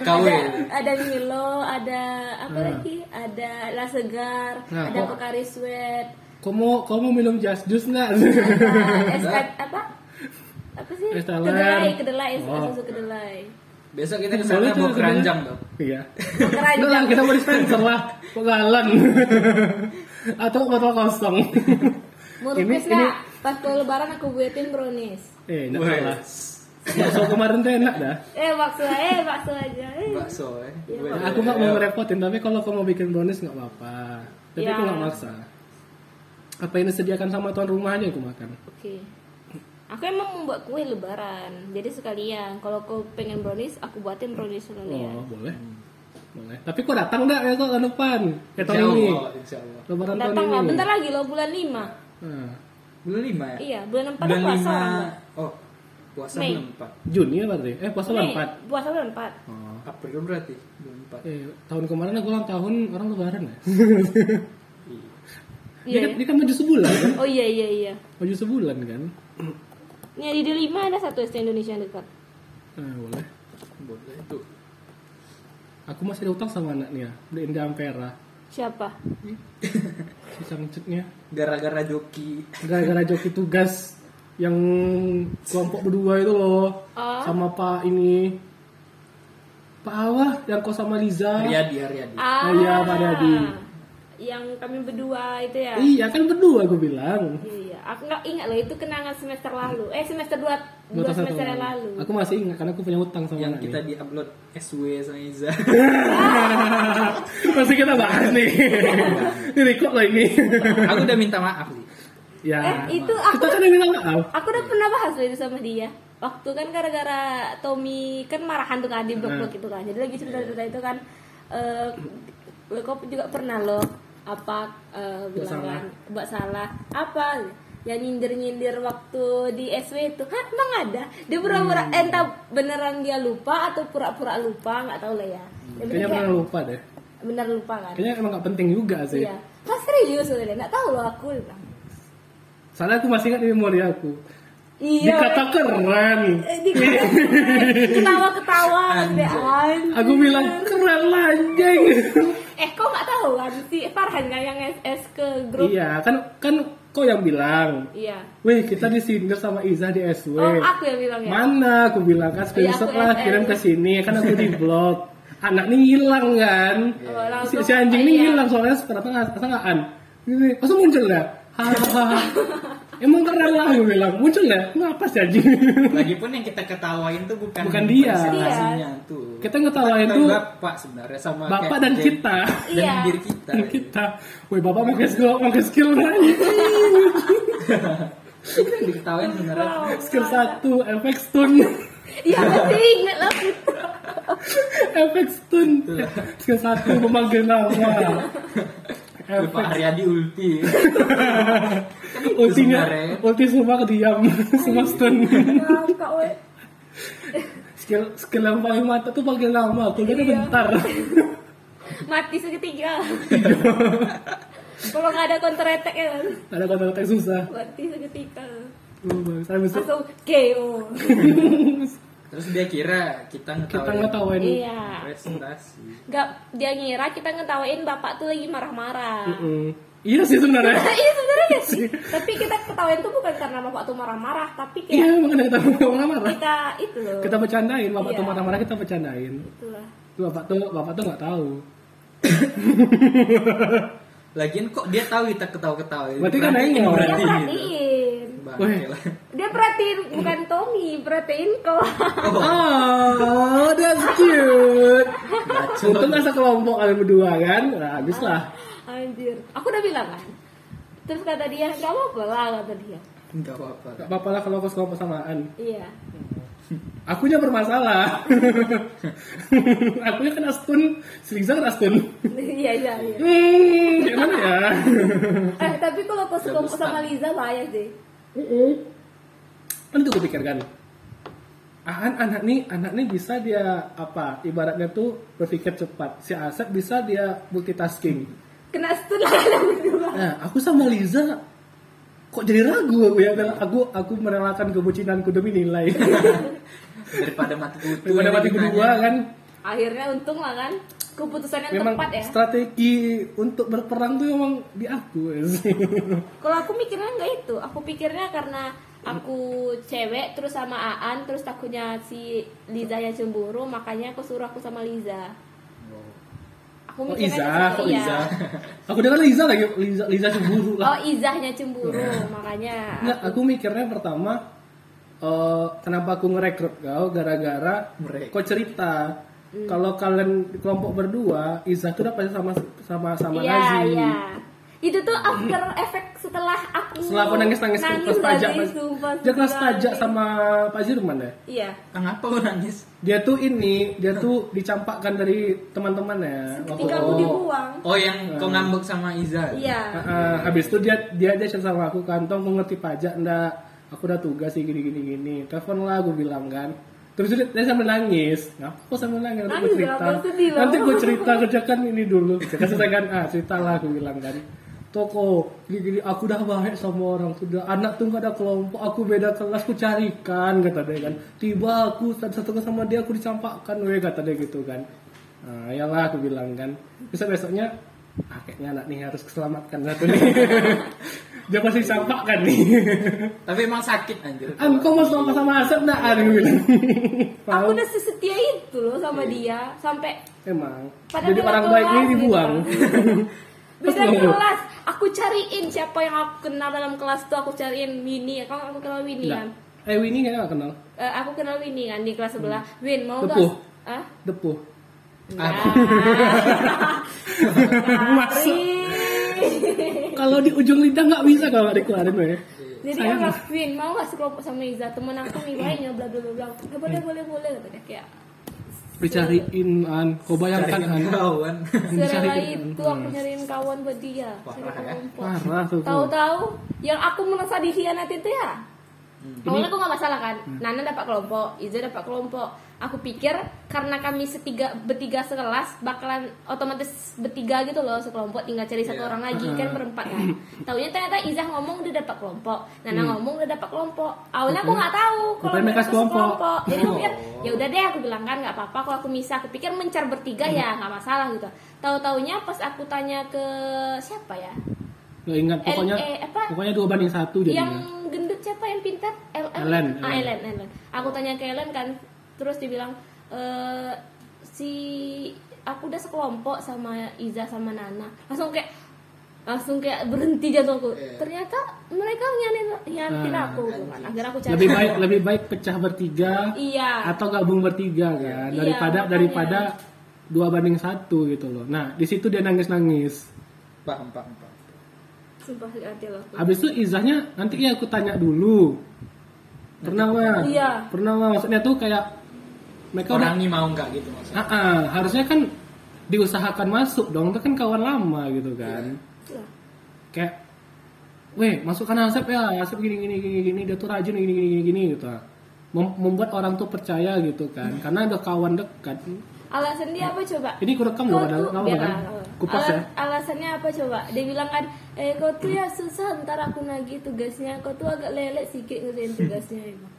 S3: KW.
S5: ada, ada Milo, ada apa
S2: Nah.
S5: lagi? Ada La Segar,
S2: Nah,
S5: ada Pocari Sweat,
S2: Kamu kamu minum jas jus nggak?
S5: es apa? Apa sih? Kedelai, kedelai, es
S2: Oh.
S5: susu kedelai.
S3: Besok kita ke
S2: Boleh
S3: sana
S2: tuh
S3: bawa
S2: sebenarnya.
S3: keranjang dong.
S2: Iya.
S5: Keranjang.
S2: Kita mau dispenser lah. Pegalan. Atau botol kosong.
S5: Mau
S2: Ini- ini-?
S5: Pas ke lebaran aku buatin brownies.
S2: eh, enggak
S3: Wes.
S2: Bakso kemarin tuh enak dah.
S5: Eh bakso, eh bakso aja. Eh.
S3: Bakso eh. Gue-
S2: Nah, aku nggak mau ngerepotin, tapi kalau kau mau bikin brownies nggak apa-apa. Tapi
S5: Ya.
S2: aku nggak maksa. Apa yang disediakan sama tuan rumah aja aku makan.
S5: Oke. Aku emang membuat kue lebaran. Jadi sekalian kalau kau pengen brownies, aku buatin brownies sekalian.
S2: Oh, boleh. Boleh. Tapi kok datang enggak ya kok ke depan? Ya tahun ini.
S3: Allah, insya Allah.
S2: Lebaran tahun
S5: Datang
S2: ini.
S5: bentar lagi loh bulan 5.
S2: Nah,
S3: Bulan lima ya?
S5: Iya, bulan 4
S3: Bulan
S5: puasa.
S3: lima.
S5: orang.
S3: Oh, puasa
S5: Mei.
S3: bulan empat.
S2: Juni ya berarti? Eh, puasa bulan
S5: Mei,
S2: 4.
S5: Puasa bulan 4.
S2: Oh.
S3: April berarti bulan empat.
S2: Eh, tahun kemarin aku ulang tahun orang lebaran ya.
S5: Iya.
S2: Dia, kan, dia kan maju sebulan kan?
S5: Oh iya iya iya.
S2: Maju sebulan kan?
S5: Nih di D5 ada satu SD Indonesia yang dekat.
S2: Nah, boleh.
S3: Boleh itu.
S2: Aku masih ada utang sama anaknya, beliin Ampera.
S5: Siapa?
S2: Si sangcutnya.
S3: Gara-gara joki.
S2: Gara-gara joki tugas yang kelompok berdua itu loh.
S5: Ah.
S2: Sama Pak ini. Pak Awah yang kau sama Liza.
S3: Riyadi, Riyadi.
S5: Ah,
S2: iya, Pak Dadi.
S5: Yang kami berdua itu ya.
S2: Iya kan berdua aku bilang.
S5: Iya, aku nggak ingat loh itu kenangan semester lalu. Eh semester 2
S2: Dua
S5: dua semester yang lalu.
S2: Aku masih ingat karena aku punya utang sama
S3: Yang kita di-upload SW sama Iza.
S2: Masih kita bahas nih. ini record lah ini.
S3: Aku udah minta maaf sih.
S2: Ya.
S5: Eh, itu aku
S2: kita kan yang bilang maaf.
S5: aku udah pernah bahas loh itu sama dia. Waktu kan gara-gara Tommy kan marahan tuh kan di blog-blog
S2: Hmm.
S5: itu kan. Jadi lagi cerita-cerita itu kan eh kau juga pernah loh apa eh, bilang kan buat salah apa yang nyindir-nyindir waktu di SW itu kan emang ada dia pura-pura
S2: Hmm.
S5: entah beneran dia lupa atau pura-pura lupa nggak tahu lah ya
S2: Kayaknya
S5: kayak
S2: pernah lupa deh.
S5: bener lupa kan
S2: Kayaknya emang gak penting juga sih.
S5: iya kan serius udah nggak tahu loh aku bilang.
S2: Soalnya aku masih ingat di memori aku.
S5: iya
S2: Dikata keren.
S5: Eh, di- ketawa-ketawa.
S2: Aku bilang keren lah anjing.
S5: eh kok nggak tahu kan si Farhan kan yang SS ke grup
S2: iya, kan kan kau yang bilang.
S5: iya
S2: Wih, kita disindir sama Iza di SW.
S5: oh aku yang bilang ya
S2: Mana aku bilang kan screenshot
S5: Iya, aku
S2: lah
S5: SM.
S2: kirim ke sini kan aku di blog. Anak ini hilang kan.
S5: Oh,
S2: Si, si anjing ini
S5: iya.
S2: hilang soalnya ternyata setengah-an. Ini langsung muncul ya. Hahaha. Emang keren lah gue bilang. Muncul ya. Ngapa sih anjing?
S3: Lagipun yang kita ketawain tuh bukan
S2: Bukan dia.
S3: presentasinya tuh.
S2: Kita ngetawain
S3: Kita
S2: tuh
S3: bapak sebenarnya sama
S2: Bapak
S3: kayak
S2: dan kita.
S3: dan
S5: Iya.
S3: diri kita.
S2: Dan kita. Woi, bapak mau ke skill, mau ke skill
S3: yang diketawain sebenarnya.
S2: Skill satu, efek stun.
S5: iya masih ingat lah
S2: efek stun. Skill satu memanggil nama.
S3: Pak
S2: Efek
S3: Aryadi ulti.
S2: ultinya, ulti semua kediam, semua stun.
S5: Ngakak, weh.
S2: skill skill yang paling mata tuh panggil nama, kuliahnya bentar.
S5: mati seketika kalau nggak ada counter attack ya kan
S2: Ada kata-kata yang susah.
S5: mati seketika
S2: Oh, bisa.
S5: langsung KO
S3: Terus dia kira kita
S2: Kita
S3: ngetawain
S2: ngetawain.
S5: iya
S3: presentasi.
S5: nggak dia ngira kita ngetawain bapak tuh lagi marah-marah
S2: Mm. Iya sih sebenarnya.
S5: iya sebenarnya sih tapi kita ketawain tuh bukan karena bapak tuh marah-marah tapi
S2: Iya,
S5: kayak
S2: makanya kita marah-marah.
S5: kita itu loh
S2: Kita bercandain, bapak
S5: Iya.
S2: tuh marah-marah kita bercandain.
S5: itulah
S2: Bapak tuh bapak tuh nggak tahu.
S3: Lagian kok dia tahu kita ketawa-ketawa.
S2: Berarti kan nengok.
S5: dia
S3: perhatiin gitu.
S5: perhatiin
S3: Bangke lah.
S5: dia perhatiin bukan Tommy perhatiin kau
S2: Oh, that's cute. Untung nggak sekelompok kalian berdua kan? Nah, habis lah.
S5: anjir aku udah bilang kan terus kata dia nggak apa-apa lah kata dia
S3: Enggak apa-apa.
S2: Gak apa-apa lah kalau kau sekelompok samaan.
S5: iya
S2: Akunya bermasalah. Akunya kena stun, Siliza kena stun.
S5: iya iya iya
S2: Hmm, gimana ya?
S5: eh tapi kalau kau sekelompok sama Liza bahaya sih
S2: Kan itu gue pikirkan. An anak nih, anak nih bisa dia apa? Ibaratnya tuh berpikir cepat. Si Asep bisa dia multitasking.
S5: kena stun
S2: Nah, aku sama Liza kok jadi ragu aku ya aku aku merelakan kebucinanku demi nilai
S3: Daripada mati kutu.
S2: daripada mati kedua kan
S5: akhirnya untung lah kan keputusan yang
S2: memang
S5: tepat ya.
S2: strategi untuk berperang tuh memang di aku
S5: kalau aku mikirnya nggak itu. Aku pikirnya karena aku cewek terus sama Aan terus takutnya si Liza yang cemburu makanya aku suruh aku sama Liza. Aku
S2: Oh
S5: mikirnya
S2: Iza, kok
S5: iya.
S2: Iza? Aku dengar Liza lagi, Liza, Liza cemburu
S5: oh
S2: lah.
S5: Izahnya cemburu makanya
S2: Nggak, aku mikirnya pertama eh, kenapa aku ngerekrut kau gara-gara kau cerita
S5: Hmm.
S2: kalau kalian kelompok berdua Iza tuh udah pasti sama sama sama
S5: iya
S2: Nazi.
S5: iya itu tuh after efek setelah aku
S2: Setelah aku nangis-nangis kelas pajak,
S5: lagi,
S2: Pak.
S5: sumpah,
S2: dia kelas pajak sama Pak Zirman ya.
S5: iya
S3: Kenapa kau nangis?
S2: Dia tuh ini, dia tuh dicampakkan dari teman-temannya. waktu
S5: ketika
S2: itu.
S5: aku dibuang
S3: Oh yang kau ngambek sama Iza.
S5: iya
S2: Ah, ah, habis itu dia dia dia cerita sama aku kantong aku ngerti pajak ndak aku udah tugas sih gini gini gini telepon lah aku bilang kan terus dia, sambil nangis. Ngapa kok sambil nangis nanti gue cerita. nanti gue cerita kerjakan ini dulu. Saya selesaikan ah cerita lah aku bilang kan. Toko gini gini aku udah baik sama orang sudah anak tuh gak ada kelompok aku beda kelas aku carikan kata dia kan. Tiba aku satu satu sama dia aku dicampakkan weh kata dia gitu kan. Nah yalah aku bilang kan. Bisa besoknya ah, kayaknya anak nih harus keselamatkan satu nih dia pasti dicampakkan nih.
S3: Tapi emang sakit anjir.
S2: An kau mau sama sama Asep nggak An Aku bilang
S5: aku udah sesetia itu loh sama dia sampai
S2: emang.
S5: Padahal
S2: jadi orang baik ini
S5: kelas,
S2: dibuang.
S5: Beda
S2: lo?
S5: kelas. Aku cariin siapa yang aku kenal dalam kelas tuh aku cariin Winnie. Ya kan aku kenal Winnie kan
S2: eh Winnie nggak kenal?
S5: Eh, aku kenal Winnie kan di kelas sebelah. Win mau nggak?
S2: Tepuh.
S5: ah
S2: Depuh.
S5: Masuk.
S2: Kalau di ujung lidah nggak bisa kalau nggak dikeluarin weh
S5: Jadi
S2: Sayang.
S5: aku Win mau nggak sekelompok sama Iza temen aku nih baiknya bla bla bla bla. Eh, boleh boleh boleh kata dia kayak
S2: dicariin An kau bayangkan An
S3: kawan.
S2: Dicariin,
S5: itu aku nyariin kawan buat dia
S3: Parah ya.
S2: parah tuh.
S5: Tahu-tahu yang aku merasa dikhianati itu ya.
S2: Hmm.
S5: Awalnya aku nggak masalah kan. Nana dapat kelompok, Iza dapat kelompok. Aku pikir karena kami setiga bertiga sekelas bakalan otomatis bertiga gitu loh sekelompok tinggal cari satu
S3: Iya.
S5: orang lagi kan berempat kan. Taunya ternyata Iza ngomong udah dapat kelompok, Nana ngomong udah dapat kelompok. Awalnya aku nggak tahu kalau
S2: Hmm.
S5: Mereka
S2: sekelompok.
S5: sekelompok. Jadi aku pikir ya udah deh aku bilang kan nggak apa-apa kalau aku misah. Aku pikir mencar bertiga ya nggak masalah gitu. Tahu-taunya pas aku tanya ke siapa ya?
S2: nggak ingat pokoknya
S5: eh, apa?
S2: pokoknya dua banding satu
S5: yang
S2: jadinya
S5: gendut siapa yang pintar? El
S2: Ellen,
S5: ah
S2: Ellen.
S5: Ellen. Ellen aku tanya ke Ellen kan terus dibilang eh si aku udah sekelompok sama Iza sama Nana. Langsung kayak langsung kayak berhenti jantungku.
S3: Iya.
S5: ternyata mereka nyanin nyatin
S2: Ah,
S5: aku kan akhirnya aku cari
S2: lebih baik lebih baik pecah bertiga
S5: iya.
S2: atau gabung bertiga kan?
S5: Iya,
S2: daripada
S5: makanya.
S2: daripada dua banding satu gitu loh. Nah di situ dia nangis nangis
S3: paham, paham.
S5: Sumpah hati loh
S2: Habis itu Izahnya nanti ya aku tanya dulu. Pernah nggak?
S5: Iya.
S2: Pernah nggak? Maksudnya tuh kayak mereka udah
S3: Orang ini mau nggak gitu maksudnya?
S2: Ah, ah, harusnya kan diusahakan masuk dong. Itu kan kawan lama gitu kan.
S5: Iya.
S2: Kayak Weh, masukkan Asep ya. Asep gini gini gini gini dia tuh rajin gini gini gini, gini gitu. Mem- membuat orang tuh percaya gitu kan. Karena ada kawan dekat.
S5: alasan dia apa coba
S2: Ini kurekam loh ada
S5: tuh-
S2: kamu
S5: biar
S2: kan? Kupas ya.
S5: Alas- Alasannya apa coba? Dia bilang kan, eh kau tuh ya susah ntar aku nagih tugasnya. Kau tuh agak lelet sedikit ngerjain tugasnya. Emang.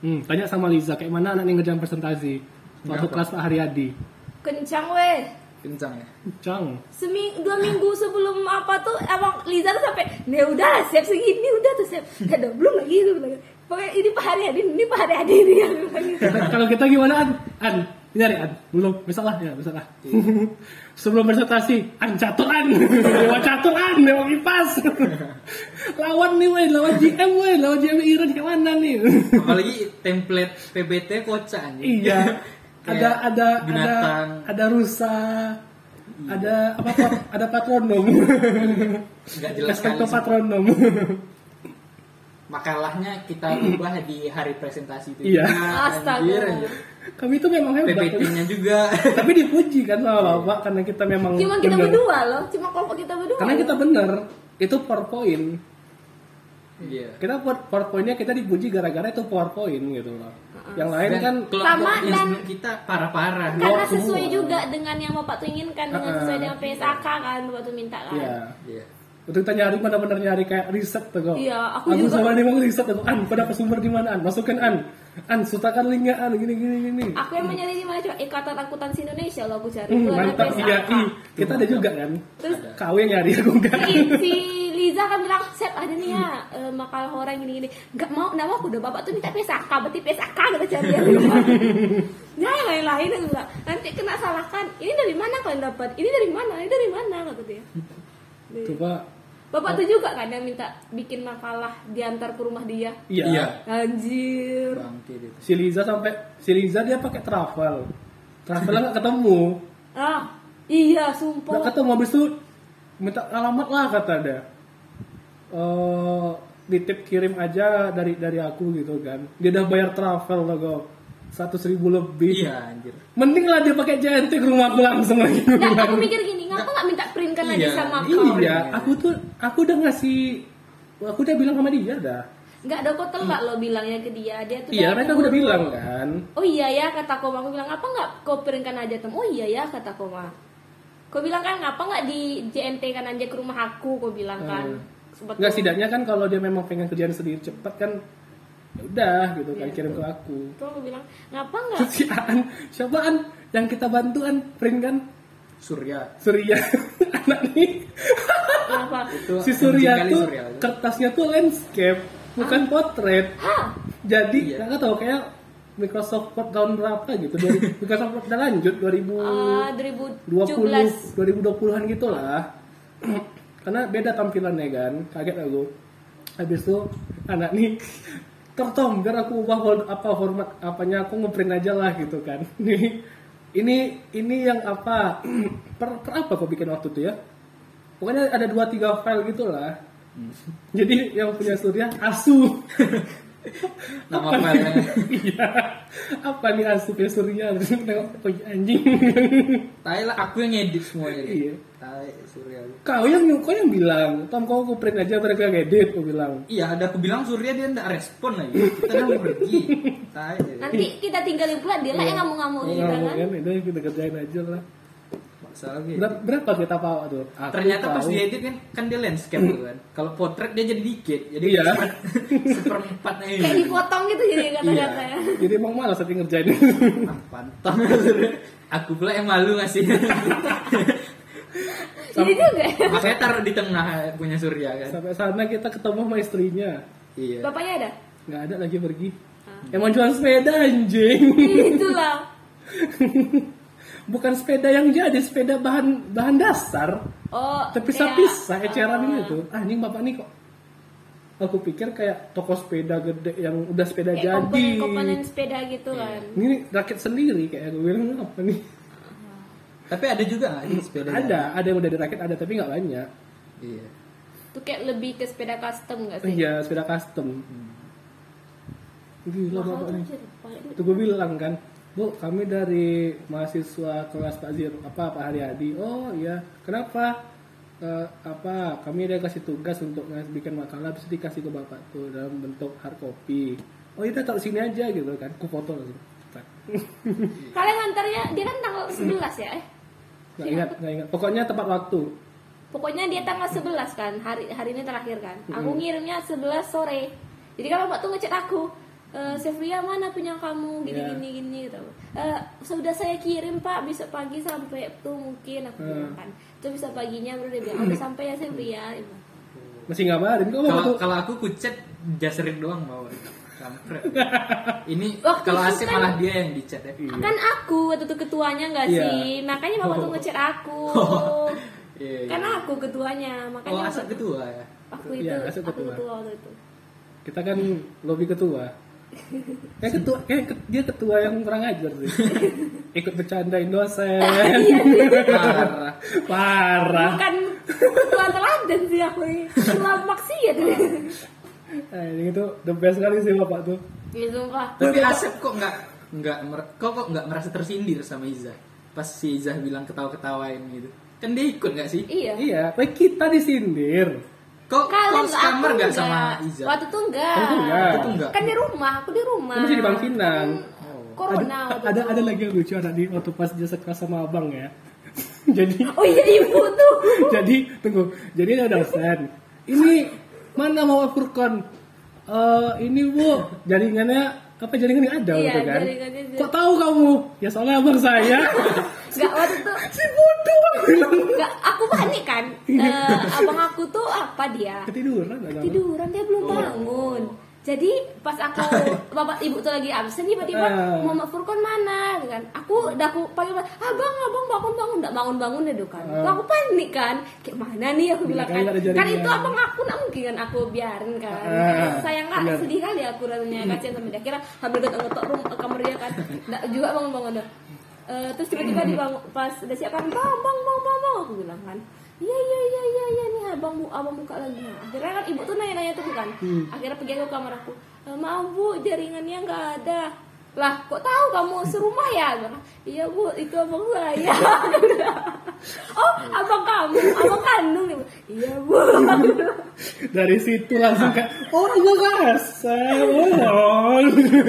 S2: Hmm, tanya sama Liza kayak mana anak nih ngerjain presentasi waktu kelas Pak Haryadi.
S5: Kencang weh.
S3: Kencang ya.
S2: Cang.
S5: Seming dua minggu sebelum apa tuh emang Liza tuh sampai nih udah siap segini udah tuh siap ada belum lagi tuh bilang pokoknya ini Pak Haryadi ini Pak Haryadi ini aku bilang gitu.
S2: Kalau kita gimana An? An, nyari An. Belum, besok lah ya, besok lah. Sebelum presentasi, An catur An. Dewa catur An, Dewa kipas. lawan nih weh, lawan GM weh, lawan GM Iran kayak mana nih?
S3: Apalagi template PBT kocak anjing.
S2: iya. Ada ada ada
S3: binatang.
S2: ada rusa. Ada apa ada patronom.
S3: Nggak jelas
S2: Respekto
S3: sekali. Makalahnya kita ubah di hari presentasi itu.
S2: Iya.
S3: juga,
S5: Astaga.
S3: Anjir, anjir.
S2: Kami itu memang hebat.
S3: PBT-nya juga.
S2: Tapi dipuji kan sama Bapak karena kita memang
S5: Cuma kita
S2: bener.
S5: berdua loh, cuma kelompok kita berdua.
S2: Karena kita bener. Itu PowerPoint.
S3: Iya.
S2: kita buat powerpointnya kita dipuji gara-gara itu powerpoint gitu loh yang lain
S3: Dan
S2: kan
S5: Sama dan-
S3: kita parah-parah.
S5: karena sesuai
S2: semua.
S5: juga dengan yang bapak tuh inginkan dengan sesuai dengan PSAK kan bapak tuh minta kan.
S2: ya
S3: Iya.
S2: Waktu kita nyari benar-benar nyari kayak riset tuh kok
S5: Iya, aku
S2: aku
S5: juga.
S2: sama dia mau riset tuh an pada sumber di mana? An masukkan an. An sutakan linknya an gini gini gini.
S5: Aku yang mencari di mana coba? Ikatan Akuntansi Indonesia loh aku cari.
S2: hmm, mantap. Iya i. Kita ada juga kan?
S5: Terus?
S2: Kau yang nyari aku enggak.
S5: Si, si Liza kan bilang Sep ada nih ya eh, makalah orang gini gini. Nggak mau nama aku udah bapak tuh minta PSK berarti PSK kita cari yang jangan lain-lain aku bilang nanti kena salahkan ini dari mana kalian dapat? Ini dari mana? Ini dari mana? Kata dia
S2: Coba
S5: bapak tuh juga kan yang minta bikin makalah diantar ke rumah dia
S2: iya.
S5: anjir
S3: Bangke dia.
S2: Si Liza sampai si Liza dia pakai travel. Travel nggak ketemu.
S5: ah iya
S2: Nggak
S5: sumpah
S2: ketemu habis itu minta alamat lah kata dia. Eh ditip kirim aja dari dari aku gitu kan. Dia udah bayar travel loh kok. Seratus ribu lebih.
S3: Iya anjir.
S2: Mending lah dia pakai JNT ke rumah aku langsung lagi.
S5: Nggak, aku mikir gini ngapa nggak minta printkan aja
S3: Iya,
S5: sama kau
S2: Iya, aku tuh aku udah ngasih aku udah bilang sama dia dah.
S5: nggak ada telak lo bilangnya ke dia dia tuh
S2: Iya, mereka udah bilang kan.
S5: Oh iya ya kata koma aku bilang apa nggak kau printkan aja tem Oh iya ya kata koma Kau bilang kan ngapa nggak di JNT kan aja ke rumah aku kau bilang kan
S2: Enggak
S5: kau-
S2: setidaknya kan kalau dia memang pengen kerjaan sendiri cepat kan ya udah gitu kan
S5: Iya,
S2: kirim ke aku.
S5: Terus aku bilang ngapa nggak?
S2: Terus si Aan, siapaan? Yang kita bantuan print kan?
S3: Surya.
S2: Surya. Anak nih
S5: ngapa
S3: Itu
S2: si Surya tuh
S3: Surya.
S2: kertasnya tuh landscape bukan potret.
S5: Hah?
S2: Jadi
S3: Iya.
S2: nggak tahu kayak Microsoft Word tahun berapa gitu. 2000 Microsoft Word udah lanjut 2000
S5: Ah, 2017
S2: 20 2020-an gitu lah karena beda tampilannya kan kaget aku. Habis itu anak nih tertom biar aku ubah apa format apanya aku ngeprint aja lah gitu kan. Ini ini ini yang apa per, per apa kok bikin waktu itu ya? Pokoknya ada dua tiga file gitu lah. Jadi yang punya Surya asu
S3: Nama filenya.
S2: iya apa nih asu punya Surya terus tengok oh, anjing
S3: Tai lah aku yang edit semuanya.
S2: Iya.
S3: Tai Surya.
S2: Kau yang kau yang bilang, Tom kau aku print aja mereka yang edit, kau bilang.
S3: Iya, ada aku bilang Surya dia enggak respon lagi. Kita udah pergi. Tai.
S5: Nanti kita tinggalin pula dia lah yang ngamuk-ngamuk
S2: Oh,
S5: kita
S2: ngamuk
S5: kan
S2: kan, itu kita kerjain aja lah.
S3: Gitu.
S2: Berapa, berapa kita bawa tuh? Aku
S3: Ternyata pas
S2: tahu.
S3: diedit kan kan dia landscape tuh kan. Kalau potret dia jadi dikit. Jadi
S2: Iya.
S3: seperempatnya ini.
S5: Kayak dipotong gitu jadi kata-katanya
S2: Jadi emang malas tapi ngerjain.
S3: Ah, pantang Aku pula yang malu ngasih.
S5: Ini juga
S3: Makanya taruh di tengah punya Surya kan.
S2: Sampai sana kita ketemu sama istrinya.
S3: Iya.
S5: Bapaknya ada?
S2: Nggak ada lagi pergi. Emang jual sepeda anjing.
S5: Itulah
S2: Bukan sepeda yang jadi, sepeda bahan bahan dasar.
S5: Oh
S2: Terpisah-pisah,
S5: kayak,
S2: eceran
S5: oh,
S2: gitu. Ah, anjing bapak nih kok. Aku pikir kayak toko sepeda gede yang udah sepeda
S5: Kayak
S2: jadi.
S5: komponen-komponen sepeda gitu
S3: Iya.
S5: kan
S2: Ini rakit sendiri kayak aku bilang apa nih?
S3: Tapi ada juga di sepeda?
S2: Ada, ada yang udah dirakit ada tapi nggak banyak.
S3: Iya.
S5: Itu kayak lebih ke sepeda custom gak sih?
S2: Iya, sepeda custom. Gila
S5: Mahal
S2: bapak
S5: tuh,
S2: nih. Itu gue bilang kan, Bu, kami dari mahasiswa kelas Pak Zir, apa Pak Haryadi. Oh iya, kenapa? Eh, apa kami ada kasih tugas untuk bikin makalah bisa dikasih ke bapak tuh dalam bentuk hard copy oh iya taruh sini aja gitu kan ku foto langsung.
S5: Kalian ngantarnya dia kan tanggal 11 ya eh?
S2: nggak ingat nggak ingat pokoknya tepat waktu
S5: Pokoknya dia tanggal 11 kan, hari hari ini terakhir kan. Aku ngirimnya 11 sore. Jadi kan bapak tuh ngechat aku, e, Sevria mana punya kamu gini
S2: Iya.
S5: gini gini gitu. "Eh, sudah saya kirim pak, besok pagi sampai tuh mungkin aku bilang kan. Itu bisa paginya baru dia bilang, "Oh, udah sampai ya Sevria. Dia bilang.
S2: masih ngabarin kok
S3: Kalau kalau aku kucet jaserin doang bawa. Kampret. Ini
S5: Waktu
S3: kalau asik
S5: kan-
S3: malah dia yang dicat ya.
S5: Kan aku waktu itu ketuanya nggak
S2: Iya.
S5: sih? Makanya bapak tuh ngechat aku.
S3: Iya. iya.
S5: Kan aku ketuanya,
S3: Oh,
S5: makanya
S3: asal
S5: bapak-
S3: ketua ya.
S5: Aku
S2: Iya,
S5: itu,
S2: asal
S5: aku
S2: ketua.
S5: ketua waktu itu.
S2: kita kan lobby ketua kayak ketua kayak ke- dia ketua yang kurang ajar sih ikut bercandain dosen
S3: Parah.
S2: parah
S5: Bukan ketua teladan sih aku ini. Ketua maksiat ini.
S2: eh, ini itu the best kali sih bapak tuh
S5: Ya sumpah.
S3: Tapi Asep kok nggak nggak mer- kok kok nggak merasa tersindir sama Iza? Pas si Iza bilang ketawa-ketawain gitu. Kan dia ikut nggak sih?
S5: Iya.
S2: iya kayak kita disindir
S3: Kok
S5: Kalian
S3: kok sekamar
S5: aku
S3: nggak sama Iza?
S5: Waktu itu enggak.
S2: Waktu itu enggak.
S3: Itu enggak.
S5: Kan di rumah, aku di rumah.
S2: Masih di Bangkinang.
S5: Corona
S2: ada,
S5: waktu
S2: ada
S5: itu.
S2: ada lagi yang lucu anak di waktu pas dia sekelas sama abang ya jadi
S5: Oh iya ibu tuh.
S2: jadi tunggu jadi ada dosen ini mana mau Furkon Eh ini bu jaringannya apa jaringan yang ada
S5: Iya,
S2: gitu kan?
S5: jaringannya
S2: kok tahu kamu? Ya soalnya abang saya.
S5: Gak waktu itu
S2: si bodoh aku bilang
S5: Gak, aku panik kan. Eh, Abang aku tuh apa dia?
S2: Ketiduran agak
S5: Tiduran dia belum bangun jadi pas aku bapak ibu tuh lagi absen tiba-tiba
S2: Ah.
S5: Muhammad Furkon mana gitu kan. Aku udah aku panggil abang abang bangun bangun nggak bangun bangun deh kan.
S2: Ah.
S5: aku panik kan. Kayak mana nih? Aku bilang
S2: Kan.
S5: kan kan itu abang aku nggak mungkin kan aku biarin kan.
S2: Ah,
S5: sayang nggak
S2: benar.
S5: sedih kali aku rasanya kasihan sama dia. Kira hampir getok-getok room kamar dia kan. Nggak juga bangun bangun dah Eh, terus tiba-tiba dibangun pas udah siap kan bang bang bang bang bang aku bilang kan iya iya iya iya iya nih abang bu abang buka lagi. Nah, akhirnya kan ibu tuh nanya-nanya tuh kan akhirnya pergi ke kamar aku. "Eh, maaf bu jaringannya nggak ada. Lah kok tahu kamu serumah ya? Iya bu itu abang saya. Oh abang kamu abang kandung ya Bu?" iya bu.
S2: Dari situ langsung kayak oh abang kasar oh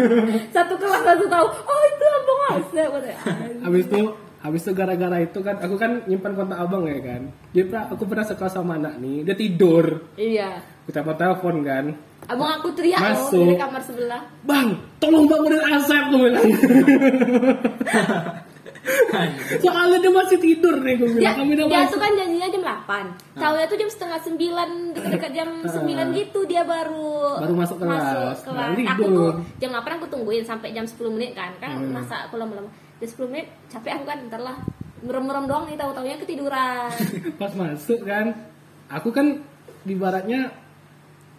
S5: satu kelas langsung tahu oh itu abang Asep. Katanya,
S2: habis itu habis itu gara-gara itu kan aku kan nyimpan kontak abang ya kan. Jadi pra- aku pernah sekelas sama anak nih dia tidur.
S5: Iya.
S2: Kita telepon kan.
S5: Abang aku teriak loh
S2: Masuk.
S5: dari kamar sebelah.
S2: Bang tolong bangunin Asep aku bilang. Soalnya dia masih tidur nih gue
S5: dia,
S2: bilang kami udah
S5: dia
S2: masuk.
S5: tuh kan janjinya jam 8 Tahunya tuh jam setengah 9 Dekat-dekat jam 9 gitu Dia baru
S2: Baru masuk kelas.
S5: masuk
S2: Nah,
S5: kelas. Aku
S2: tidur.
S5: tuh jam 8 aku tungguin Sampai jam 10 menit kan. Kan
S2: Hmm.
S5: masa aku lama-lama Jam 10 menit capek aku kan Ntar lah. Merem-merem doang nih tahu-taunya ketiduran.
S2: Pas masuk kan aku kan di baratnya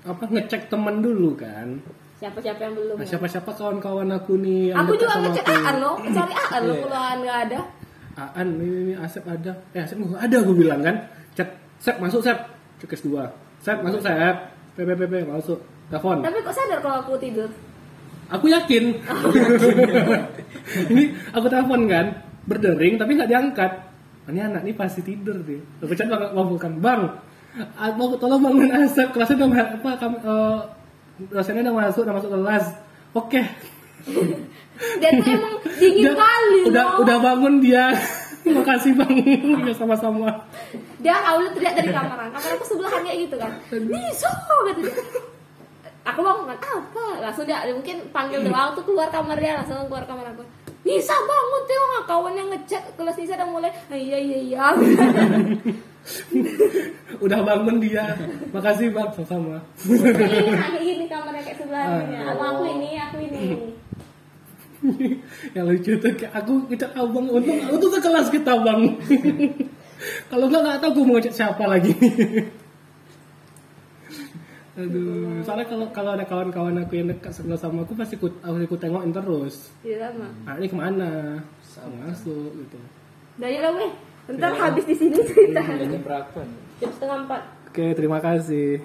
S2: apa ngecek temen dulu kan.
S5: Siapa-siapa yang belum.
S2: Nah, siapa-siapa kawan-kawan aku nih yang
S5: Aku juga ngecek. Aan loh Cari Aan loh
S3: Iya.
S5: Kalau Aan nggak ada.
S2: Aan ini, ini Asep ada. Eh Asep nggak ada aku bilang kan. Cek Sep masuk Sep. Cek dua. Sep masuk Sep. PPPP masuk. Telepon.
S5: Tapi kok sadar kalau aku tidur
S2: aku yakin. Ini aku telepon kan berdering tapi nggak diangkat. Ini anak ini pasti tidur deh aku chat bang bang bukan bang mau tolong bangun asap. Kelasnya udah apa kamu eh, dosennya udah masuk udah masuk kelas. Oke.
S5: Dia tuh emang dingin
S2: Dia-
S5: kali
S2: udah
S5: loh.
S2: udah bangun dia. Makasih bang. Ya sama-sama.
S5: Dia awalnya teriak dari kamar kamar aku sebelahan kayak gitu kan. Niso gitu. dia aku bangun apa langsung dia mungkin panggil doang tuh keluar kamar dia langsung keluar kamar aku. Nisa bangun tuh kawan yang ngechat kelas Nisa udah mulai "Ah, iya iya iya.
S2: Udah bangun dia. Makasih bang sama-sama.
S5: Ini kayak gini kamarnya kayak sebelahan
S2: Ah.
S5: abang aku ini aku ini.
S2: Yang lucu tuh. Kayak aku kita abang. Untuk untuk sekelas kita bang. Kalau nggak nggak tahu gue mau ngecek siapa lagi aduh soalnya kalau kalau ada kawan-kawan aku yang dekat sebelah sama aku pasti ikut aku ikut tengokin terus.
S5: Iya sama.
S2: Ah ini ke mana? Masuk gitu.
S5: Ya lah weh. Ntar habis di sini cerita.
S3: Jam berapa
S5: jam setengah empat.
S2: Oke terima kasih